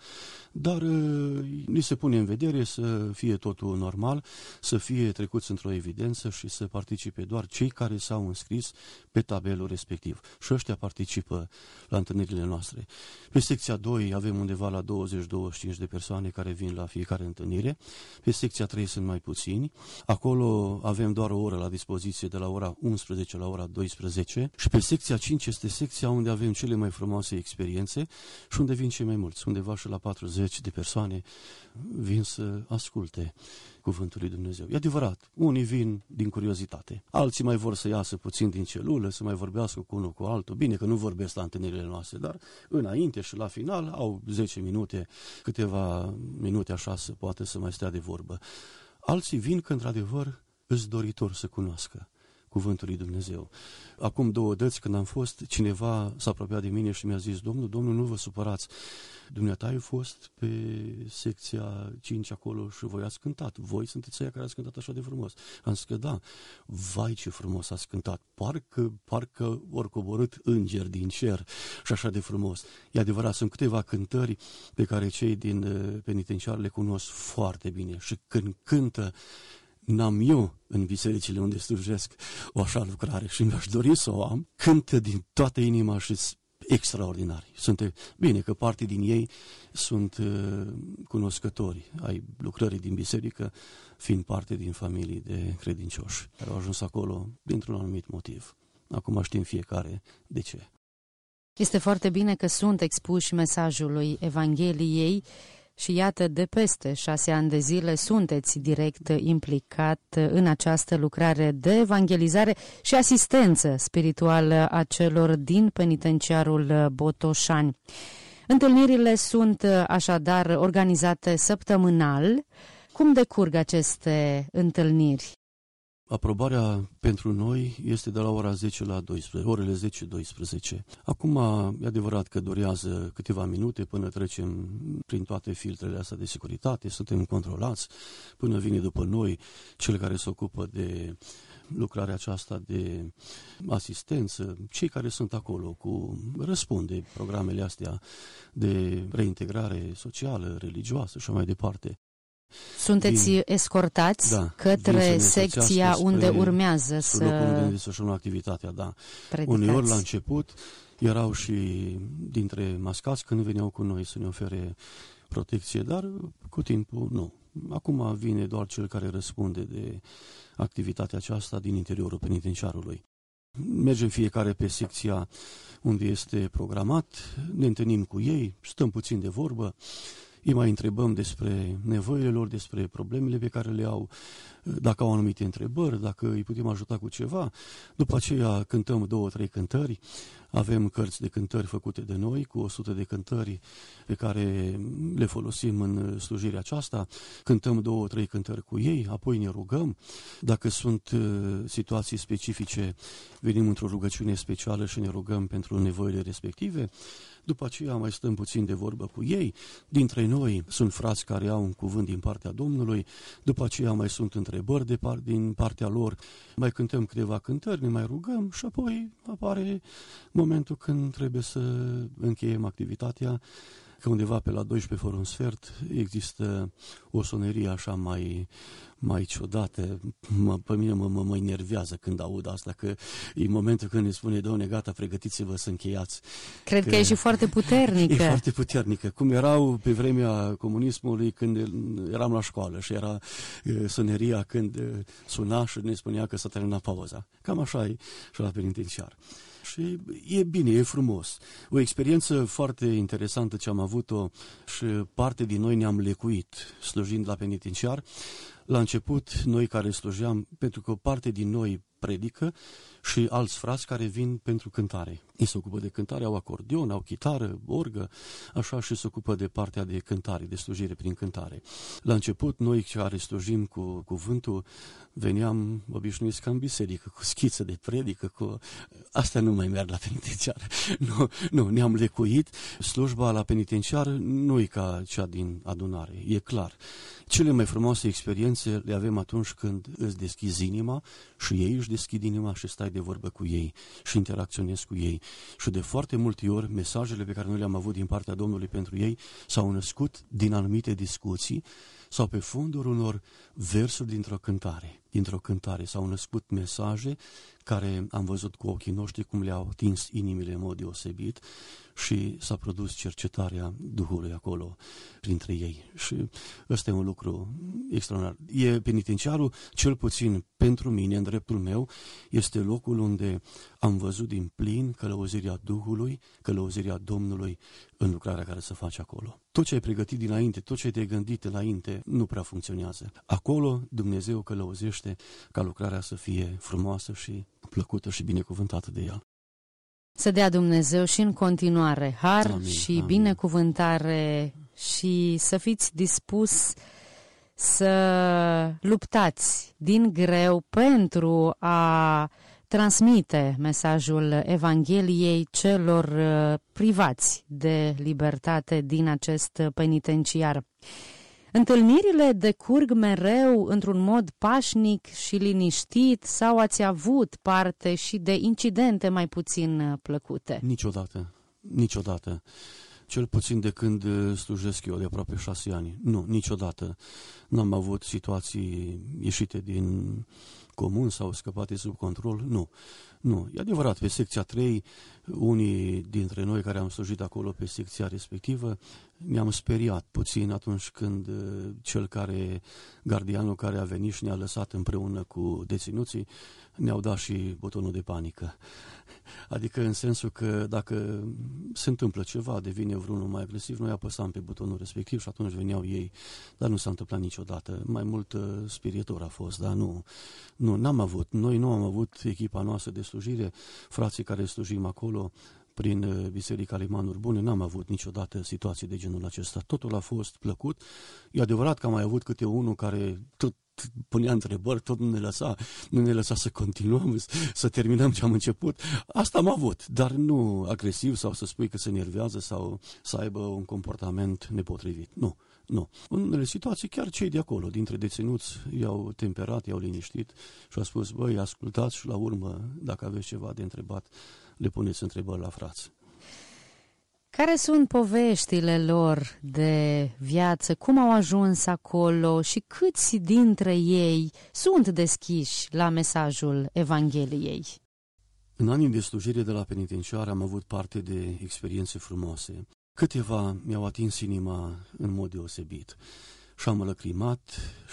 dar ni se pune în vedere să fie totul normal, să fie trecuți într-o evidență și să participe doar cei care s-au înscris pe tabelul respectiv. Și ăștia participă la întâlnirile noastre. Pe secția 2 avem undeva la 20-25 de persoane care vin la fiecare întâlnire. Pe secția 3 sunt mai puțini. Acolo avem doar o oră la dispoziție de la ora 11 la ora 12 și pe secția 5 este secția unde avem cele mai frumoase experiențe și unde vin cei mai mulți, undeva și la 40 de persoane vin să asculte cuvântul lui Dumnezeu. E adevărat, unii vin din curiozitate, alții mai vor să iasă puțin din celulă, să mai vorbească cu unul cu altul. Bine că nu vorbesc la întâlnirile noastre, dar înainte și la final au 10 minute, câteva minute așa să poate să mai stea de vorbă. Alții vin că într-adevăr îți doritor să cunoască cuvântul lui Dumnezeu. Acum două dăți când am fost, cineva s-a apropiat de mine și mi-a zis, Domnul, Domnul, nu vă supărați, dumneata ai fost pe secția 5 acolo și voi ați cântat. Voi sunteți aia care ați cântat așa de frumos. Am zis că da, vai ce frumos ați cântat. Parcă, parcă ori coborât îngeri din cer și așa de frumos. E adevărat, sunt câteva cântări pe care cei din uh, penitenciar le cunosc foarte bine și când cântă n-am eu în bisericile unde slujesc o așa lucrare și mi-aș dori să o am, cântă din toată inima și extraordinari. Sunt, bine că parte din ei sunt uh, cunoscători ai lucrării din biserică, fiind parte din familii de credincioși, care au ajuns acolo dintr-un anumit motiv. Acum știm fiecare de ce. Este foarte bine că sunt expuși mesajului Evangheliei și iată, de peste șase ani de zile sunteți direct implicat în această lucrare de evangelizare și asistență spirituală a celor din penitenciarul Botoșani. Întâlnirile sunt așadar organizate săptămânal. Cum decurg aceste întâlniri? Aprobarea pentru noi este de la ora 10 la 12, orele 10-12. Acum, e adevărat că durează câteva minute până trecem prin toate filtrele astea de securitate, suntem controlați, până vine după noi cel care se ocupă de lucrarea aceasta de asistență, cei care sunt acolo cu răspunde programele astea de reintegrare socială, religioasă și mai departe. Sunteți vin, escortați da, către secția unde urmează să... Locul unde desfășurăm activitatea, da. Predicați. Uneori la început erau și dintre mascați când veneau cu noi să ne ofere protecție, dar cu timpul nu. Acum vine doar cel care răspunde de activitatea aceasta din interiorul penitenciarului. Mergem fiecare pe secția unde este programat, ne întâlnim cu ei, stăm puțin de vorbă, îi mai întrebăm despre nevoile lor, despre problemele pe care le au, dacă au anumite întrebări, dacă îi putem ajuta cu ceva. După aceea cântăm două, trei cântări, avem cărți de cântări făcute de noi, cu 100 de cântări pe care le folosim în slujirea aceasta. Cântăm două, trei cântări cu ei, apoi ne rugăm. Dacă sunt uh, situații specifice, venim într-o rugăciune specială și ne rugăm pentru nevoile respective. După aceea mai stăm puțin de vorbă cu ei. Dintre noi sunt frați care au un cuvânt din partea Domnului. După aceea mai sunt întrebări de par, din partea lor. Mai cântăm câteva cântări, ne mai rugăm și apoi apare momentul când trebuie să încheiem activitatea că undeva pe la 12 fără un sfert există o sonerie așa mai, mai ciudată. Mă, pe mine mă, mă, mă enervează când aud asta, că e momentul când ne spune, doamne, gata, pregătiți-vă să încheiați. Cred că, că e și foarte puternică. E foarte puternică. Cum erau pe vremea comunismului când eram la școală și era soneria când suna și ne spunea că s-a terminat pauza. Cam așa e și la penitenciar și e bine, e frumos. O experiență foarte interesantă ce am avut-o și parte din noi ne-am lecuit slujind la penitenciar. La început, noi care slujeam, pentru că o parte din noi predică și alți frați care vin pentru cântare. Ei se ocupă de cântare, au acordeon, au chitară, orgă, așa și se ocupă de partea de cântare, de slujire prin cântare. La început, noi care slujim cu cuvântul, veneam obișnuiți ca în biserică, cu schiță de predică, cu... Astea nu mai merg la penitenciar. Nu, nu ne-am lecuit. Slujba la penitenciar nu e ca cea din adunare, e clar. Cele mai frumoase experiențe le avem atunci când îți deschizi inima și ei își deschid inima și stai de vorbă cu ei și interacționezi cu ei. Și de foarte multe ori mesajele pe care noi le-am avut din partea Domnului pentru ei s-au născut din anumite discuții sau pe fondul unor versuri dintr-o cântare. Dintr-o cântare s-au născut mesaje care am văzut cu ochii noștri cum le-au atins inimile în mod deosebit și s-a produs cercetarea Duhului acolo printre ei. Și ăsta e un lucru extraordinar. E penitenciarul, cel puțin pentru mine, în dreptul meu, este locul unde am văzut din plin călăuzirea Duhului, călăuzirea Domnului în lucrarea care se face acolo. Tot ce ai pregătit dinainte, tot ce ai te gândit înainte, nu prea funcționează. Acolo Dumnezeu călăuzește ca lucrarea să fie frumoasă și plăcută și binecuvântată de El. Să dea Dumnezeu și în continuare har amin, și amin. binecuvântare și să fiți dispus să luptați din greu pentru a transmite mesajul Evangheliei celor uh, privați de libertate din acest penitenciar. Întâlnirile decurg mereu într-un mod pașnic și liniștit sau ați avut parte și de incidente mai puțin uh, plăcute? Niciodată, niciodată. Cel puțin de când uh, slujesc eu de aproape șase ani. Nu, niciodată. N-am avut situații ieșite din comun sau scăpate sub control. Nu. Nu, e adevărat, pe secția 3, unii dintre noi care am slujit acolo pe secția respectivă, ne-am speriat puțin atunci când uh, cel care, gardianul care a venit și ne-a lăsat împreună cu deținuții, ne-au dat și butonul de panică. Adică în sensul că dacă se întâmplă ceva, devine vreunul mai agresiv, noi apăsam pe butonul respectiv și atunci veneau ei, dar nu s-a întâmplat niciodată. Mai mult uh, spiritor a fost, dar nu, nu, n-am avut. Noi nu am avut echipa noastră de slujire, frații care slujim acolo, prin uh, Biserica Limanuri Bune, n-am avut niciodată situații de genul acesta. Totul a fost plăcut. E adevărat că am mai avut câte unul care tot punea întrebări, tot nu ne lăsa, nu ne lăsa să continuăm, să terminăm ce am început. Asta am avut, dar nu agresiv sau să spui că se nervează sau să aibă un comportament nepotrivit. Nu, nu. În unele situații, chiar cei de acolo, dintre deținuți, i-au temperat, i-au liniștit și au spus, băi, ascultați și la urmă, dacă aveți ceva de întrebat, le puneți întrebări la frați. Care sunt poveștile lor de viață? Cum au ajuns acolo și câți dintre ei sunt deschiși la mesajul Evangheliei? În anii de slujire de la penitenciar am avut parte de experiențe frumoase. Câteva mi-au atins inima în mod deosebit și am lăcrimat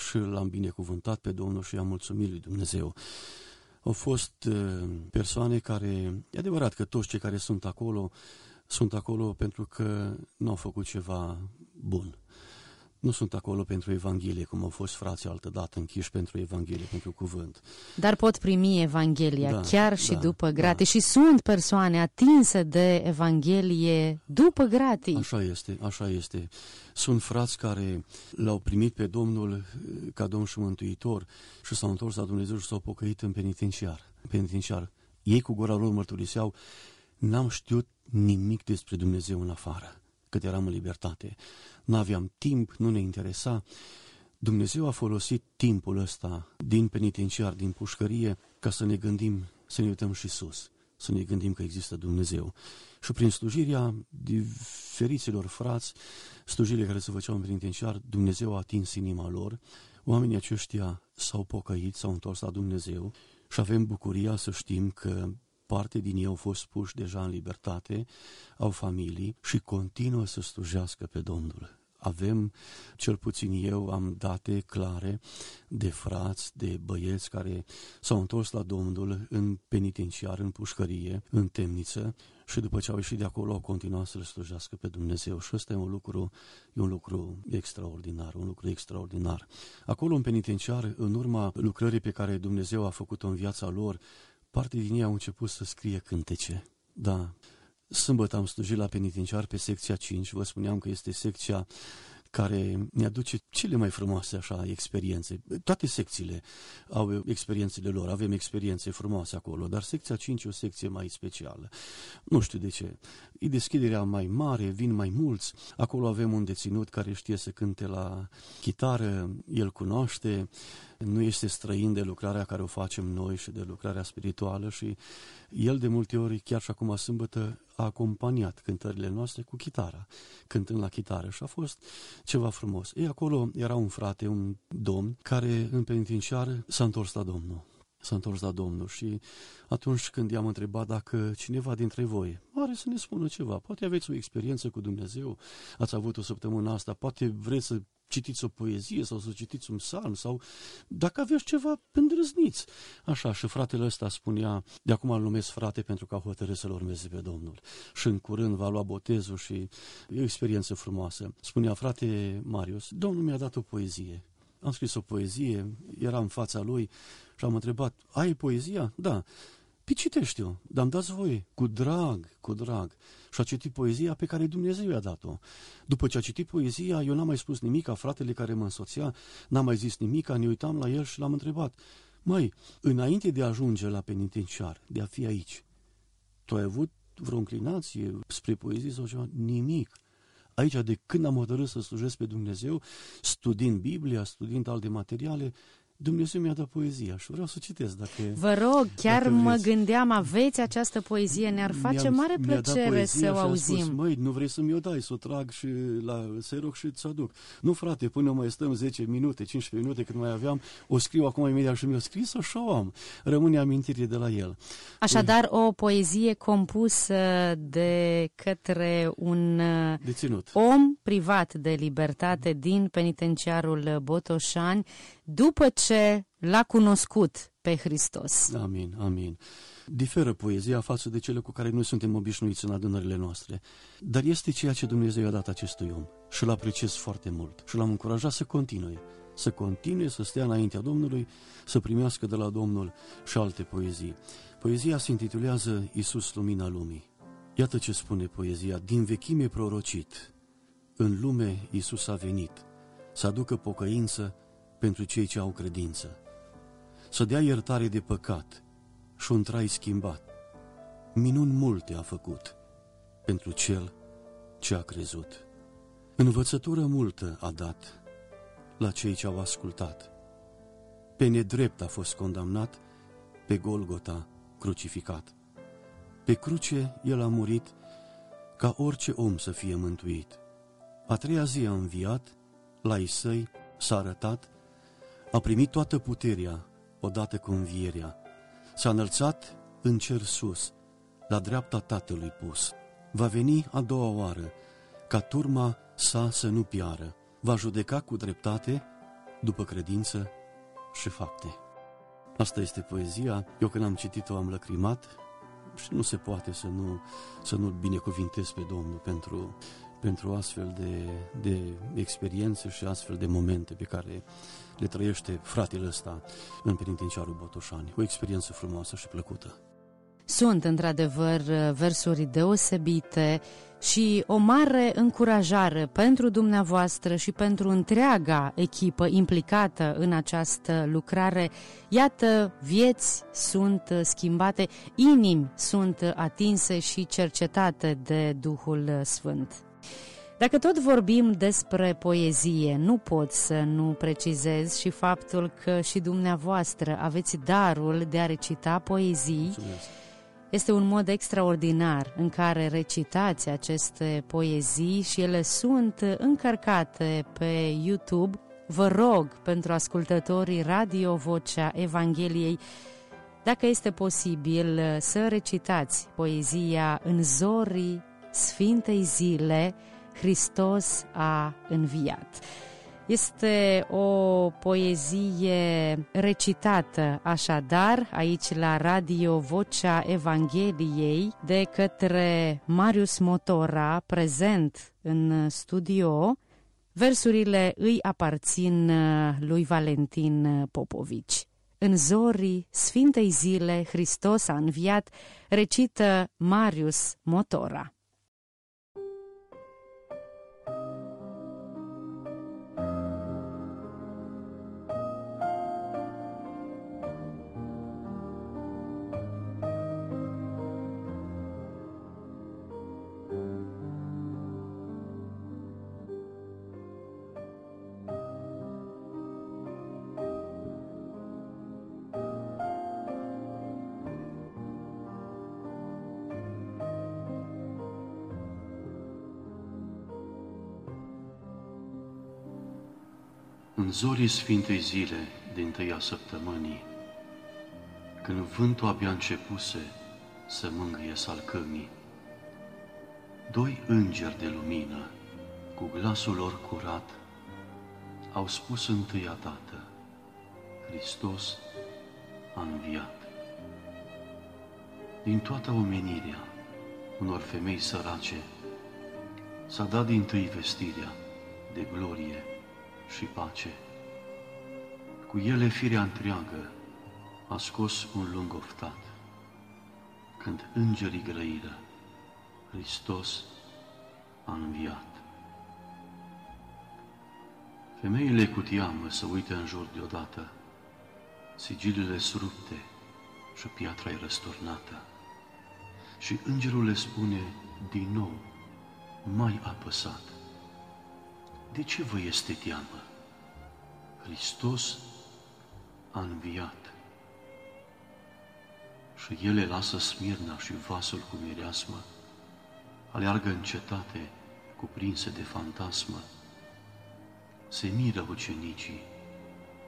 și l-am binecuvântat pe Domnul și am mulțumit lui Dumnezeu. Au fost uh, persoane care, e adevărat că toți cei care sunt acolo sunt acolo pentru că nu au făcut ceva bun. Nu sunt acolo pentru Evanghelie, cum au fost frații altădată închiși pentru Evanghelie, pentru cuvânt. Dar pot primi Evanghelia da, chiar și da, după gratis. Da. Și sunt persoane atinse de Evanghelie după gratis. Așa este, așa este. Sunt frați care l-au primit pe Domnul ca Domn și Mântuitor și s-au întors la Dumnezeu și s-au pocăit în penitenciar. penitenciar. Ei cu gura lor mărturiseau N-am știut nimic despre Dumnezeu în afară, cât eram în libertate. Nu aveam timp, nu ne interesa. Dumnezeu a folosit timpul ăsta din penitenciar, din pușcărie, ca să ne gândim, să ne uităm și sus. să ne gândim că există Dumnezeu. Și prin slujirea diferiților frați, slujirile care se făceau în penitenciar, Dumnezeu a atins inima lor, oamenii aceștia s-au pocăit, s-au întors la Dumnezeu și avem bucuria să știm că parte din ei au fost puși deja în libertate, au familii și continuă să slujească pe Domnul avem, cel puțin eu, am date clare de frați, de băieți care s-au întors la Domnul în penitenciar, în pușcărie, în temniță și după ce au ieșit de acolo au continuat să-L slujească pe Dumnezeu și ăsta e un lucru, e un lucru extraordinar, un lucru extraordinar. Acolo în penitenciar, în urma lucrării pe care Dumnezeu a făcut-o în viața lor, parte din ei au început să scrie cântece. Da, Sâmbătă am slujit la penitenciar pe secția 5, vă spuneam că este secția care ne aduce cele mai frumoase așa experiențe. Toate secțiile au experiențele lor, avem experiențe frumoase acolo, dar secția 5 e o secție mai specială. Nu știu de ce. E deschiderea mai mare, vin mai mulți. Acolo avem un deținut care știe să cânte la chitară, el cunoaște, nu este străin de lucrarea care o facem noi și de lucrarea spirituală și el de multe ori, chiar și acum sâmbătă, a acompaniat cântările noastre cu chitara, cântând la chitară și a fost ceva frumos. Ei, acolo era un frate, un domn, care în penitenciar s-a întors la Domnul s-a întors la Domnul și atunci când i-am întrebat dacă cineva dintre voi are să ne spună ceva, poate aveți o experiență cu Dumnezeu, ați avut o săptămână asta, poate vreți să citiți o poezie sau să citiți un psalm sau dacă aveți ceva, îndrăzniți. Așa, și fratele ăsta spunea, de acum îl numesc frate pentru că a hotărât să-L urmeze pe Domnul. Și în curând va lua botezul și e o experiență frumoasă. Spunea, frate Marius, Domnul mi-a dat o poezie. Am scris o poezie, era în fața lui și am întrebat, ai poezia? Da. Păi citește-o, dar îmi dați voie, cu drag, cu drag. Și a citit poezia pe care Dumnezeu i-a dat-o. După ce a citit poezia, eu n-am mai spus nimic, a fratele care mă însoțea, n-am mai zis nimic, ne uitam la el și l-am întrebat. Măi, înainte de a ajunge la penitenciar, de a fi aici, tu ai avut vreo înclinație spre poezie sau ceva? Nimic. Aici, de când am hotărât să slujesc pe Dumnezeu, studiind Biblia, studiind alte materiale, Dumnezeu mi-a dat poezia și vreau să citesc dacă Vă rog, chiar mă gândeam, aveți această poezie, ne-ar face mare plăcere să o auzim. Spus, măi, nu vrei să-mi o dai, să o trag și la seroc și ți aduc. Nu, frate, până mai stăm 10 minute, 15 minute, când mai aveam, o scriu acum imediat și mi-o scris, așa o am. Rămâne amintire de la el. Așadar, o poezie compusă de către un Deținut. om privat de libertate din penitenciarul Botoșani, după ce l-a cunoscut pe Hristos. Amin, amin. Diferă poezia față de cele cu care noi suntem obișnuiți în adunările noastre, dar este ceea ce Dumnezeu i-a dat acestui om și îl apreciez foarte mult și l-am încurajat să continue, să continue să stea înaintea Domnului, să primească de la Domnul și alte poezii. Poezia se intitulează Isus Lumina Lumii. Iată ce spune poezia, din vechime prorocit, în lume Isus a venit, să aducă pocăință pentru cei ce au credință, să dea iertare de păcat și un trai schimbat. Minuni multe a făcut pentru cel ce a crezut. Învățătură multă a dat la cei ce au ascultat. Pe nedrept a fost condamnat, pe Golgota crucificat. Pe cruce el a murit ca orice om să fie mântuit. A treia zi a înviat, la ei săi s-a arătat a primit toată puterea odată cu învierea. S-a înălțat în cer sus, la dreapta Tatălui pus. Va veni a doua oară, ca turma sa să nu piară. Va judeca cu dreptate, după credință și fapte. Asta este poezia. Eu când am citit-o am lăcrimat și nu se poate să nu, să nu-L binecuvintez pe Domnul pentru pentru astfel de, de experiențe și astfel de momente pe care le trăiește fratele ăsta în penitenciarul Botoșani. O experiență frumoasă și plăcută. Sunt într-adevăr versuri deosebite și o mare încurajare pentru dumneavoastră și pentru întreaga echipă implicată în această lucrare. Iată, vieți sunt schimbate, inimi sunt atinse și cercetate de Duhul Sfânt. Dacă tot vorbim despre poezie, nu pot să nu precizez și faptul că și dumneavoastră aveți darul de a recita poezii. Mulțumesc. Este un mod extraordinar în care recitați aceste poezii și ele sunt încărcate pe YouTube. Vă rog pentru ascultătorii Radio Vocea Evangheliei dacă este posibil să recitați poezia în zorii Sfintei Zile, Hristos a înviat. Este o poezie recitată așadar aici la Radio Vocea Evangheliei de către Marius Motora, prezent în studio. Versurile îi aparțin lui Valentin Popovici. În zorii Sfintei Zile, Hristos a înviat, recită Marius Motora. În zorii Sfintei Zile din tăia săptămânii, când vântul abia începuse să mângâie salcâmii, doi îngeri de lumină, cu glasul lor curat, au spus întâia dată, Hristos a înviat. Din toată omenirea unor femei sărace s-a dat din tâi vestirea de glorie și pace. Cu ele firea întreagă a scos un lung oftat, când îngerii grăiră, Hristos a înviat. Femeile cu tiamă să uite în jur deodată, sigilele surupte și piatra e răsturnată. Și îngerul le spune din nou, mai apăsat, de ce vă este teamă? Hristos a înviat. Și ele lasă smirna și vasul cu mireasmă, aleargă în cetate cuprinse de fantasmă. Se miră ucenicii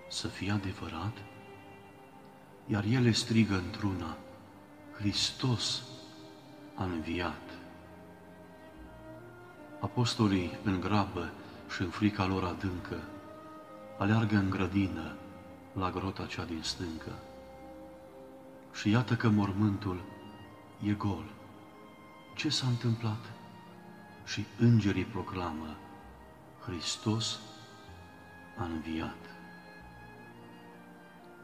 să fie adevărat, iar ele strigă într-una, Hristos a înviat. Apostolii în grabă și în frica lor adâncă, aleargă în grădină la grota cea din stâncă. Și iată că mormântul e gol. Ce s-a întâmplat? Și îngerii proclamă, Hristos a înviat.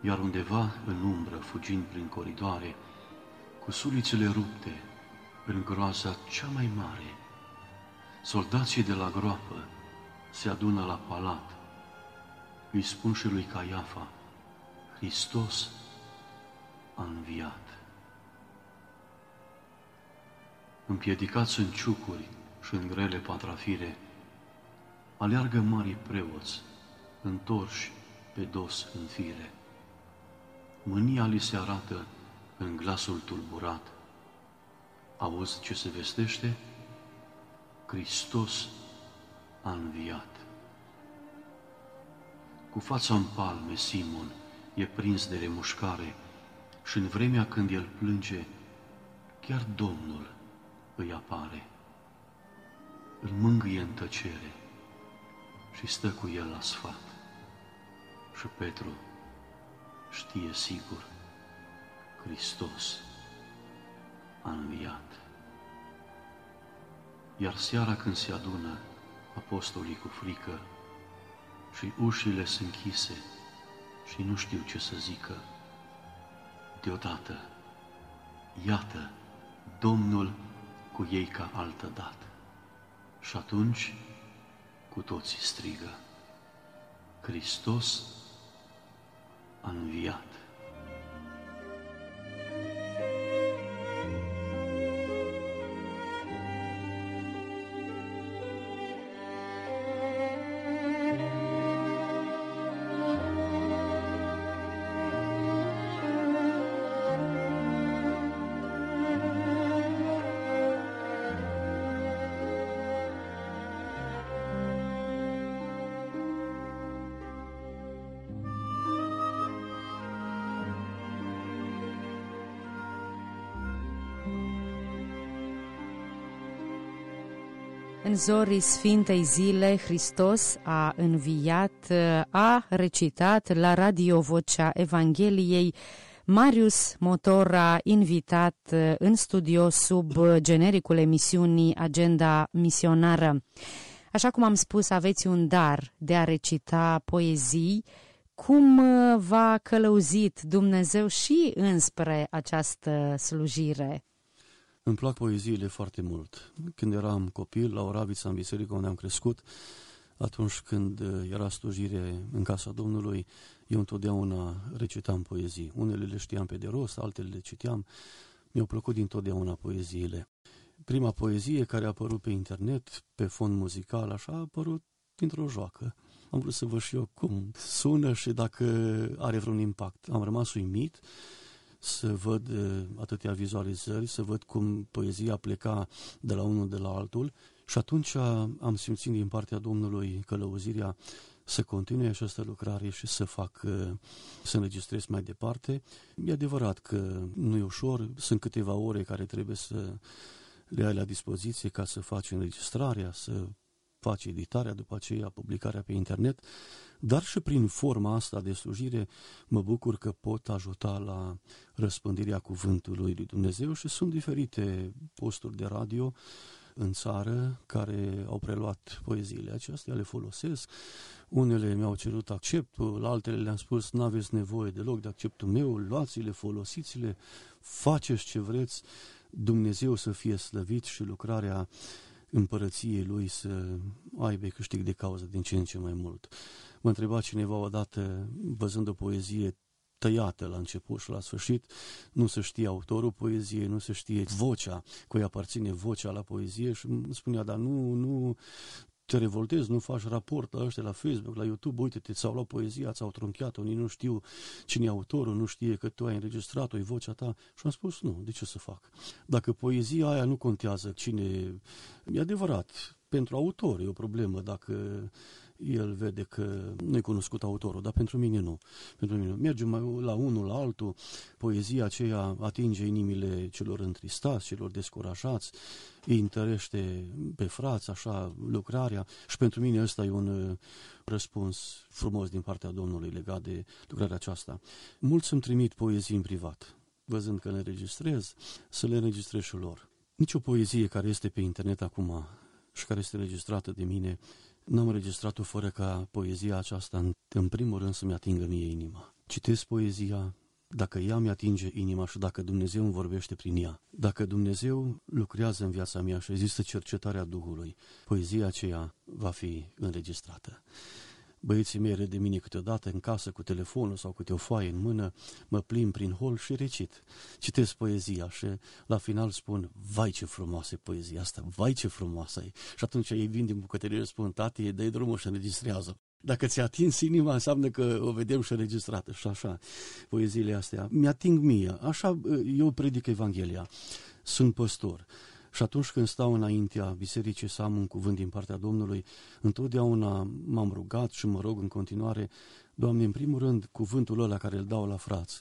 Iar undeva în umbră, fugind prin coridoare, cu sulițele rupte, în groaza cea mai mare, soldații de la groapă se adună la palat. Îi spun și lui Caiafa, Hristos a înviat. Împiedicați în ciucuri și în grele patrafire, aleargă mari preoți, întorși pe dos în fire. Mânia li se arată în glasul tulburat. Auzi ce se vestește? Hristos a înviat. Cu fața în palme, Simon e prins de remușcare și în vremea când el plânge, chiar Domnul îi apare. Îl mângâie în tăcere și stă cu el la sfat. Și Petru știe sigur, Hristos a înviat. Iar seara când se adună, apostolii cu frică și ușile sunt închise și nu știu ce să zică. Deodată, iată, Domnul cu ei ca altă dată. Și atunci, cu toții strigă, Hristos a înviat. În zorii Sfintei Zile, Hristos a înviat, a recitat la radio Vocea Evangheliei Marius Motora, invitat în studio sub genericul emisiunii Agenda Misionară. Așa cum am spus, aveți un dar de a recita poezii. Cum v-a călăuzit Dumnezeu și înspre această slujire? Îmi plac poeziile foarte mult. Când eram copil, la Oravița, în biserică unde am crescut, atunci când uh, era slujire în casa Domnului, eu întotdeauna recitam poezii. Unele le știam pe de rost, altele le citeam. Mi-au plăcut dintotdeauna poeziile. Prima poezie care a apărut pe internet, pe fond muzical, așa, a apărut dintr-o joacă. Am vrut să văd și eu cum sună și dacă are vreun impact. Am rămas uimit să văd atâtea vizualizări, să văd cum poezia pleca de la unul de la altul și atunci am simțit din partea Domnului călăuzirea să continue această lucrare și să fac, să înregistrez mai departe. E adevărat că nu e ușor, sunt câteva ore care trebuie să le ai la dispoziție ca să faci înregistrarea, să faci editarea, după aceea publicarea pe internet, dar și prin forma asta de slujire mă bucur că pot ajuta la răspândirea cuvântului lui Dumnezeu și sunt diferite posturi de radio în țară care au preluat poeziile acestea, le folosesc. Unele mi-au cerut acceptul, altele le-am spus, nu aveți nevoie deloc de acceptul meu, luați-le, folosiți-le, faceți ce vreți, Dumnezeu să fie slăvit și lucrarea împărăției lui să aibă câștig de cauză din ce în ce mai mult. Mă întreba cineva odată, văzând o poezie tăiată la început și la sfârșit, nu se știe autorul poeziei, nu se știe vocea, cui aparține vocea la poezie și îmi spunea, dar nu, nu, te revoltezi, nu faci raport la ăștia la Facebook, la YouTube, uite-te, ți-au luat poezia, ți-au trunchiat-o, unii nu știu cine e autorul, nu știe că tu ai înregistrat-o, e vocea ta. Și am spus, nu, de ce să fac? Dacă poezia aia nu contează cine... E adevărat, pentru autor e o problemă dacă el vede că nu-i cunoscut autorul, dar pentru mine nu. Pentru mine nu. Mergem mai la unul, la altul, poezia aceea atinge inimile celor întristați, celor descurajați, îi întărește pe frați, așa, lucrarea și pentru mine ăsta e un uh, răspuns frumos din partea Domnului legat de lucrarea aceasta. Mulți îmi trimit poezii în privat, văzând că le înregistrez, să le înregistrez și lor. Nici o poezie care este pe internet acum și care este registrată de mine N-am registrat-o fără ca poezia aceasta, în, în primul rând, să-mi atingă mie inima. Citesc poezia, dacă ea mi atinge inima și dacă Dumnezeu îmi vorbește prin ea, dacă Dumnezeu lucrează în viața mea și există cercetarea Duhului, poezia aceea va fi înregistrată. Băieții mei râd de mine câteodată în casă cu telefonul sau cu o foaie în mână, mă plim prin hol și recit. Citesc poezia și la final spun, vai ce frumoasă e poezia asta, vai ce frumoasă e. Și atunci ei vin din bucătărie și spun, tati, dă drumul și înregistrează. Dacă ți-a atins inima, înseamnă că o vedem și înregistrată. Și așa, poeziile astea mi-ating mie. Așa eu predic Evanghelia. Sunt păstor. Și atunci când stau înaintea bisericii să am un cuvânt din partea Domnului, întotdeauna m-am rugat și mă rog în continuare, Doamne, în primul rând, cuvântul ăla care îl dau la frați,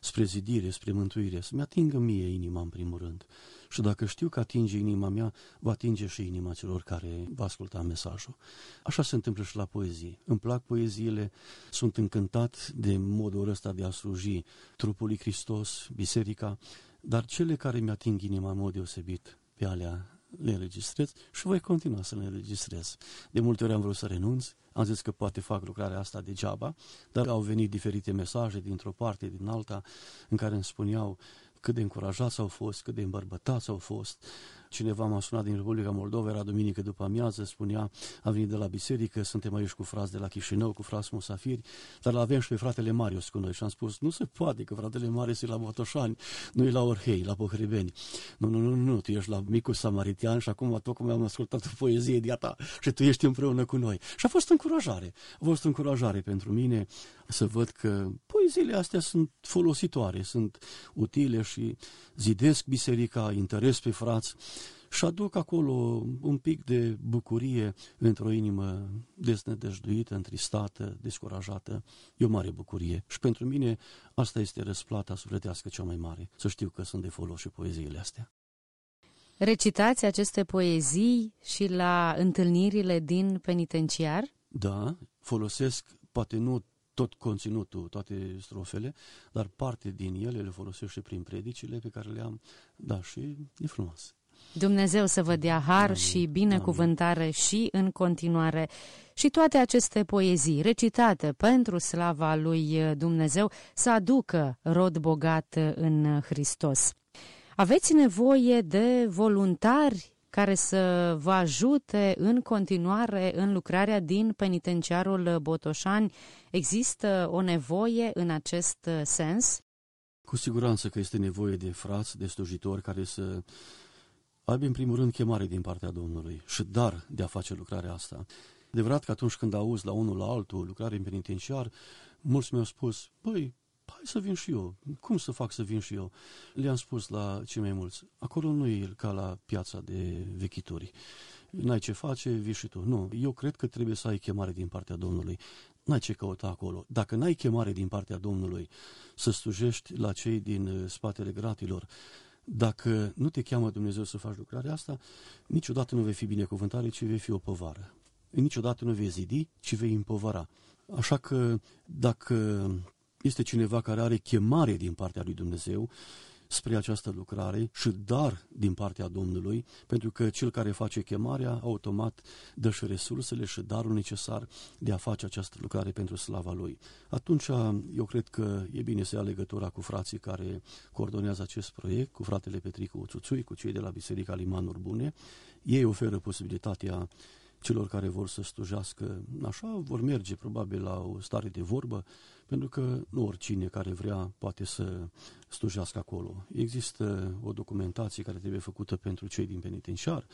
spre zidire, spre mântuire, să-mi atingă mie inima în primul rând. Și dacă știu că atinge inima mea, va atinge și inima celor care va asculta mesajul. Așa se întâmplă și la poezie. Îmi plac poeziile, sunt încântat de modul ăsta de a sluji trupului Hristos, biserica, dar cele care mi ating inima în mod deosebit pe alea le înregistrez și voi continua să le înregistrez. De multe ori am vrut să renunț, am zis că poate fac lucrarea asta degeaba, dar au venit diferite mesaje dintr-o parte, din alta, în care îmi spuneau cât de încurajați au fost, cât de îmbărbătați au fost, Cineva m-a sunat din Republica Moldova, era duminică după amiază, spunea, a venit de la biserică, suntem aici cu frați de la Chișinău, cu frați musafiri, dar avem și pe fratele Marius cu noi și am spus, nu se poate că fratele Marius e la Botoșani, nu e la Orhei, la Pohribeni. Nu, nu, nu, nu, tu ești la micul samaritian și acum tocmai am ascultat o poezie de ta și tu ești împreună cu noi. Și a fost încurajare, a fost încurajare pentru mine să văd că poeziile astea sunt folositoare, sunt utile și zidesc biserica, interes pe frați și aduc acolo un pic de bucurie într-o inimă desnădăjduită, întristată, descurajată. E o mare bucurie. Și pentru mine asta este răsplata sufletească cea mai mare. Să știu că sunt de folos și poeziile astea. Recitați aceste poezii și la întâlnirile din penitenciar? Da, folosesc, poate nu tot conținutul, toate strofele, dar parte din ele le folosește prin predicile pe care le am. Da, și e frumos. Dumnezeu să vă dea har Amin. și binecuvântare Amin. și în continuare. Și toate aceste poezii recitate pentru slava lui Dumnezeu să aducă rod bogat în Hristos. Aveți nevoie de voluntari care să vă ajute în continuare în lucrarea din penitenciarul Botoșani. Există o nevoie în acest sens? Cu siguranță că este nevoie de frați, de slujitori care să aibă în primul rând chemare din partea Domnului și dar de a face lucrarea asta. Adevărat că atunci când auzi la unul la altul lucrare în penitenciar, mulți mi-au spus, băi, hai să vin și eu. Cum să fac să vin și eu? Le-am spus la cei mai mulți, acolo nu e ca la piața de vechituri. N-ai ce face, vii și tu. Nu, eu cred că trebuie să ai chemare din partea Domnului. N-ai ce căuta acolo. Dacă n-ai chemare din partea Domnului să slujești la cei din uh, spatele gratilor, dacă nu te cheamă Dumnezeu să faci lucrarea asta, niciodată nu vei fi binecuvântare, ci vei fi o povară. Niciodată nu vei zidi, ci vei împovăra. Așa că dacă este cineva care are chemare din partea lui Dumnezeu spre această lucrare și dar din partea Domnului, pentru că cel care face chemarea, automat dă și resursele și darul necesar de a face această lucrare pentru slava Lui. Atunci, eu cred că e bine să ia legătura cu frații care coordonează acest proiect, cu fratele Petricu Țuțui, cu cei de la Biserica Limanuri Bune. Ei oferă posibilitatea celor care vor să slujească așa, vor merge probabil la o stare de vorbă, pentru că nu oricine care vrea poate să slujească acolo. Există o documentație care trebuie făcută pentru cei din penitenciar,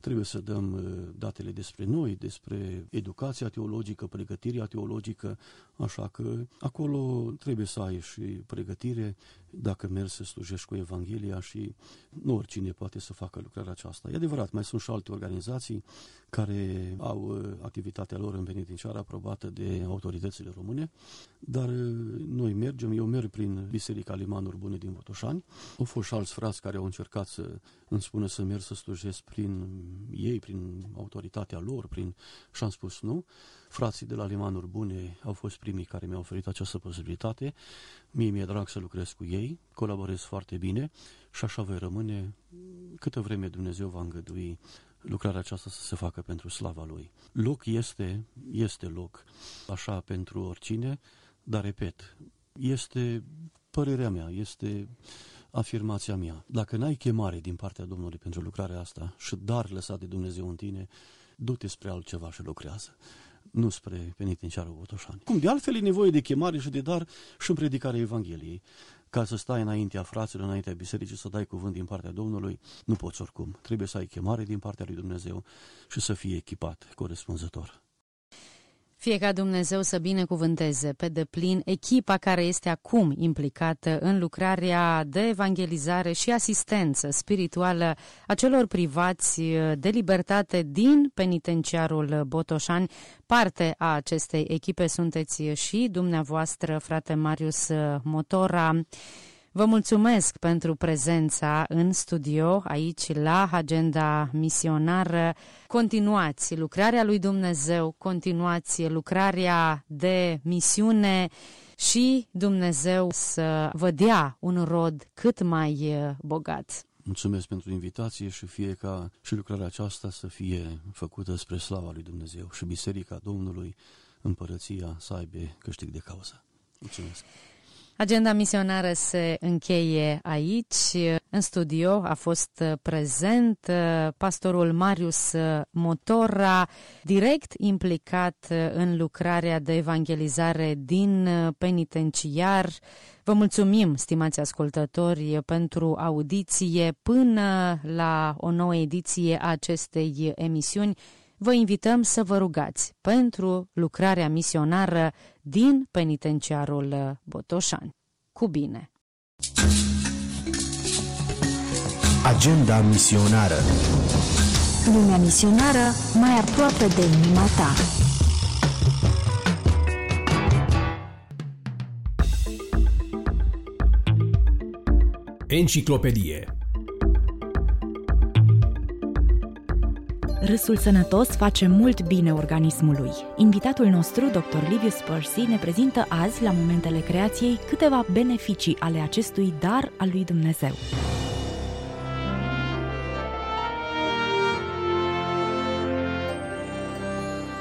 trebuie să dăm uh, datele despre noi, despre educația teologică, pregătirea teologică, așa că acolo trebuie să ai și pregătire dacă mergi să slujești cu Evanghelia și nu oricine poate să facă lucrarea aceasta. E adevărat, mai sunt și alte organizații care au uh, activitatea lor în penitenciar aprobată de autoritățile române, dar uh, noi mergem, eu merg prin Biserica Limanuri Bune din Botoșani. Au fost și alți frați care au încercat să îmi spună să merg să slujesc prin ei, prin autoritatea lor, prin... și am spus nu. Frații de la Limanuri Bune au fost primii care mi-au oferit această posibilitate. Mie mi-e drag să lucrez cu ei, colaborez foarte bine și așa voi rămâne câtă vreme Dumnezeu va îngădui lucrarea aceasta să se facă pentru slava Lui. Loc este, este loc, așa pentru oricine, dar repet, este părerea mea, este afirmația mea. Dacă n-ai chemare din partea Domnului pentru lucrarea asta și dar lăsat de Dumnezeu în tine, du-te spre altceva și lucrează nu spre penitenciarul Botoșani. Cum de altfel e nevoie de chemare și de dar și în predicarea Evangheliei. Ca să stai înaintea fraților, înaintea bisericii, să dai cuvânt din partea Domnului, nu poți oricum. Trebuie să ai chemare din partea lui Dumnezeu și să fii echipat corespunzător. Fie ca Dumnezeu să binecuvânteze pe deplin echipa care este acum implicată în lucrarea de evangelizare și asistență spirituală a celor privați de libertate din penitenciarul Botoșani. Parte a acestei echipe sunteți și dumneavoastră, frate Marius Motora. Vă mulțumesc pentru prezența în studio, aici la Agenda Misionară. Continuați lucrarea lui Dumnezeu, continuați lucrarea de misiune și Dumnezeu să vă dea un rod cât mai bogat. Mulțumesc pentru invitație și fie ca și lucrarea aceasta să fie făcută spre slava lui Dumnezeu și Biserica Domnului, împărăția să aibă câștig de cauză. Mulțumesc! Agenda misionară se încheie aici. În studio a fost prezent pastorul Marius Motora, direct implicat în lucrarea de evangelizare din penitenciar. Vă mulțumim, stimați ascultători, pentru audiție până la o nouă ediție a acestei emisiuni vă invităm să vă rugați pentru lucrarea misionară din penitenciarul Botoșani. Cu bine! Agenda misionară Lumea misionară mai aproape de inima ta. Enciclopedie Râsul sănătos face mult bine organismului. Invitatul nostru, dr. Livius Percy, ne prezintă azi, la momentele creației, câteva beneficii ale acestui dar al lui Dumnezeu.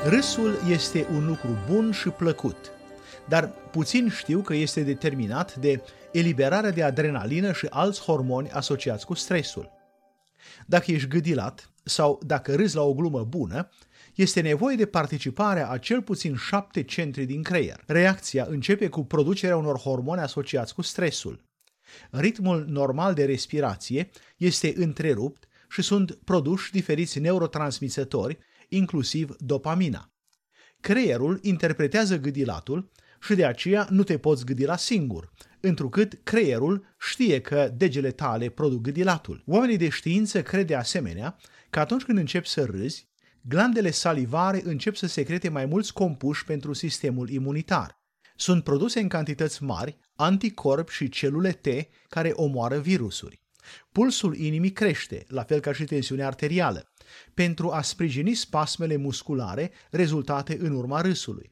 Râsul este un lucru bun și plăcut, dar puțin știu că este determinat de eliberarea de adrenalină și alți hormoni asociați cu stresul. Dacă ești gâdilat sau dacă râzi la o glumă bună, este nevoie de participarea a cel puțin șapte centri din creier. Reacția începe cu producerea unor hormoni asociați cu stresul. Ritmul normal de respirație este întrerupt și sunt produși diferiți neurotransmisători, inclusiv dopamina. Creierul interpretează gâdilatul și de aceea nu te poți gâdila singur, întrucât creierul știe că degele tale produc gâdilatul. Oamenii de știință cred de asemenea că atunci când începi să râzi, glandele salivare încep să secrete mai mulți compuși pentru sistemul imunitar. Sunt produse în cantități mari anticorpi și celule T care omoară virusuri. Pulsul inimii crește, la fel ca și tensiunea arterială, pentru a sprijini spasmele musculare rezultate în urma râsului.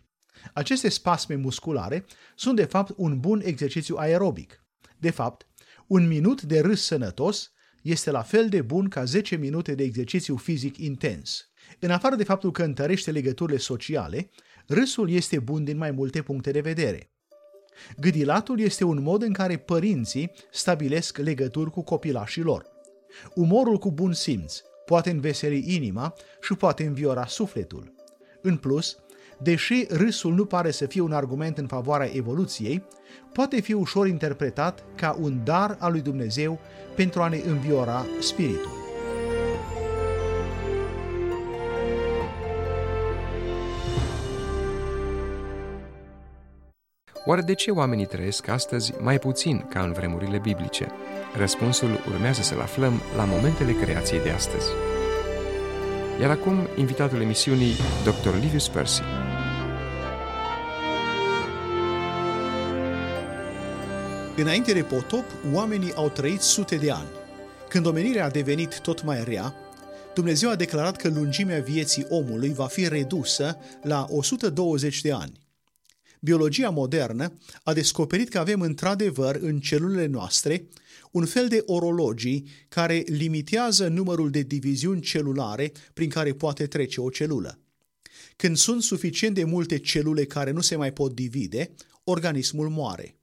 Aceste spasme musculare sunt de fapt un bun exercițiu aerobic. De fapt, un minut de râs sănătos este la fel de bun ca 10 minute de exercițiu fizic intens. În afară de faptul că întărește legăturile sociale, râsul este bun din mai multe puncte de vedere. Gâdilatul este un mod în care părinții stabilesc legături cu copilașii lor. Umorul cu bun simț poate înveseli inima și poate înviora sufletul. În plus, deși râsul nu pare să fie un argument în favoarea evoluției, poate fi ușor interpretat ca un dar al lui Dumnezeu pentru a ne înviora spiritul. Oare de ce oamenii trăiesc astăzi mai puțin ca în vremurile biblice? Răspunsul urmează să-l aflăm la momentele creației de astăzi. Iar acum, invitatul emisiunii, Dr. Livius Percy. Înainte de potop, oamenii au trăit sute de ani. Când omenirea a devenit tot mai rea, Dumnezeu a declarat că lungimea vieții omului va fi redusă la 120 de ani. Biologia modernă a descoperit că avem într-adevăr în celulele noastre un fel de orologii care limitează numărul de diviziuni celulare prin care poate trece o celulă. Când sunt suficient de multe celule care nu se mai pot divide, organismul moare.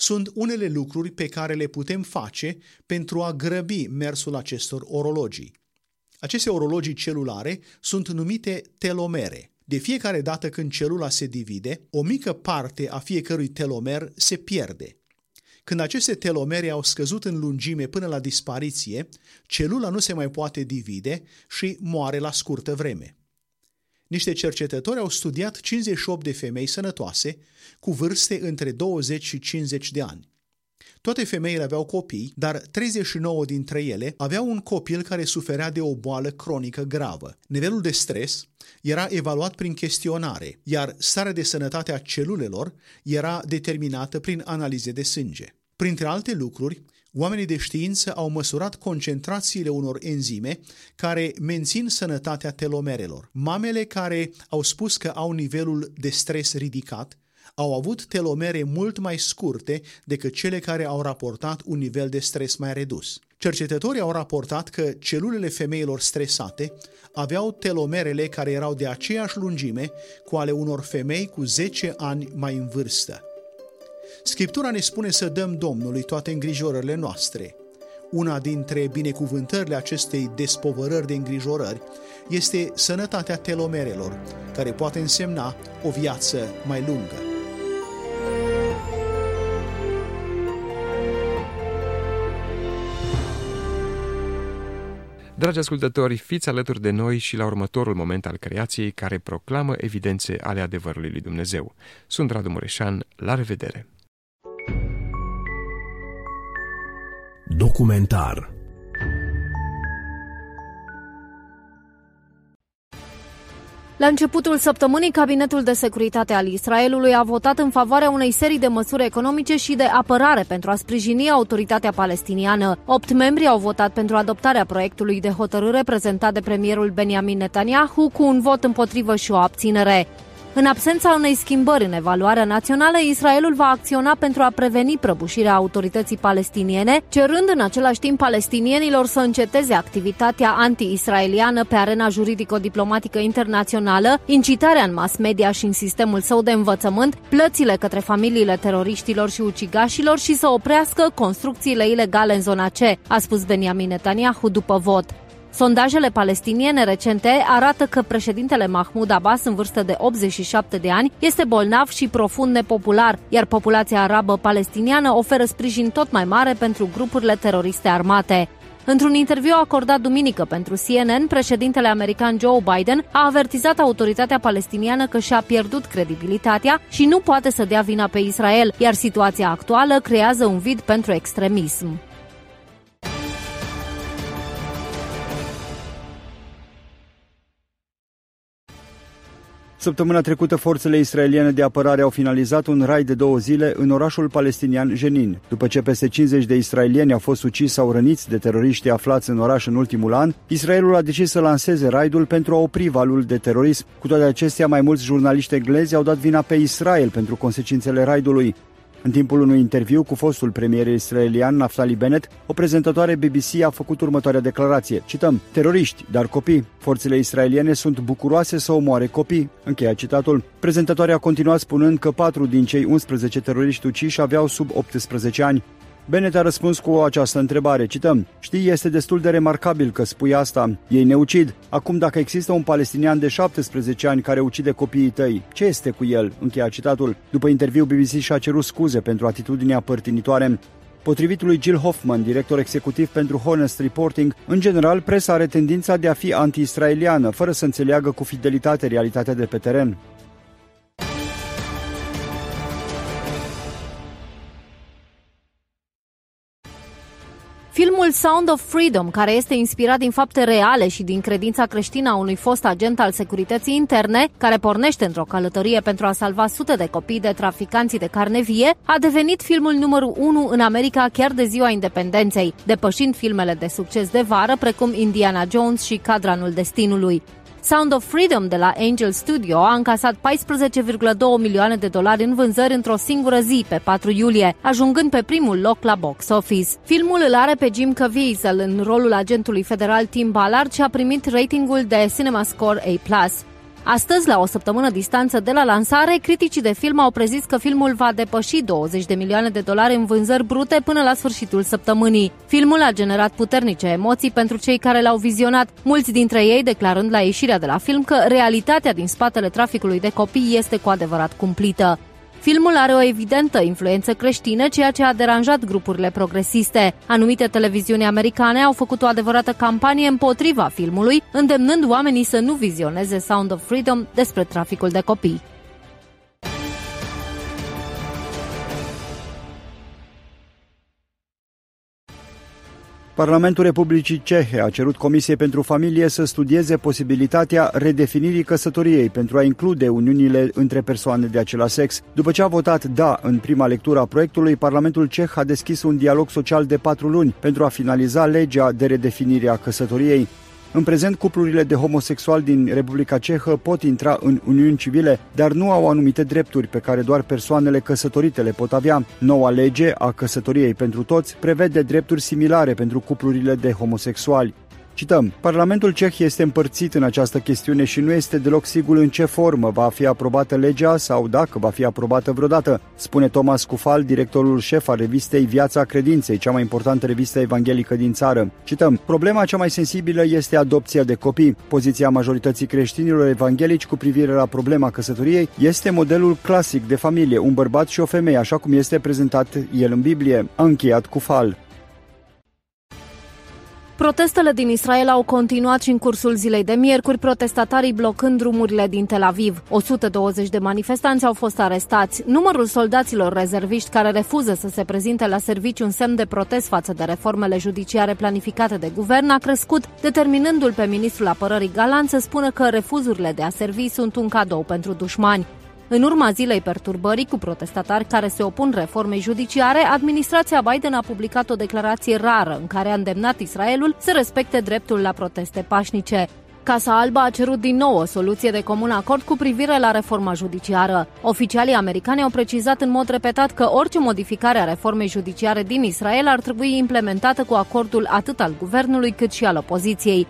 Sunt unele lucruri pe care le putem face pentru a grăbi mersul acestor orologii. Aceste orologii celulare sunt numite telomere. De fiecare dată când celula se divide, o mică parte a fiecărui telomer se pierde. Când aceste telomere au scăzut în lungime până la dispariție, celula nu se mai poate divide și moare la scurtă vreme. Niște cercetători au studiat 58 de femei sănătoase cu vârste între 20 și 50 de ani. Toate femeile aveau copii, dar 39 dintre ele aveau un copil care suferea de o boală cronică gravă. Nivelul de stres era evaluat prin chestionare, iar starea de sănătate a celulelor era determinată prin analize de sânge. Printre alte lucruri, oamenii de știință au măsurat concentrațiile unor enzime care mențin sănătatea telomerelor. Mamele care au spus că au nivelul de stres ridicat au avut telomere mult mai scurte decât cele care au raportat un nivel de stres mai redus. Cercetătorii au raportat că celulele femeilor stresate aveau telomerele care erau de aceeași lungime cu ale unor femei cu 10 ani mai în vârstă. Scriptura ne spune să dăm Domnului toate îngrijorările noastre. Una dintre binecuvântările acestei despovărări de îngrijorări este sănătatea telomerelor, care poate însemna o viață mai lungă. Dragi ascultători, fiți alături de noi și la următorul moment al creației care proclamă evidențe ale adevărului lui Dumnezeu. Sunt Radu Mureșan, la revedere! Documentar La începutul săptămânii, Cabinetul de Securitate al Israelului a votat în favoarea unei serii de măsuri economice și de apărare pentru a sprijini autoritatea palestiniană. Opt membri au votat pentru adoptarea proiectului de hotărâre prezentat de premierul Benjamin Netanyahu cu un vot împotrivă și o abținere. În absența unei schimbări în evaluarea națională, Israelul va acționa pentru a preveni prăbușirea autorității palestiniene, cerând în același timp palestinienilor să înceteze activitatea anti-israeliană pe arena juridico-diplomatică internațională, incitarea în mass media și în sistemul său de învățământ, plățile către familiile teroriștilor și ucigașilor și să oprească construcțiile ilegale în zona C, a spus Benjamin Netanyahu după vot. Sondajele palestiniene recente arată că președintele Mahmoud Abbas, în vârstă de 87 de ani, este bolnav și profund nepopular, iar populația arabă palestiniană oferă sprijin tot mai mare pentru grupurile teroriste armate. Într-un interviu acordat duminică pentru CNN, președintele american Joe Biden a avertizat autoritatea palestiniană că și-a pierdut credibilitatea și nu poate să dea vina pe Israel, iar situația actuală creează un vid pentru extremism. Săptămâna trecută, forțele israeliene de apărare au finalizat un raid de două zile în orașul palestinian Jenin. După ce peste 50 de israelieni au fost uciși sau răniți de teroriști aflați în oraș în ultimul an, Israelul a decis să lanseze raidul pentru a opri valul de terorism. Cu toate acestea, mai mulți jurnaliști englezi au dat vina pe Israel pentru consecințele raidului. În timpul unui interviu cu fostul premier israelian Naftali Bennett, o prezentatoare BBC a făcut următoarea declarație. Cităm, teroriști, dar copii. Forțele israeliene sunt bucuroase să omoare copii. Încheia citatul. Prezentatoarea a continuat spunând că patru din cei 11 teroriști uciși aveau sub 18 ani. Bennett a răspuns cu această întrebare, cităm, Știi, este destul de remarcabil că spui asta. Ei ne ucid. Acum, dacă există un palestinian de 17 ani care ucide copiii tăi, ce este cu el? Încheia citatul. După interviu, BBC și-a cerut scuze pentru atitudinea părtinitoare. Potrivit lui Jill Hoffman, director executiv pentru Honest Reporting, în general, presa are tendința de a fi anti-israeliană, fără să înțeleagă cu fidelitate realitatea de pe teren. Filmul Sound of Freedom, care este inspirat din fapte reale și din credința creștină a unui fost agent al securității interne, care pornește într-o călătorie pentru a salva sute de copii de traficanții de carne vie, a devenit filmul numărul 1 în America chiar de ziua independenței, depășind filmele de succes de vară precum Indiana Jones și Cadranul Destinului. Sound of Freedom de la Angel Studio a încasat 14,2 milioane de dolari în vânzări într-o singură zi, pe 4 iulie, ajungând pe primul loc la box office. Filmul îl are pe Jim Caviezel în rolul agentului federal Tim Ballard și a primit ratingul de CinemaScore A+. Astăzi, la o săptămână distanță de la lansare, criticii de film au prezis că filmul va depăși 20 de milioane de dolari în vânzări brute până la sfârșitul săptămânii. Filmul a generat puternice emoții pentru cei care l-au vizionat, mulți dintre ei declarând la ieșirea de la film că realitatea din spatele traficului de copii este cu adevărat cumplită. Filmul are o evidentă influență creștină, ceea ce a deranjat grupurile progresiste. Anumite televiziuni americane au făcut o adevărată campanie împotriva filmului, îndemnând oamenii să nu vizioneze Sound of Freedom despre traficul de copii. Parlamentul Republicii Cehe a cerut Comisiei pentru Familie să studieze posibilitatea redefinirii căsătoriei pentru a include uniunile între persoane de același sex. După ce a votat da în prima lectură a proiectului, Parlamentul Ceh a deschis un dialog social de patru luni pentru a finaliza legea de redefinire a căsătoriei. În prezent, cuplurile de homosexuali din Republica Cehă pot intra în uniuni civile, dar nu au anumite drepturi pe care doar persoanele căsătorite le pot avea. Noua lege a căsătoriei pentru toți prevede drepturi similare pentru cuplurile de homosexuali. Cităm, Parlamentul ceh este împărțit în această chestiune și nu este deloc sigur în ce formă va fi aprobată legea sau dacă va fi aprobată vreodată, spune Thomas Cufal, directorul șef al revistei Viața Credinței, cea mai importantă revistă evanghelică din țară. Cităm, problema cea mai sensibilă este adopția de copii. Poziția majorității creștinilor evanghelici cu privire la problema căsătoriei este modelul clasic de familie, un bărbat și o femeie, așa cum este prezentat el în Biblie, a încheiat Cufal. Protestele din Israel au continuat și în cursul zilei de miercuri, protestatarii blocând drumurile din Tel Aviv. 120 de manifestanți au fost arestați. Numărul soldaților rezerviști care refuză să se prezinte la serviciu în semn de protest față de reformele judiciare planificate de guvern a crescut, determinându-l pe ministrul apărării Galan să spună că refuzurile de a servi sunt un cadou pentru dușmani. În urma zilei perturbării cu protestatari care se opun reformei judiciare, administrația Biden a publicat o declarație rară în care a îndemnat Israelul să respecte dreptul la proteste pașnice. Casa Albă a cerut din nou o soluție de comun acord cu privire la reforma judiciară. Oficialii americani au precizat în mod repetat că orice modificare a reformei judiciare din Israel ar trebui implementată cu acordul atât al guvernului cât și al opoziției.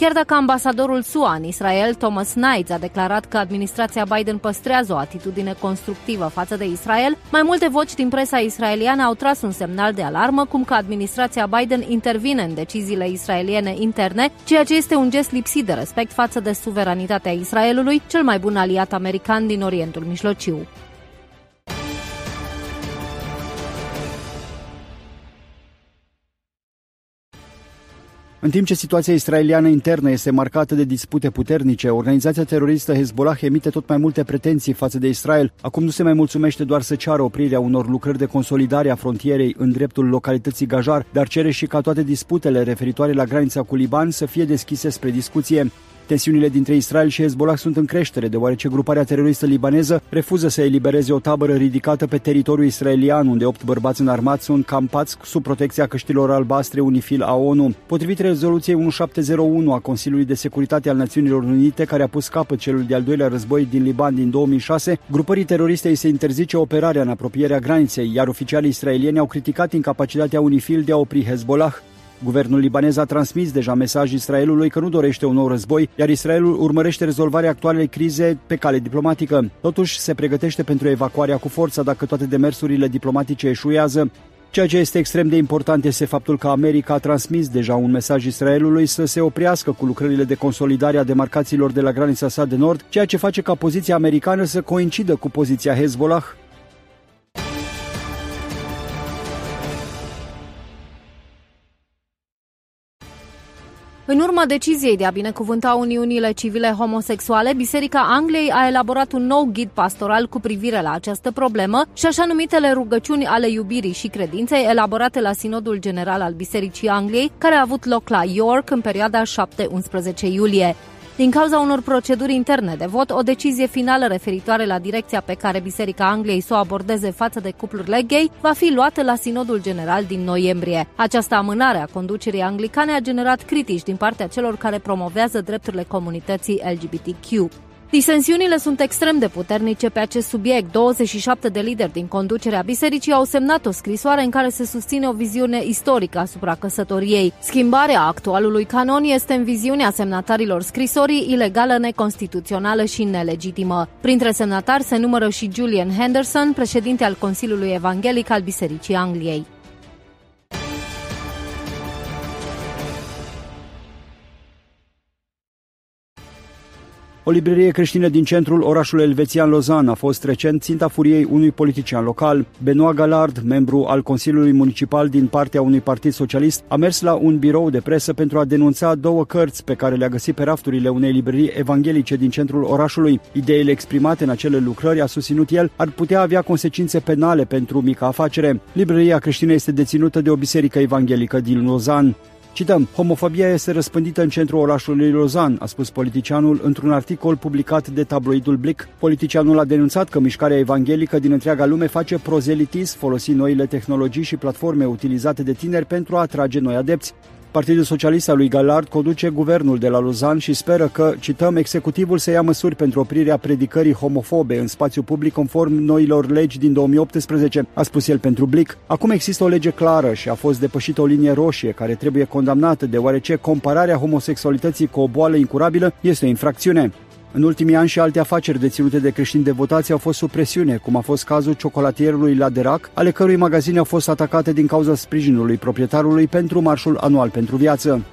Chiar dacă ambasadorul SUA în Israel, Thomas Knight, a declarat că administrația Biden păstrează o atitudine constructivă față de Israel, mai multe voci din presa israeliană au tras un semnal de alarmă cum că administrația Biden intervine în deciziile israeliene interne, ceea ce este un gest lipsit de respect față de suveranitatea Israelului, cel mai bun aliat american din Orientul Mijlociu. În timp ce situația israeliană internă este marcată de dispute puternice, organizația teroristă Hezbollah emite tot mai multe pretenții față de Israel. Acum nu se mai mulțumește doar să ceară oprirea unor lucrări de consolidare a frontierei în dreptul localității Gajar, dar cere și ca toate disputele referitoare la granița cu Liban să fie deschise spre discuție. Tensiunile dintre Israel și Hezbollah sunt în creștere, deoarece gruparea teroristă libaneză refuză să elibereze o tabără ridicată pe teritoriul israelian, unde opt bărbați înarmați sunt campați sub protecția căștilor albastre Unifil a ONU. Potrivit rezoluției 1701 a Consiliului de Securitate al Națiunilor Unite, care a pus capăt celul de-al doilea război din Liban din 2006, grupării teroriste îi se interzice operarea în apropierea graniței, iar oficialii israelieni au criticat incapacitatea Unifil de a opri Hezbollah. Guvernul libanez a transmis deja mesaj Israelului că nu dorește un nou război, iar Israelul urmărește rezolvarea actualei crize pe cale diplomatică. Totuși, se pregătește pentru evacuarea cu forța dacă toate demersurile diplomatice eșuează. Ceea ce este extrem de important este faptul că America a transmis deja un mesaj Israelului să se oprească cu lucrările de consolidare a demarcațiilor de la granița sa de nord, ceea ce face ca poziția americană să coincidă cu poziția Hezbollah, În urma deciziei de a binecuvânta uniunile civile homosexuale, Biserica Angliei a elaborat un nou ghid pastoral cu privire la această problemă și așa numitele rugăciuni ale iubirii și credinței elaborate la Sinodul General al Bisericii Angliei, care a avut loc la York în perioada 7-11 iulie. Din cauza unor proceduri interne de vot, o decizie finală referitoare la direcția pe care Biserica Angliei să o abordeze față de cuplurile gay va fi luată la Sinodul General din noiembrie. Această amânare a conducerii anglicane a generat critici din partea celor care promovează drepturile comunității LGBTQ. Disensiunile sunt extrem de puternice pe acest subiect. 27 de lideri din conducerea bisericii au semnat o scrisoare în care se susține o viziune istorică asupra căsătoriei. Schimbarea actualului canon este în viziunea semnatarilor scrisorii ilegală, neconstituțională și nelegitimă. Printre semnatari se numără și Julian Henderson, președinte al Consiliului Evanghelic al Bisericii Angliei. O librărie creștină din centrul orașului elvețian Lozan a fost recent ținta furiei unui politician local. Benoit Galard, membru al Consiliului Municipal din partea unui partid socialist, a mers la un birou de presă pentru a denunța două cărți pe care le-a găsit pe rafturile unei librării evanghelice din centrul orașului. Ideile exprimate în acele lucrări, a susținut el, ar putea avea consecințe penale pentru mica afacere. Librăria creștină este deținută de o biserică evanghelică din Lozan. Cităm, homofobia este răspândită în centrul orașului Lozan, a spus politicianul într-un articol publicat de tabloidul Blick. Politicianul a denunțat că mișcarea evanghelică din întreaga lume face prozelitism folosind noile tehnologii și platforme utilizate de tineri pentru a atrage noi adepți. Partidul Socialist al lui Galard conduce guvernul de la Luzan și speră că, cităm, executivul să ia măsuri pentru oprirea predicării homofobe în spațiu public conform noilor legi din 2018, a spus el pentru Blick. Acum există o lege clară și a fost depășită o linie roșie care trebuie condamnată deoarece compararea homosexualității cu o boală incurabilă este o infracțiune. În ultimii ani și alte afaceri deținute de creștini de votație au fost sub presiune, cum a fost cazul ciocolatierului la Derac, ale cărui magazine au fost atacate din cauza sprijinului proprietarului pentru marșul anual pentru viață.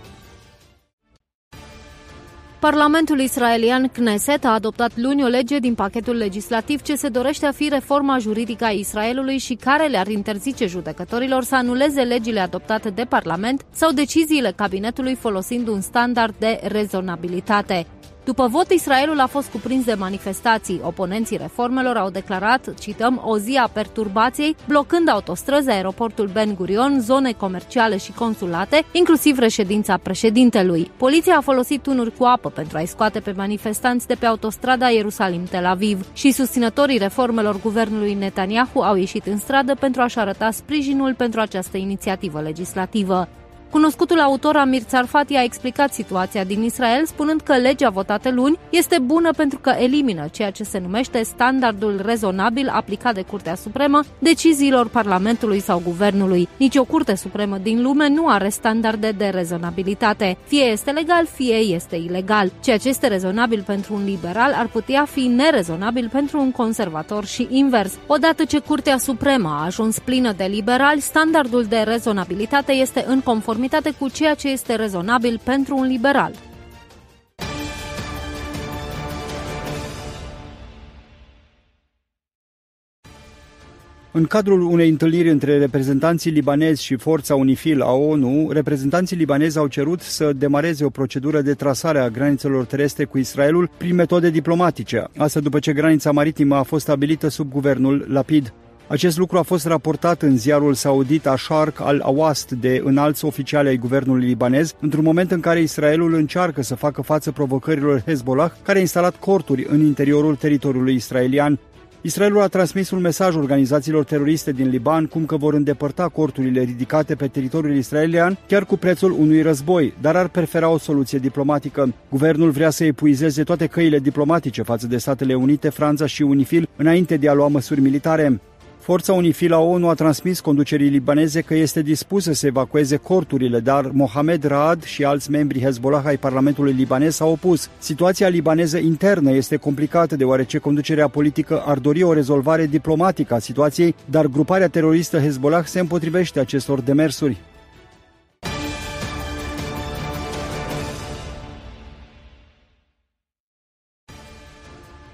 Parlamentul israelian Knesset a adoptat luni o lege din pachetul legislativ ce se dorește a fi reforma juridică a Israelului și care le-ar interzice judecătorilor să anuleze legile adoptate de Parlament sau deciziile cabinetului folosind un standard de rezonabilitate. După vot, Israelul a fost cuprins de manifestații. Oponenții reformelor au declarat, cităm, o zi a perturbației, blocând autostrăzi, aeroportul Ben Gurion, zone comerciale și consulate, inclusiv reședința președintelui. Poliția a folosit tunuri cu apă pentru a-i scoate pe manifestanți de pe autostrada Ierusalim-Tel Aviv și susținătorii reformelor guvernului Netanyahu au ieșit în stradă pentru a-și arăta sprijinul pentru această inițiativă legislativă. Cunoscutul autor Amir Tsarfati a explicat situația din Israel spunând că legea votată luni este bună pentru că elimină ceea ce se numește standardul rezonabil aplicat de Curtea Supremă deciziilor Parlamentului sau Guvernului. Nici o Curte Supremă din lume nu are standarde de rezonabilitate. Fie este legal, fie este ilegal. Ceea ce este rezonabil pentru un liberal ar putea fi nerezonabil pentru un conservator și invers. Odată ce Curtea Supremă a ajuns plină de liberali, standardul de rezonabilitate este în conformitate conformitate cu ceea ce este rezonabil pentru un liberal. În cadrul unei întâlniri între reprezentanții libanezi și forța UNIFIL a ONU, reprezentanții libanezi au cerut să demareze o procedură de trasare a granițelor terestre cu Israelul prin metode diplomatice, asta după ce granița maritimă a fost stabilită sub guvernul Lapid. Acest lucru a fost raportat în ziarul saudit Asharq al-Awast de înalți oficiali ai guvernului libanez, într-un moment în care Israelul încearcă să facă față provocărilor Hezbollah, care a instalat corturi în interiorul teritoriului israelian. Israelul a transmis un mesaj organizațiilor teroriste din Liban cum că vor îndepărta corturile ridicate pe teritoriul israelian chiar cu prețul unui război, dar ar prefera o soluție diplomatică. Guvernul vrea să epuizeze toate căile diplomatice față de Statele Unite, Franța și Unifil înainte de a lua măsuri militare. Forța Unifil a ONU a transmis conducerii libaneze că este dispusă să evacueze corturile, dar Mohamed Raad și alți membri Hezbollah ai Parlamentului libanez s-au opus. Situația libaneză internă este complicată deoarece conducerea politică ar dori o rezolvare diplomatică a situației, dar gruparea teroristă Hezbollah se împotrivește acestor demersuri.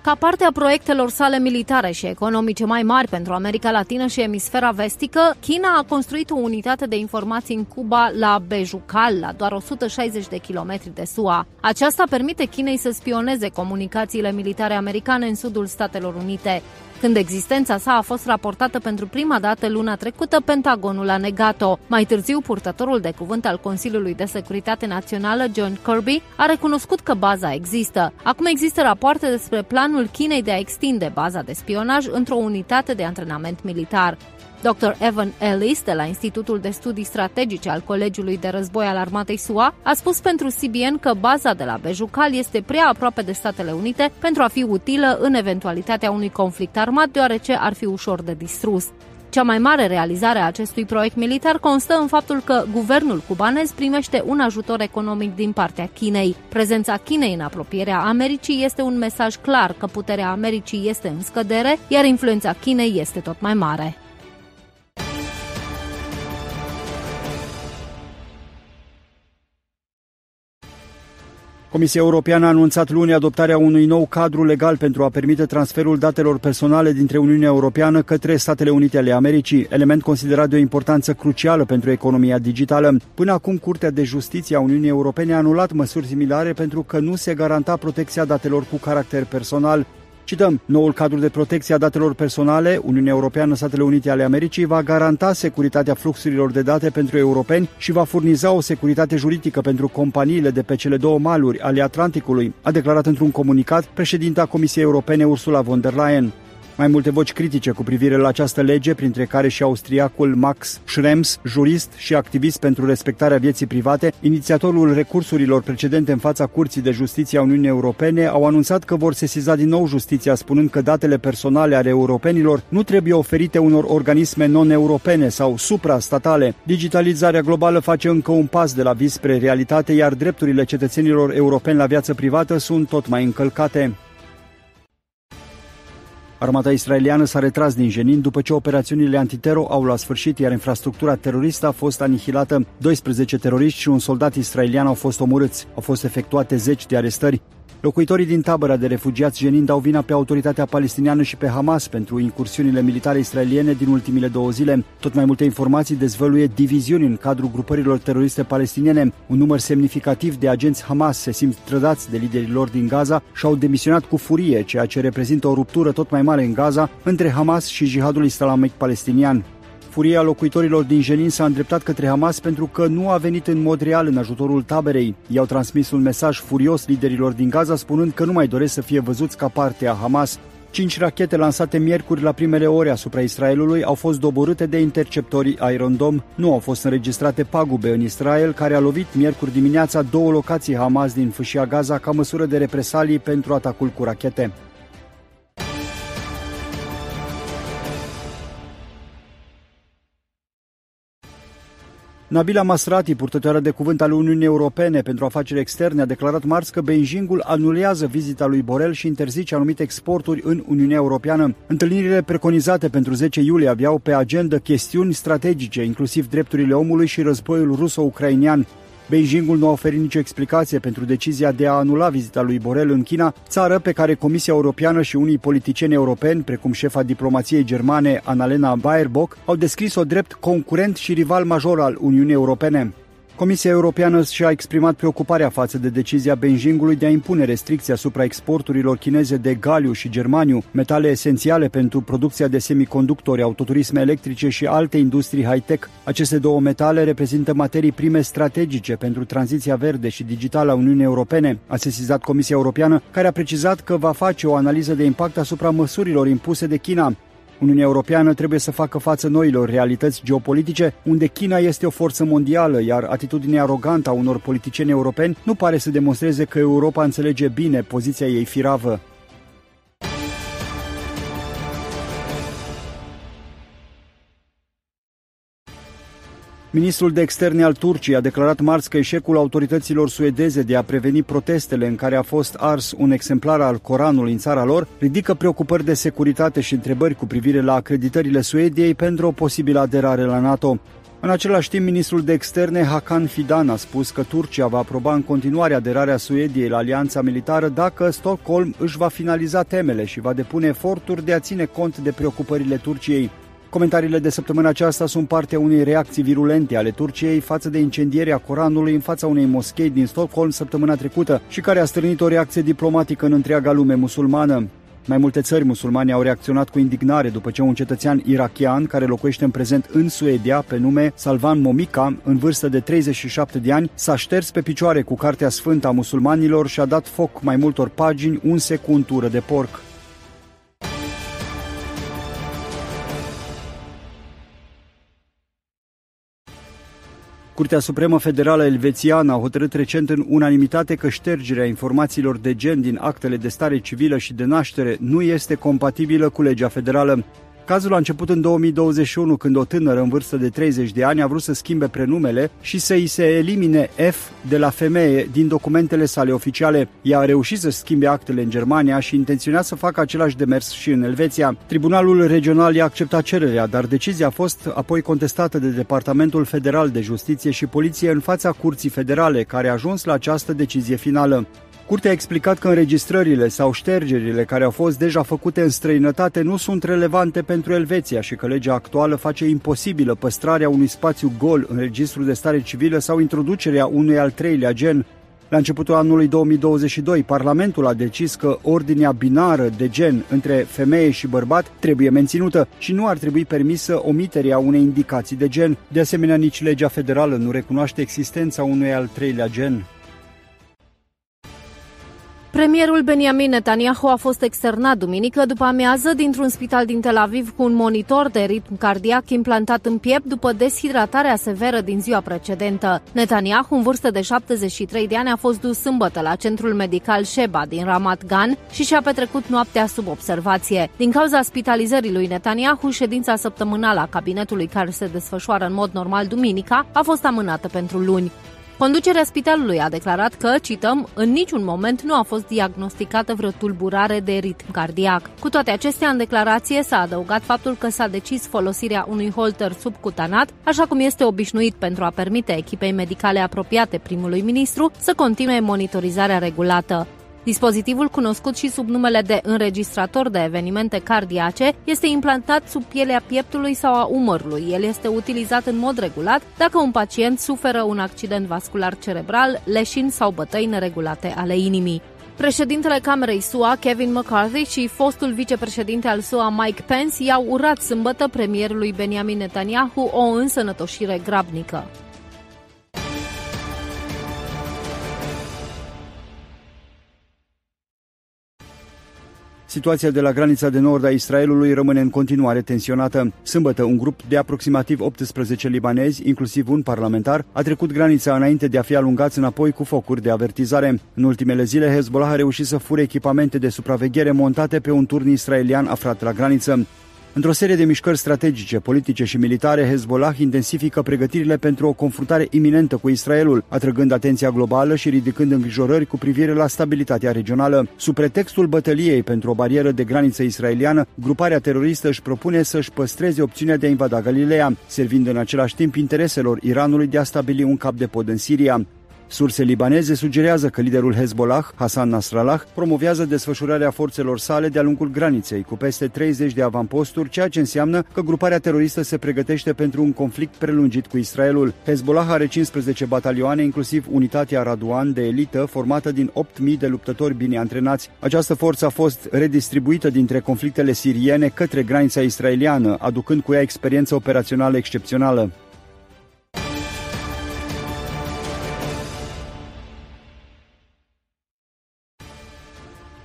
Ca parte a proiectelor sale militare și economice mai mari pentru America Latină și emisfera vestică, China a construit o unitate de informații în Cuba la Bejucal, la doar 160 de kilometri de SUA. Aceasta permite Chinei să spioneze comunicațiile militare americane în sudul Statelor Unite. Când existența sa a fost raportată pentru prima dată luna trecută, Pentagonul a negat-o. Mai târziu, purtătorul de cuvânt al Consiliului de Securitate Națională, John Kirby, a recunoscut că baza există. Acum există rapoarte despre planul Chinei de a extinde baza de spionaj într-o unitate de antrenament militar. Dr. Evan Ellis, de la Institutul de Studii Strategice al Colegiului de Război al Armatei SUA, a spus pentru CBN că baza de la Bejucal este prea aproape de Statele Unite pentru a fi utilă în eventualitatea unui conflict armat, deoarece ar fi ușor de distrus. Cea mai mare realizare a acestui proiect militar constă în faptul că guvernul cubanez primește un ajutor economic din partea Chinei. Prezența Chinei în apropierea Americii este un mesaj clar că puterea Americii este în scădere, iar influența Chinei este tot mai mare. Comisia Europeană a anunțat luni adoptarea unui nou cadru legal pentru a permite transferul datelor personale dintre Uniunea Europeană către Statele Unite ale Americii, element considerat de o importanță crucială pentru economia digitală. Până acum, Curtea de Justiție a Uniunii Europene a anulat măsuri similare pentru că nu se garanta protecția datelor cu caracter personal. Cităm, noul cadru de protecție a datelor personale, Uniunea Europeană, Statele Unite ale Americii, va garanta securitatea fluxurilor de date pentru europeni și va furniza o securitate juridică pentru companiile de pe cele două maluri ale Atlanticului, a declarat într-un comunicat președinta Comisiei Europene Ursula von der Leyen. Mai multe voci critice cu privire la această lege, printre care și austriacul Max Schrems, jurist și activist pentru respectarea vieții private, inițiatorul recursurilor precedente în fața Curții de Justiție a Uniunii Europene, au anunțat că vor sesiza din nou justiția, spunând că datele personale ale europenilor nu trebuie oferite unor organisme non-europene sau suprastatale. Digitalizarea globală face încă un pas de la vis spre realitate, iar drepturile cetățenilor europeni la viață privată sunt tot mai încălcate. Armata israeliană s-a retras din Jenin după ce operațiunile antitero au luat sfârșit, iar infrastructura teroristă a fost anihilată. 12 teroriști și un soldat israelian au fost omorâți. Au fost efectuate zeci de arestări. Locuitorii din tabăra de refugiați Jenin dau vina pe autoritatea palestiniană și pe Hamas pentru incursiunile militare israeliene din ultimele două zile. Tot mai multe informații dezvăluie diviziuni în cadrul grupărilor teroriste palestiniene. Un număr semnificativ de agenți Hamas se simt trădați de liderii lor din Gaza și au demisionat cu furie, ceea ce reprezintă o ruptură tot mai mare în Gaza între Hamas și jihadul islamic palestinian. Furia locuitorilor din Jenin s-a îndreptat către Hamas pentru că nu a venit în mod real în ajutorul taberei. I-au transmis un mesaj furios liderilor din Gaza spunând că nu mai doresc să fie văzuți ca parte a Hamas. Cinci rachete lansate miercuri la primele ore asupra Israelului au fost doborâte de interceptorii Iron Dome. Nu au fost înregistrate pagube în Israel, care a lovit miercuri dimineața două locații Hamas din fâșia Gaza ca măsură de represalii pentru atacul cu rachete. Nabila Masrati, purtătoare de cuvânt al Uniunii Europene pentru afaceri externe, a declarat marți că Beijingul anulează vizita lui Borel și interzice anumite exporturi în Uniunea Europeană. Întâlnirile preconizate pentru 10 iulie aveau pe agenda chestiuni strategice, inclusiv drepturile omului și războiul ruso-ucrainian. Beijingul nu a oferit nicio explicație pentru decizia de a anula vizita lui Borel în China, țară pe care Comisia Europeană și unii politicieni europeni, precum șefa diplomației germane Annalena Baerbock, au descris-o drept concurent și rival major al Uniunii Europene. Comisia Europeană și-a exprimat preocuparea față de decizia Beijingului de a impune restricții asupra exporturilor chineze de galiu și germaniu, metale esențiale pentru producția de semiconductori, autoturisme electrice și alte industrii high-tech. Aceste două metale reprezintă materii prime strategice pentru tranziția verde și digitală a Uniunii Europene, a sesizat Comisia Europeană, care a precizat că va face o analiză de impact asupra măsurilor impuse de China. Uniunea Europeană trebuie să facă față noilor realități geopolitice, unde China este o forță mondială, iar atitudinea arogantă a unor politicieni europeni nu pare să demonstreze că Europa înțelege bine poziția ei firavă. Ministrul de externe al Turciei a declarat marți că eșecul autorităților suedeze de a preveni protestele în care a fost ars un exemplar al Coranului în țara lor ridică preocupări de securitate și întrebări cu privire la acreditările Suediei pentru o posibilă aderare la NATO. În același timp, ministrul de externe Hakan Fidan a spus că Turcia va aproba în continuare aderarea Suediei la alianța militară dacă Stockholm își va finaliza temele și va depune eforturi de a ține cont de preocupările Turciei. Comentariile de săptămâna aceasta sunt parte a unei reacții virulente ale Turciei față de incendierea Coranului în fața unei moschei din Stockholm săptămâna trecută și care a strânit o reacție diplomatică în întreaga lume musulmană. Mai multe țări musulmane au reacționat cu indignare după ce un cetățean irachian care locuiește în prezent în Suedia pe nume Salvan Momica, în vârstă de 37 de ani, s-a șters pe picioare cu Cartea Sfântă a musulmanilor și a dat foc mai multor pagini unse cu untură de porc. Curtea Supremă Federală Elvețiană a hotărât recent în unanimitate că ștergerea informațiilor de gen din actele de stare civilă și de naștere nu este compatibilă cu legea federală. Cazul a început în 2021, când o tânără în vârstă de 30 de ani a vrut să schimbe prenumele și să îi se elimine F de la femeie din documentele sale oficiale. Ea a reușit să schimbe actele în Germania și intenționa să facă același demers și în Elveția. Tribunalul regional i-a acceptat cererea, dar decizia a fost apoi contestată de Departamentul Federal de Justiție și Poliție în fața Curții Federale, care a ajuns la această decizie finală. Curtea a explicat că înregistrările sau ștergerile care au fost deja făcute în străinătate nu sunt relevante pentru Elveția și că legea actuală face imposibilă păstrarea unui spațiu gol în registrul de stare civilă sau introducerea unui al treilea gen. La începutul anului 2022, Parlamentul a decis că ordinea binară de gen între femeie și bărbat trebuie menținută și nu ar trebui permisă omiterea unei indicații de gen. De asemenea, nici legea federală nu recunoaște existența unui al treilea gen. Premierul Benjamin Netanyahu a fost externat duminică după amiază dintr-un spital din Tel Aviv cu un monitor de ritm cardiac implantat în piept după deshidratarea severă din ziua precedentă. Netanyahu, în vârstă de 73 de ani, a fost dus sâmbătă la centrul medical Sheba din Ramat Gan și și-a petrecut noaptea sub observație. Din cauza spitalizării lui Netanyahu, ședința săptămânală a cabinetului care se desfășoară în mod normal duminica a fost amânată pentru luni. Conducerea spitalului a declarat că, cităm, în niciun moment nu a fost diagnosticată vreo tulburare de ritm cardiac. Cu toate acestea, în declarație s-a adăugat faptul că s-a decis folosirea unui holter subcutanat, așa cum este obișnuit pentru a permite echipei medicale apropiate primului ministru să continue monitorizarea regulată. Dispozitivul, cunoscut și sub numele de înregistrator de evenimente cardiace, este implantat sub pielea pieptului sau a umărului. El este utilizat în mod regulat dacă un pacient suferă un accident vascular cerebral, leșini sau bătăi neregulate ale inimii. Președintele Camerei SUA, Kevin McCarthy, și fostul vicepreședinte al SUA, Mike Pence, i-au urat sâmbătă premierului Benjamin Netanyahu o însănătoșire grabnică. Situația de la granița de nord a Israelului rămâne în continuare tensionată. Sâmbătă, un grup de aproximativ 18 libanezi, inclusiv un parlamentar, a trecut granița înainte de a fi alungați înapoi cu focuri de avertizare. În ultimele zile, Hezbollah a reușit să fure echipamente de supraveghere montate pe un turn israelian aflat la graniță. Într-o serie de mișcări strategice, politice și militare, Hezbollah intensifică pregătirile pentru o confruntare iminentă cu Israelul, atrăgând atenția globală și ridicând îngrijorări cu privire la stabilitatea regională. Sub pretextul bătăliei pentru o barieră de graniță israeliană, gruparea teroristă își propune să-și păstreze opțiunea de a invada Galileea, servind în același timp intereselor Iranului de a stabili un cap de pod în Siria. Surse libaneze sugerează că liderul Hezbollah, Hassan Nasrallah, promovează desfășurarea forțelor sale de-a lungul graniței, cu peste 30 de avamposturi, ceea ce înseamnă că gruparea teroristă se pregătește pentru un conflict prelungit cu Israelul. Hezbollah are 15 batalioane, inclusiv unitatea Raduan de elită, formată din 8.000 de luptători bine antrenați. Această forță a fost redistribuită dintre conflictele siriene către granița israeliană, aducând cu ea experiență operațională excepțională.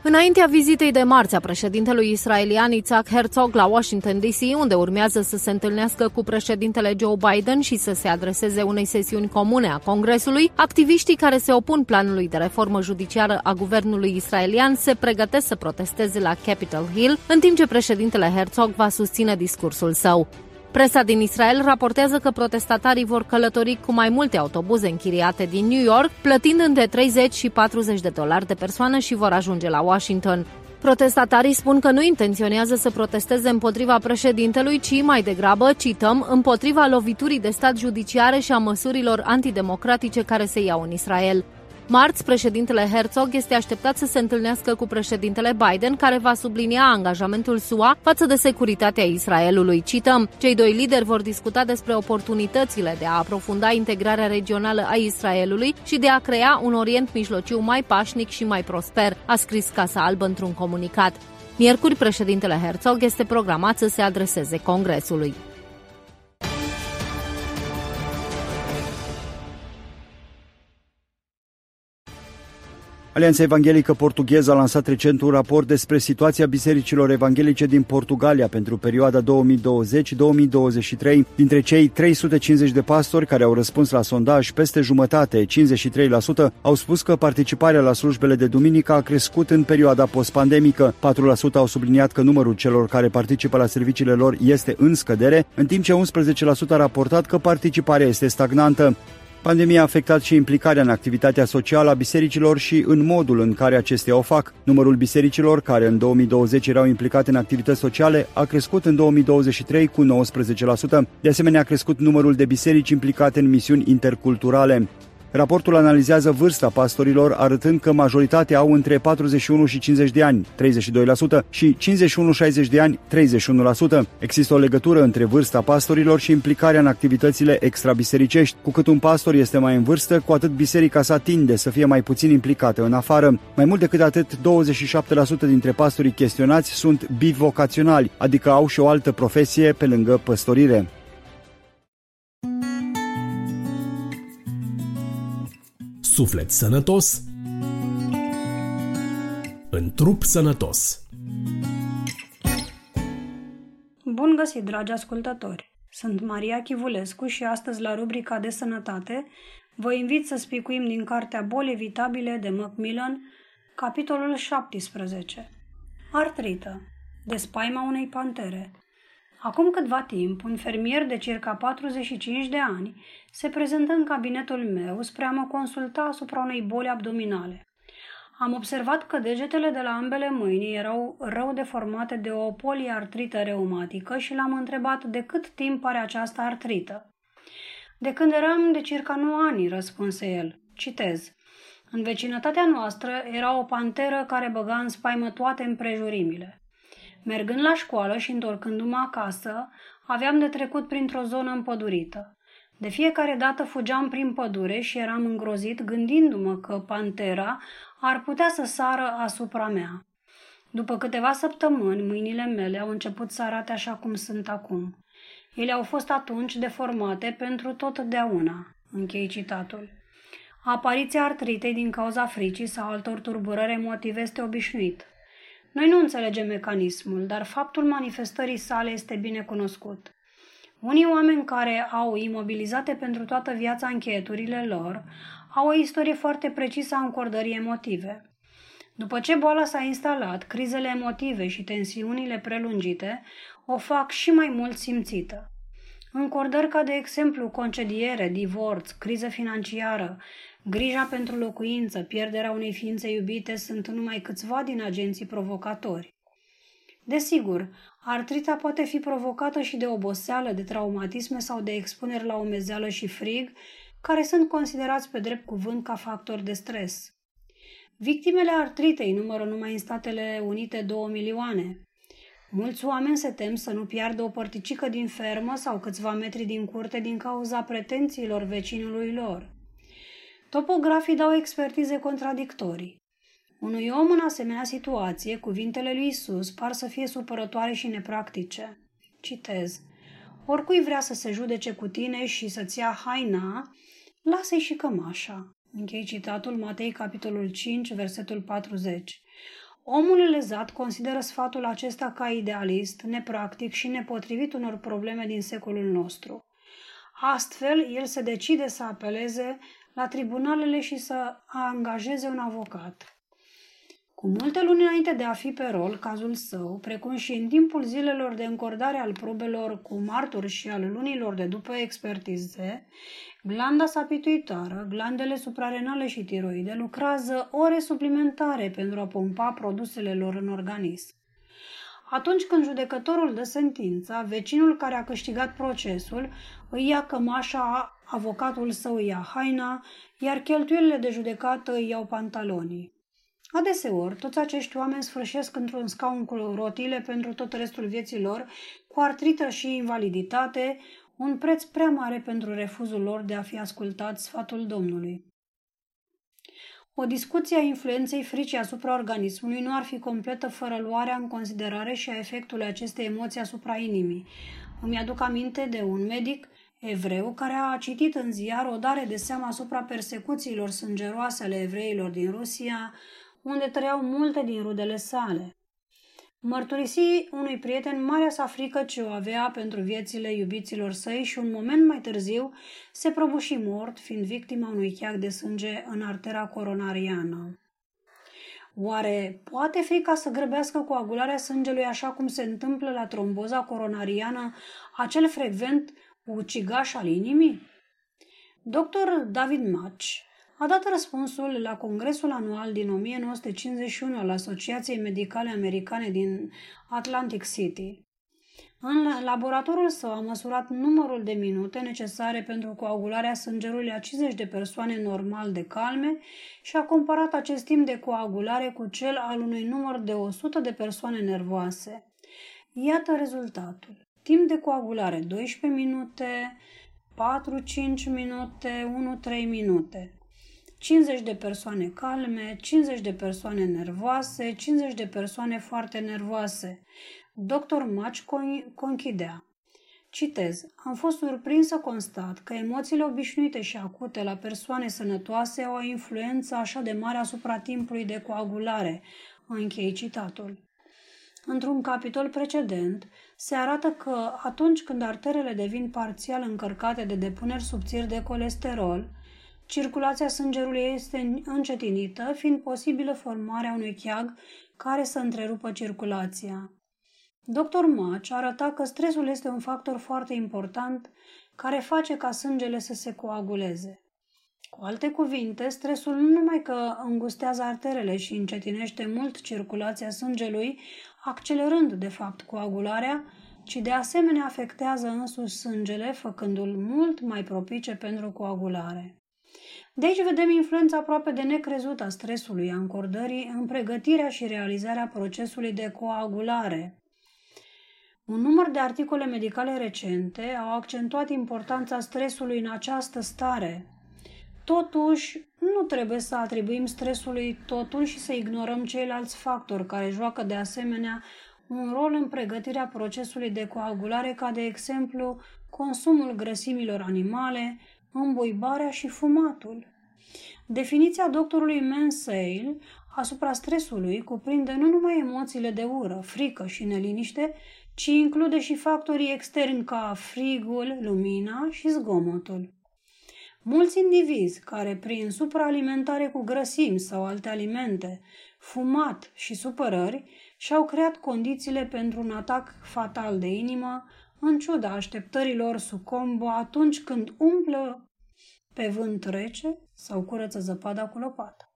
Înaintea vizitei de marți a președintelui israelian Isaac Herzog la Washington DC, unde urmează să se întâlnească cu președintele Joe Biden și să se adreseze unei sesiuni comune a Congresului, activiștii care se opun planului de reformă judiciară a guvernului israelian se pregătesc să protesteze la Capitol Hill, în timp ce președintele Herzog va susține discursul său. Presa din Israel raportează că protestatarii vor călători cu mai multe autobuze închiriate din New York, plătind între 30 și 40 de dolari de persoană și vor ajunge la Washington. Protestatarii spun că nu intenționează să protesteze împotriva președintelui, ci mai degrabă, cităm, împotriva loviturii de stat judiciare și a măsurilor antidemocratice care se iau în Israel. Marți, președintele Herzog este așteptat să se întâlnească cu președintele Biden, care va sublinia angajamentul SUA față de securitatea Israelului. Cităm, cei doi lideri vor discuta despre oportunitățile de a aprofunda integrarea regională a Israelului și de a crea un Orient Mijlociu mai pașnic și mai prosper, a scris Casa Albă într-un comunicat. Miercuri, președintele Herzog este programat să se adreseze Congresului. Alianța Evanghelică Portugheză a lansat recent un raport despre situația bisericilor evanghelice din Portugalia pentru perioada 2020-2023. Dintre cei 350 de pastori care au răspuns la sondaj, peste jumătate, 53%, au spus că participarea la slujbele de duminică a crescut în perioada postpandemică. 4% au subliniat că numărul celor care participă la serviciile lor este în scădere, în timp ce 11% a raportat că participarea este stagnantă. Pandemia a afectat și implicarea în activitatea socială a bisericilor și în modul în care acestea o fac. Numărul bisericilor care în 2020 erau implicate în activități sociale a crescut în 2023 cu 19%. De asemenea, a crescut numărul de biserici implicate în misiuni interculturale. Raportul analizează vârsta pastorilor, arătând că majoritatea au între 41 și 50 de ani, 32%, și 51-60 de ani, 31%. Există o legătură între vârsta pastorilor și implicarea în activitățile extrabisericești. Cu cât un pastor este mai în vârstă, cu atât biserica sa tinde să fie mai puțin implicată în afară. Mai mult decât atât, 27% dintre pastorii chestionați sunt bivocaționali, adică au și o altă profesie pe lângă păstorire. Suflet sănătos în trup sănătos. Bun găsit, dragi ascultători! Sunt Maria Chivulescu și astăzi la rubrica de sănătate vă invit să spicuim din cartea Boli evitabile de Macmillan, capitolul 17. Artrită. De spaima unei pantere. Acum câtva timp, un fermier de circa 45 de ani se prezentă în cabinetul meu spre a mă consulta asupra unei boli abdominale. Am observat că degetele de la ambele mâini erau rău deformate de o poliartrită reumatică și l-am întrebat de cât timp are această artrită. De când eram de circa 9 ani, răspunse el. Citez. În vecinătatea noastră era o panteră care băga în spaimă toate împrejurimile. Mergând la școală și întorcându-mă acasă, aveam de trecut printr-o zonă împădurită. De fiecare dată fugeam prin pădure și eram îngrozit gândindu-mă că pantera ar putea să sară asupra mea. După câteva săptămâni, mâinile mele au început să arate așa cum sunt acum. Ele au fost atunci deformate pentru totdeauna. Închei citatul. Apariția artritei din cauza fricii sau altor turburări emotive este obișnuit. Noi nu înțelegem mecanismul, dar faptul manifestării sale este bine cunoscut. Unii oameni care au imobilizate pentru toată viața încheieturile lor au o istorie foarte precisă a încordării emotive. După ce boala s-a instalat, crizele emotive și tensiunile prelungite o fac și mai mult simțită. Încordări ca de exemplu concediere, divorț, criză financiară, grija pentru locuință, pierderea unei ființe iubite sunt numai câțiva din agenții provocatori. Desigur, artrita poate fi provocată și de oboseală, de traumatisme sau de expuneri la omezeală și frig, care sunt considerați pe drept cuvânt ca factori de stres. Victimele artritei numără numai în Statele Unite 2 milioane. Mulți oameni se tem să nu piardă o părticică din fermă sau câțiva metri din curte din cauza pretențiilor vecinului lor. Topografii dau expertize contradictorii. Unui om în asemenea situație, cuvintele lui Isus par să fie supărătoare și nepractice. Citez. Oricui vrea să se judece cu tine și să-ți ia haina, lasă-i și cămașa. Închei citatul Matei, capitolul 5, versetul 40. Omul lezat consideră sfatul acesta ca idealist, nepractic și nepotrivit unor probleme din secolul nostru. Astfel, el se decide să apeleze la tribunalele și să angajeze un avocat. Cu multe luni înainte de a fi pe rol, cazul său, precum și în timpul zilelor de încordare al probelor cu martori și al lunilor de după expertize, glanda sapituitoare, glandele suprarenale și tiroide lucrează ore suplimentare pentru a pompa produsele lor în organism. Atunci când judecătorul dă sentința, vecinul care a câștigat procesul îi ia cămașa, avocatul său îi ia haina, iar cheltuielile de judecată îi iau pantalonii. Adeseori, toți acești oameni sfârșesc într-un scaun cu rotile pentru tot restul vieții lor, cu artrită și invaliditate, un preț prea mare pentru refuzul lor de a fi ascultat sfatul Domnului. O discuție a influenței fricii asupra organismului nu ar fi completă fără luarea în considerare și a efectului acestei emoții asupra inimii. Îmi aduc aminte de un medic evreu care a citit în ziar o dare de seamă asupra persecuțiilor sângeroase ale evreilor din Rusia, unde trăiau multe din rudele sale. Mărturisi unui prieten marea sa frică ce o avea pentru viețile iubiților săi și un moment mai târziu se prăbuși mort, fiind victima unui cheac de sânge în artera coronariană. Oare poate frica să grăbească coagularea sângelui așa cum se întâmplă la tromboza coronariană, acel frecvent ucigaș al inimii? Dr. David Match a dat răspunsul la congresul anual din 1951 al Asociației Medicale Americane din Atlantic City. În laboratorul său a măsurat numărul de minute necesare pentru coagularea sângerului a 50 de persoane normal de calme și a comparat acest timp de coagulare cu cel al unui număr de 100 de persoane nervoase. Iată rezultatul. Timp de coagulare 12 minute, 4-5 minute, 1-3 minute. 50 de persoane calme, 50 de persoane nervoase, 50 de persoane foarte nervoase. Dr. Match conchidea. Citez, am fost surprins să constat că emoțiile obișnuite și acute la persoane sănătoase au o influență așa de mare asupra timpului de coagulare. Închei citatul. Într-un capitol precedent, se arată că atunci când arterele devin parțial încărcate de depuneri subțiri de colesterol, circulația sângerului este încetinită, fiind posibilă formarea unui cheag care să întrerupă circulația. Dr. Match arăta că stresul este un factor foarte important care face ca sângele să se coaguleze. Cu alte cuvinte, stresul nu numai că îngustează arterele și încetinește mult circulația sângelui, accelerând de fapt coagularea, ci de asemenea afectează însuși sângele, făcându-l mult mai propice pentru coagulare. De aici vedem influența aproape de necrezut a stresului, a încordării în pregătirea și realizarea procesului de coagulare. Un număr de articole medicale recente au accentuat importanța stresului în această stare. Totuși, nu trebuie să atribuim stresului totul și să ignorăm ceilalți factori care joacă de asemenea un rol în pregătirea procesului de coagulare, ca de exemplu consumul grăsimilor animale, îmbuibarea și fumatul. Definiția doctorului Mansale asupra stresului cuprinde nu numai emoțiile de ură, frică și neliniște, ci include și factorii externi ca frigul, lumina și zgomotul. Mulți indivizi care prin supraalimentare cu grăsimi sau alte alimente, fumat și supărări, și-au creat condițiile pentru un atac fatal de inimă, în ciuda așteptărilor sucombă atunci când umplă pe vânt rece sau curăță zăpada cu lopată.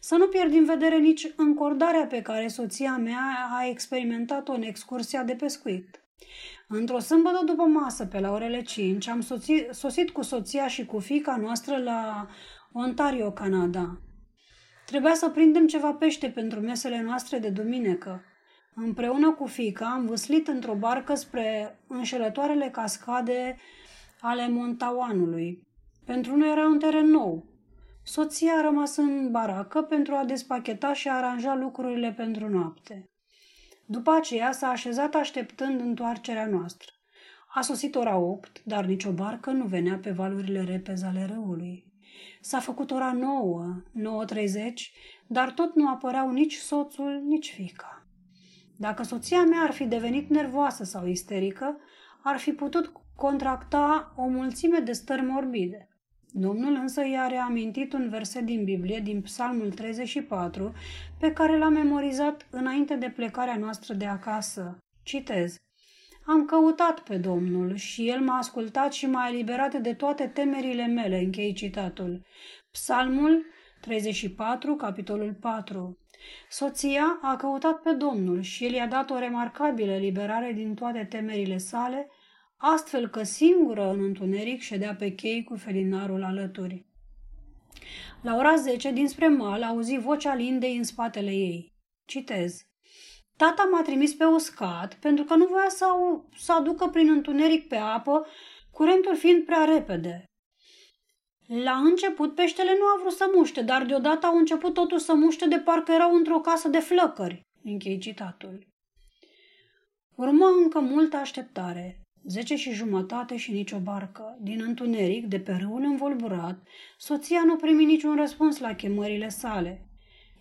Să nu pierd din vedere nici încordarea pe care soția mea a experimentat-o în excursia de pescuit. Într-o sâmbătă după masă, pe la orele 5, am soțit, sosit cu soția și cu fica noastră la Ontario, Canada. Trebuia să prindem ceva pește pentru mesele noastre de duminică. Împreună cu fica am vâslit într-o barcă spre înșelătoarele cascade ale Montauanului. Pentru noi era un teren nou. Soția a rămas în baracă pentru a despacheta și a aranja lucrurile pentru noapte. După aceea s-a așezat așteptând întoarcerea noastră. A sosit ora 8, dar nicio barcă nu venea pe valurile repezi ale râului. S-a făcut ora 9, 9.30, dar tot nu apăreau nici soțul, nici fica. Dacă soția mea ar fi devenit nervoasă sau isterică, ar fi putut contracta o mulțime de stări morbide. Domnul însă i-a reamintit un verset din Biblie, din Psalmul 34, pe care l-a memorizat înainte de plecarea noastră de acasă. Citez. Am căutat pe Domnul și El m-a ascultat și m-a eliberat de toate temerile mele, închei citatul. Psalmul 34, capitolul 4. Soția a căutat pe Domnul și El i-a dat o remarcabilă eliberare din toate temerile sale, astfel că singură în întuneric ședea pe chei cu felinarul alături. La ora 10, dinspre mal, auzi vocea Lindei în spatele ei. Citez. Tata m-a trimis pe uscat pentru că nu voia să, să aducă prin întuneric pe apă, curentul fiind prea repede. La început peștele nu a vrut să muște, dar deodată au început totul să muște de parcă erau într-o casă de flăcări. Închei citatul. Urmă încă multă așteptare. Zece și jumătate și nicio barcă. Din întuneric, de pe râul învolburat, soția nu primi niciun răspuns la chemările sale.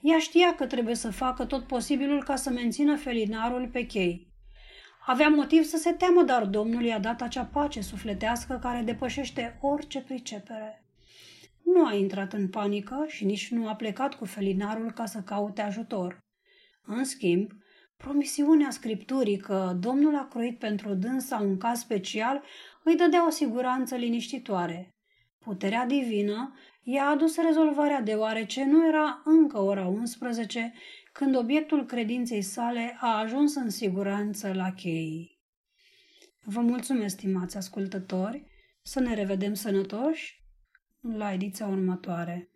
Ea știa că trebuie să facă tot posibilul ca să mențină felinarul pe chei. Avea motiv să se teamă, dar Domnul i-a dat acea pace sufletească care depășește orice pricepere. Nu a intrat în panică și nici nu a plecat cu felinarul ca să caute ajutor. În schimb, promisiunea scripturii că Domnul a croit pentru dânsa un caz special îi dădea o siguranță liniștitoare. Puterea divină i-a adus rezolvarea deoarece nu era încă ora 11 când obiectul credinței sale a ajuns în siguranță la chei. Vă mulțumesc, stimați ascultători, să ne revedem sănătoși la ediția următoare.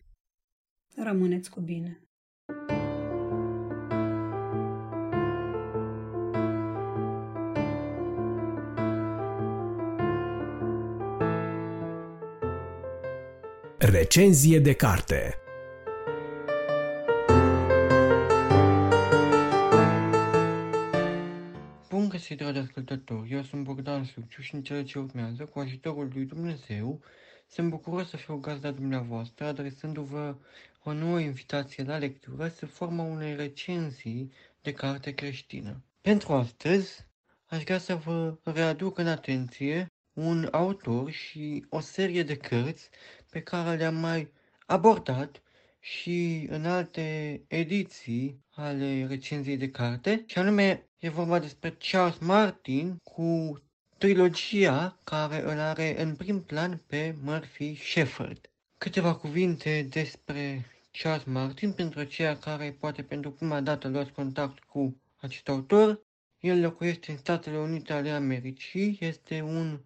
Rămâneți cu bine! Recenzie de carte Bun găsit, dragi ascultători! Eu sunt Bogdan Suciu și în cele ce urmează, cu ajutorul lui Dumnezeu, sunt bucuros să fiu gazda dumneavoastră, adresându-vă o nouă invitație la lectură sub forma unei recenzii de carte creștină. Pentru astăzi, aș vrea să vă readuc în atenție un autor și o serie de cărți pe care le-am mai abordat și în alte ediții ale recenziei de carte, și anume E vorba despre Charles Martin cu trilogia care îl are în prim plan pe Murphy Shepard. Câteva cuvinte despre Charles Martin pentru aceia care poate pentru prima dată luați contact cu acest autor. El locuiește în Statele Unite ale Americii, este un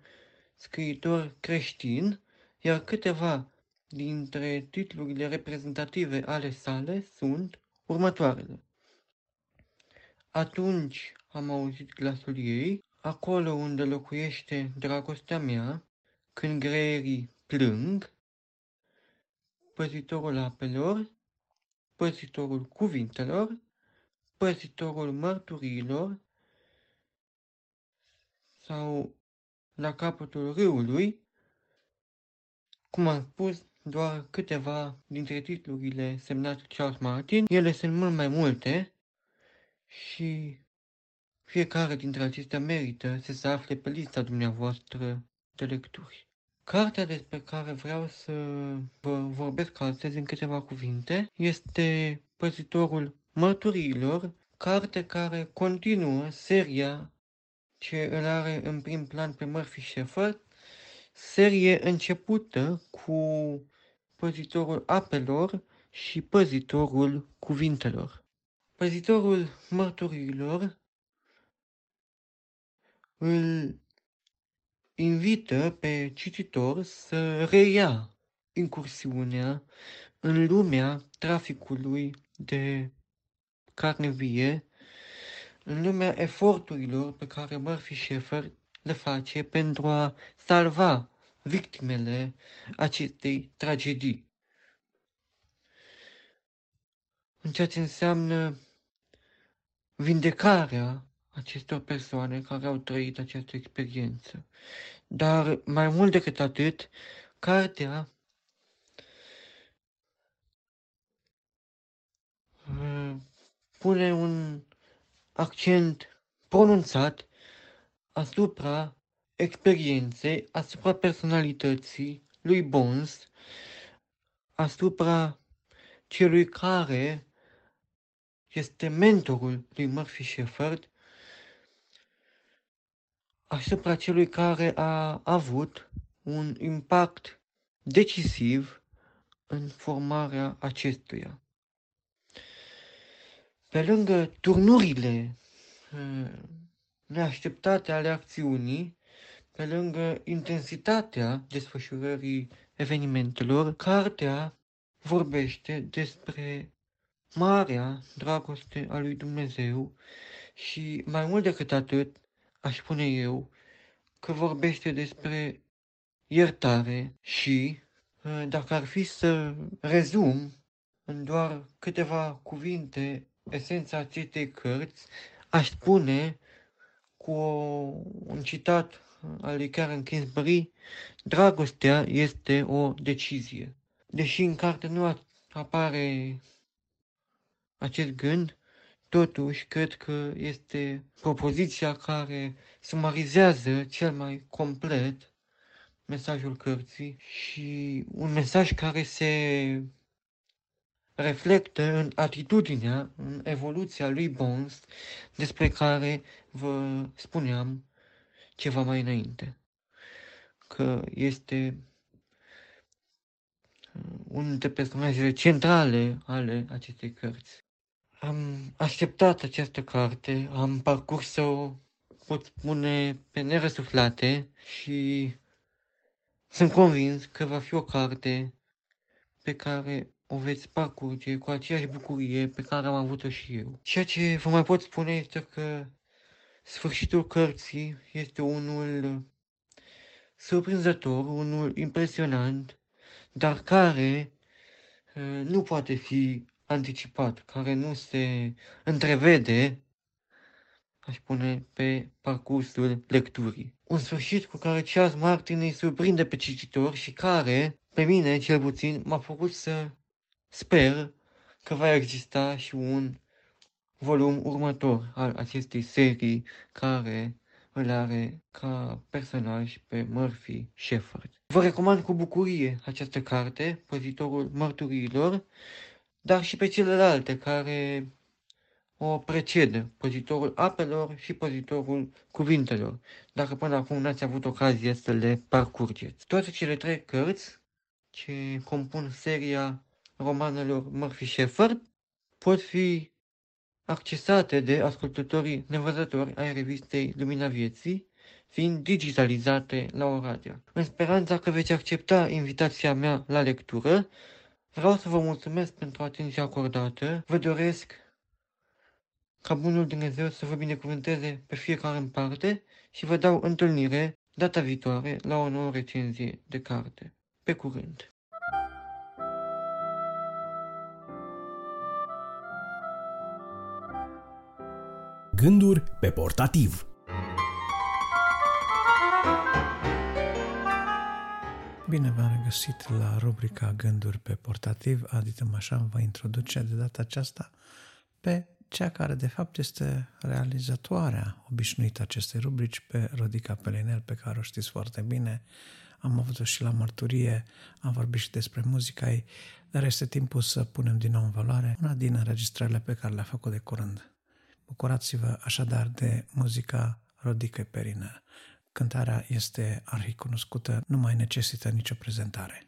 scriitor creștin, iar câteva dintre titlurile reprezentative ale sale sunt următoarele. Atunci am auzit glasul ei, acolo unde locuiește dragostea mea, când greierii plâng, păzitorul apelor, păzitorul cuvintelor, păzitorul mărturiilor sau la capătul râului, cum am spus, doar câteva dintre titlurile semnate Charles Martin. Ele sunt mult mai multe și fiecare dintre acestea merită să se afle pe lista dumneavoastră de lecturi. Cartea despre care vreau să vă vorbesc astăzi în câteva cuvinte este Păzitorul Mărturiilor, carte care continuă seria ce îl are în prim plan pe Murphy Shepard, serie începută cu Păzitorul Apelor și Păzitorul Cuvintelor. Păzitorul Mărturiilor îl invită pe cititor să reia incursiunea în lumea traficului de carne vie, în lumea eforturilor pe care Murphy Sheffer le face pentru a salva victimele acestei tragedii. În ceea ce înseamnă vindecarea acestor persoane care au trăit această experiență. Dar mai mult decât atât, cartea uh, pune un accent pronunțat asupra experienței, asupra personalității lui Bones, asupra celui care este mentorul lui Murphy Shepard asupra celui care a avut un impact decisiv în formarea acestuia. Pe lângă turnurile uh, neașteptate ale acțiunii, pe lângă intensitatea desfășurării evenimentelor, cartea vorbește despre marea dragoste a lui Dumnezeu și mai mult decât atât, aș spune eu, că vorbește despre iertare și, ă, dacă ar fi să rezum în doar câteva cuvinte esența acestei cărți, aș spune cu o, un citat al lui Karen Kingsbury, dragostea este o decizie. Deși în carte nu apare acest gând, Totuși, cred că este propoziția care sumarizează cel mai complet mesajul cărții și un mesaj care se reflectă în atitudinea, în evoluția lui Bones, despre care vă spuneam ceva mai înainte. Că este unul dintre personajele centrale ale acestei cărți. Am așteptat această carte, am parcurs-o, pot spune, pe nerăsuflate și sunt convins că va fi o carte pe care o veți parcurge cu aceeași bucurie pe care am avut-o și eu. Ceea ce vă mai pot spune este că sfârșitul cărții este unul surprinzător, unul impresionant, dar care uh, nu poate fi anticipat, care nu se întrevede, aș spune, pe parcursul lecturii. Un sfârșit cu care Charles Martin îi surprinde pe cititor și care, pe mine cel puțin, m-a făcut să sper că va exista și un volum următor al acestei serii care îl are ca personaj pe Murphy Shepard. Vă recomand cu bucurie această carte, Păzitorul Mărturiilor, dar și pe celelalte care o precedă, păzitorul apelor și păzitorul cuvintelor, dacă până acum n-ați avut ocazie să le parcurgeți. Toate cele trei cărți ce compun seria romanelor Murphy Shepard pot fi accesate de ascultătorii nevăzători ai revistei Lumina Vieții, fiind digitalizate la Oradea. În speranța că veți accepta invitația mea la lectură, vreau să vă mulțumesc pentru atenția acordată. Vă doresc ca Bunul Dumnezeu să vă binecuvânteze pe fiecare în parte și vă dau întâlnire data viitoare la o nouă recenzie de carte. Pe curând! Gânduri pe portativ Bine v-am regăsit la rubrica Gânduri pe portativ. Adita Mașan vă introduce de data aceasta pe cea care de fapt este realizatoarea obișnuită acestei rubrici pe Rodica Pelinel, pe care o știți foarte bine. Am avut-o și la mărturie, am vorbit și despre muzica ei, dar este timpul să punem din nou în valoare una din înregistrările pe care le-a făcut de curând. Bucurați-vă așadar de muzica Rodica Perinel. Cântarea este arhicunoscută, nu mai necesită nicio prezentare.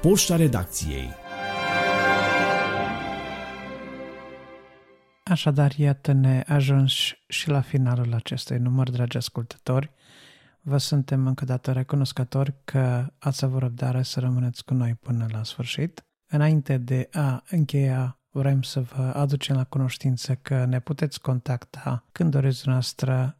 Poșta redacției Așadar, iată-ne ajuns și la finalul acestui număr, dragi ascultători. Vă suntem încă dată recunoscători că ați avut răbdare să rămâneți cu noi până la sfârșit. Înainte de a încheia, vrem să vă aducem la cunoștință că ne puteți contacta când doriți noastră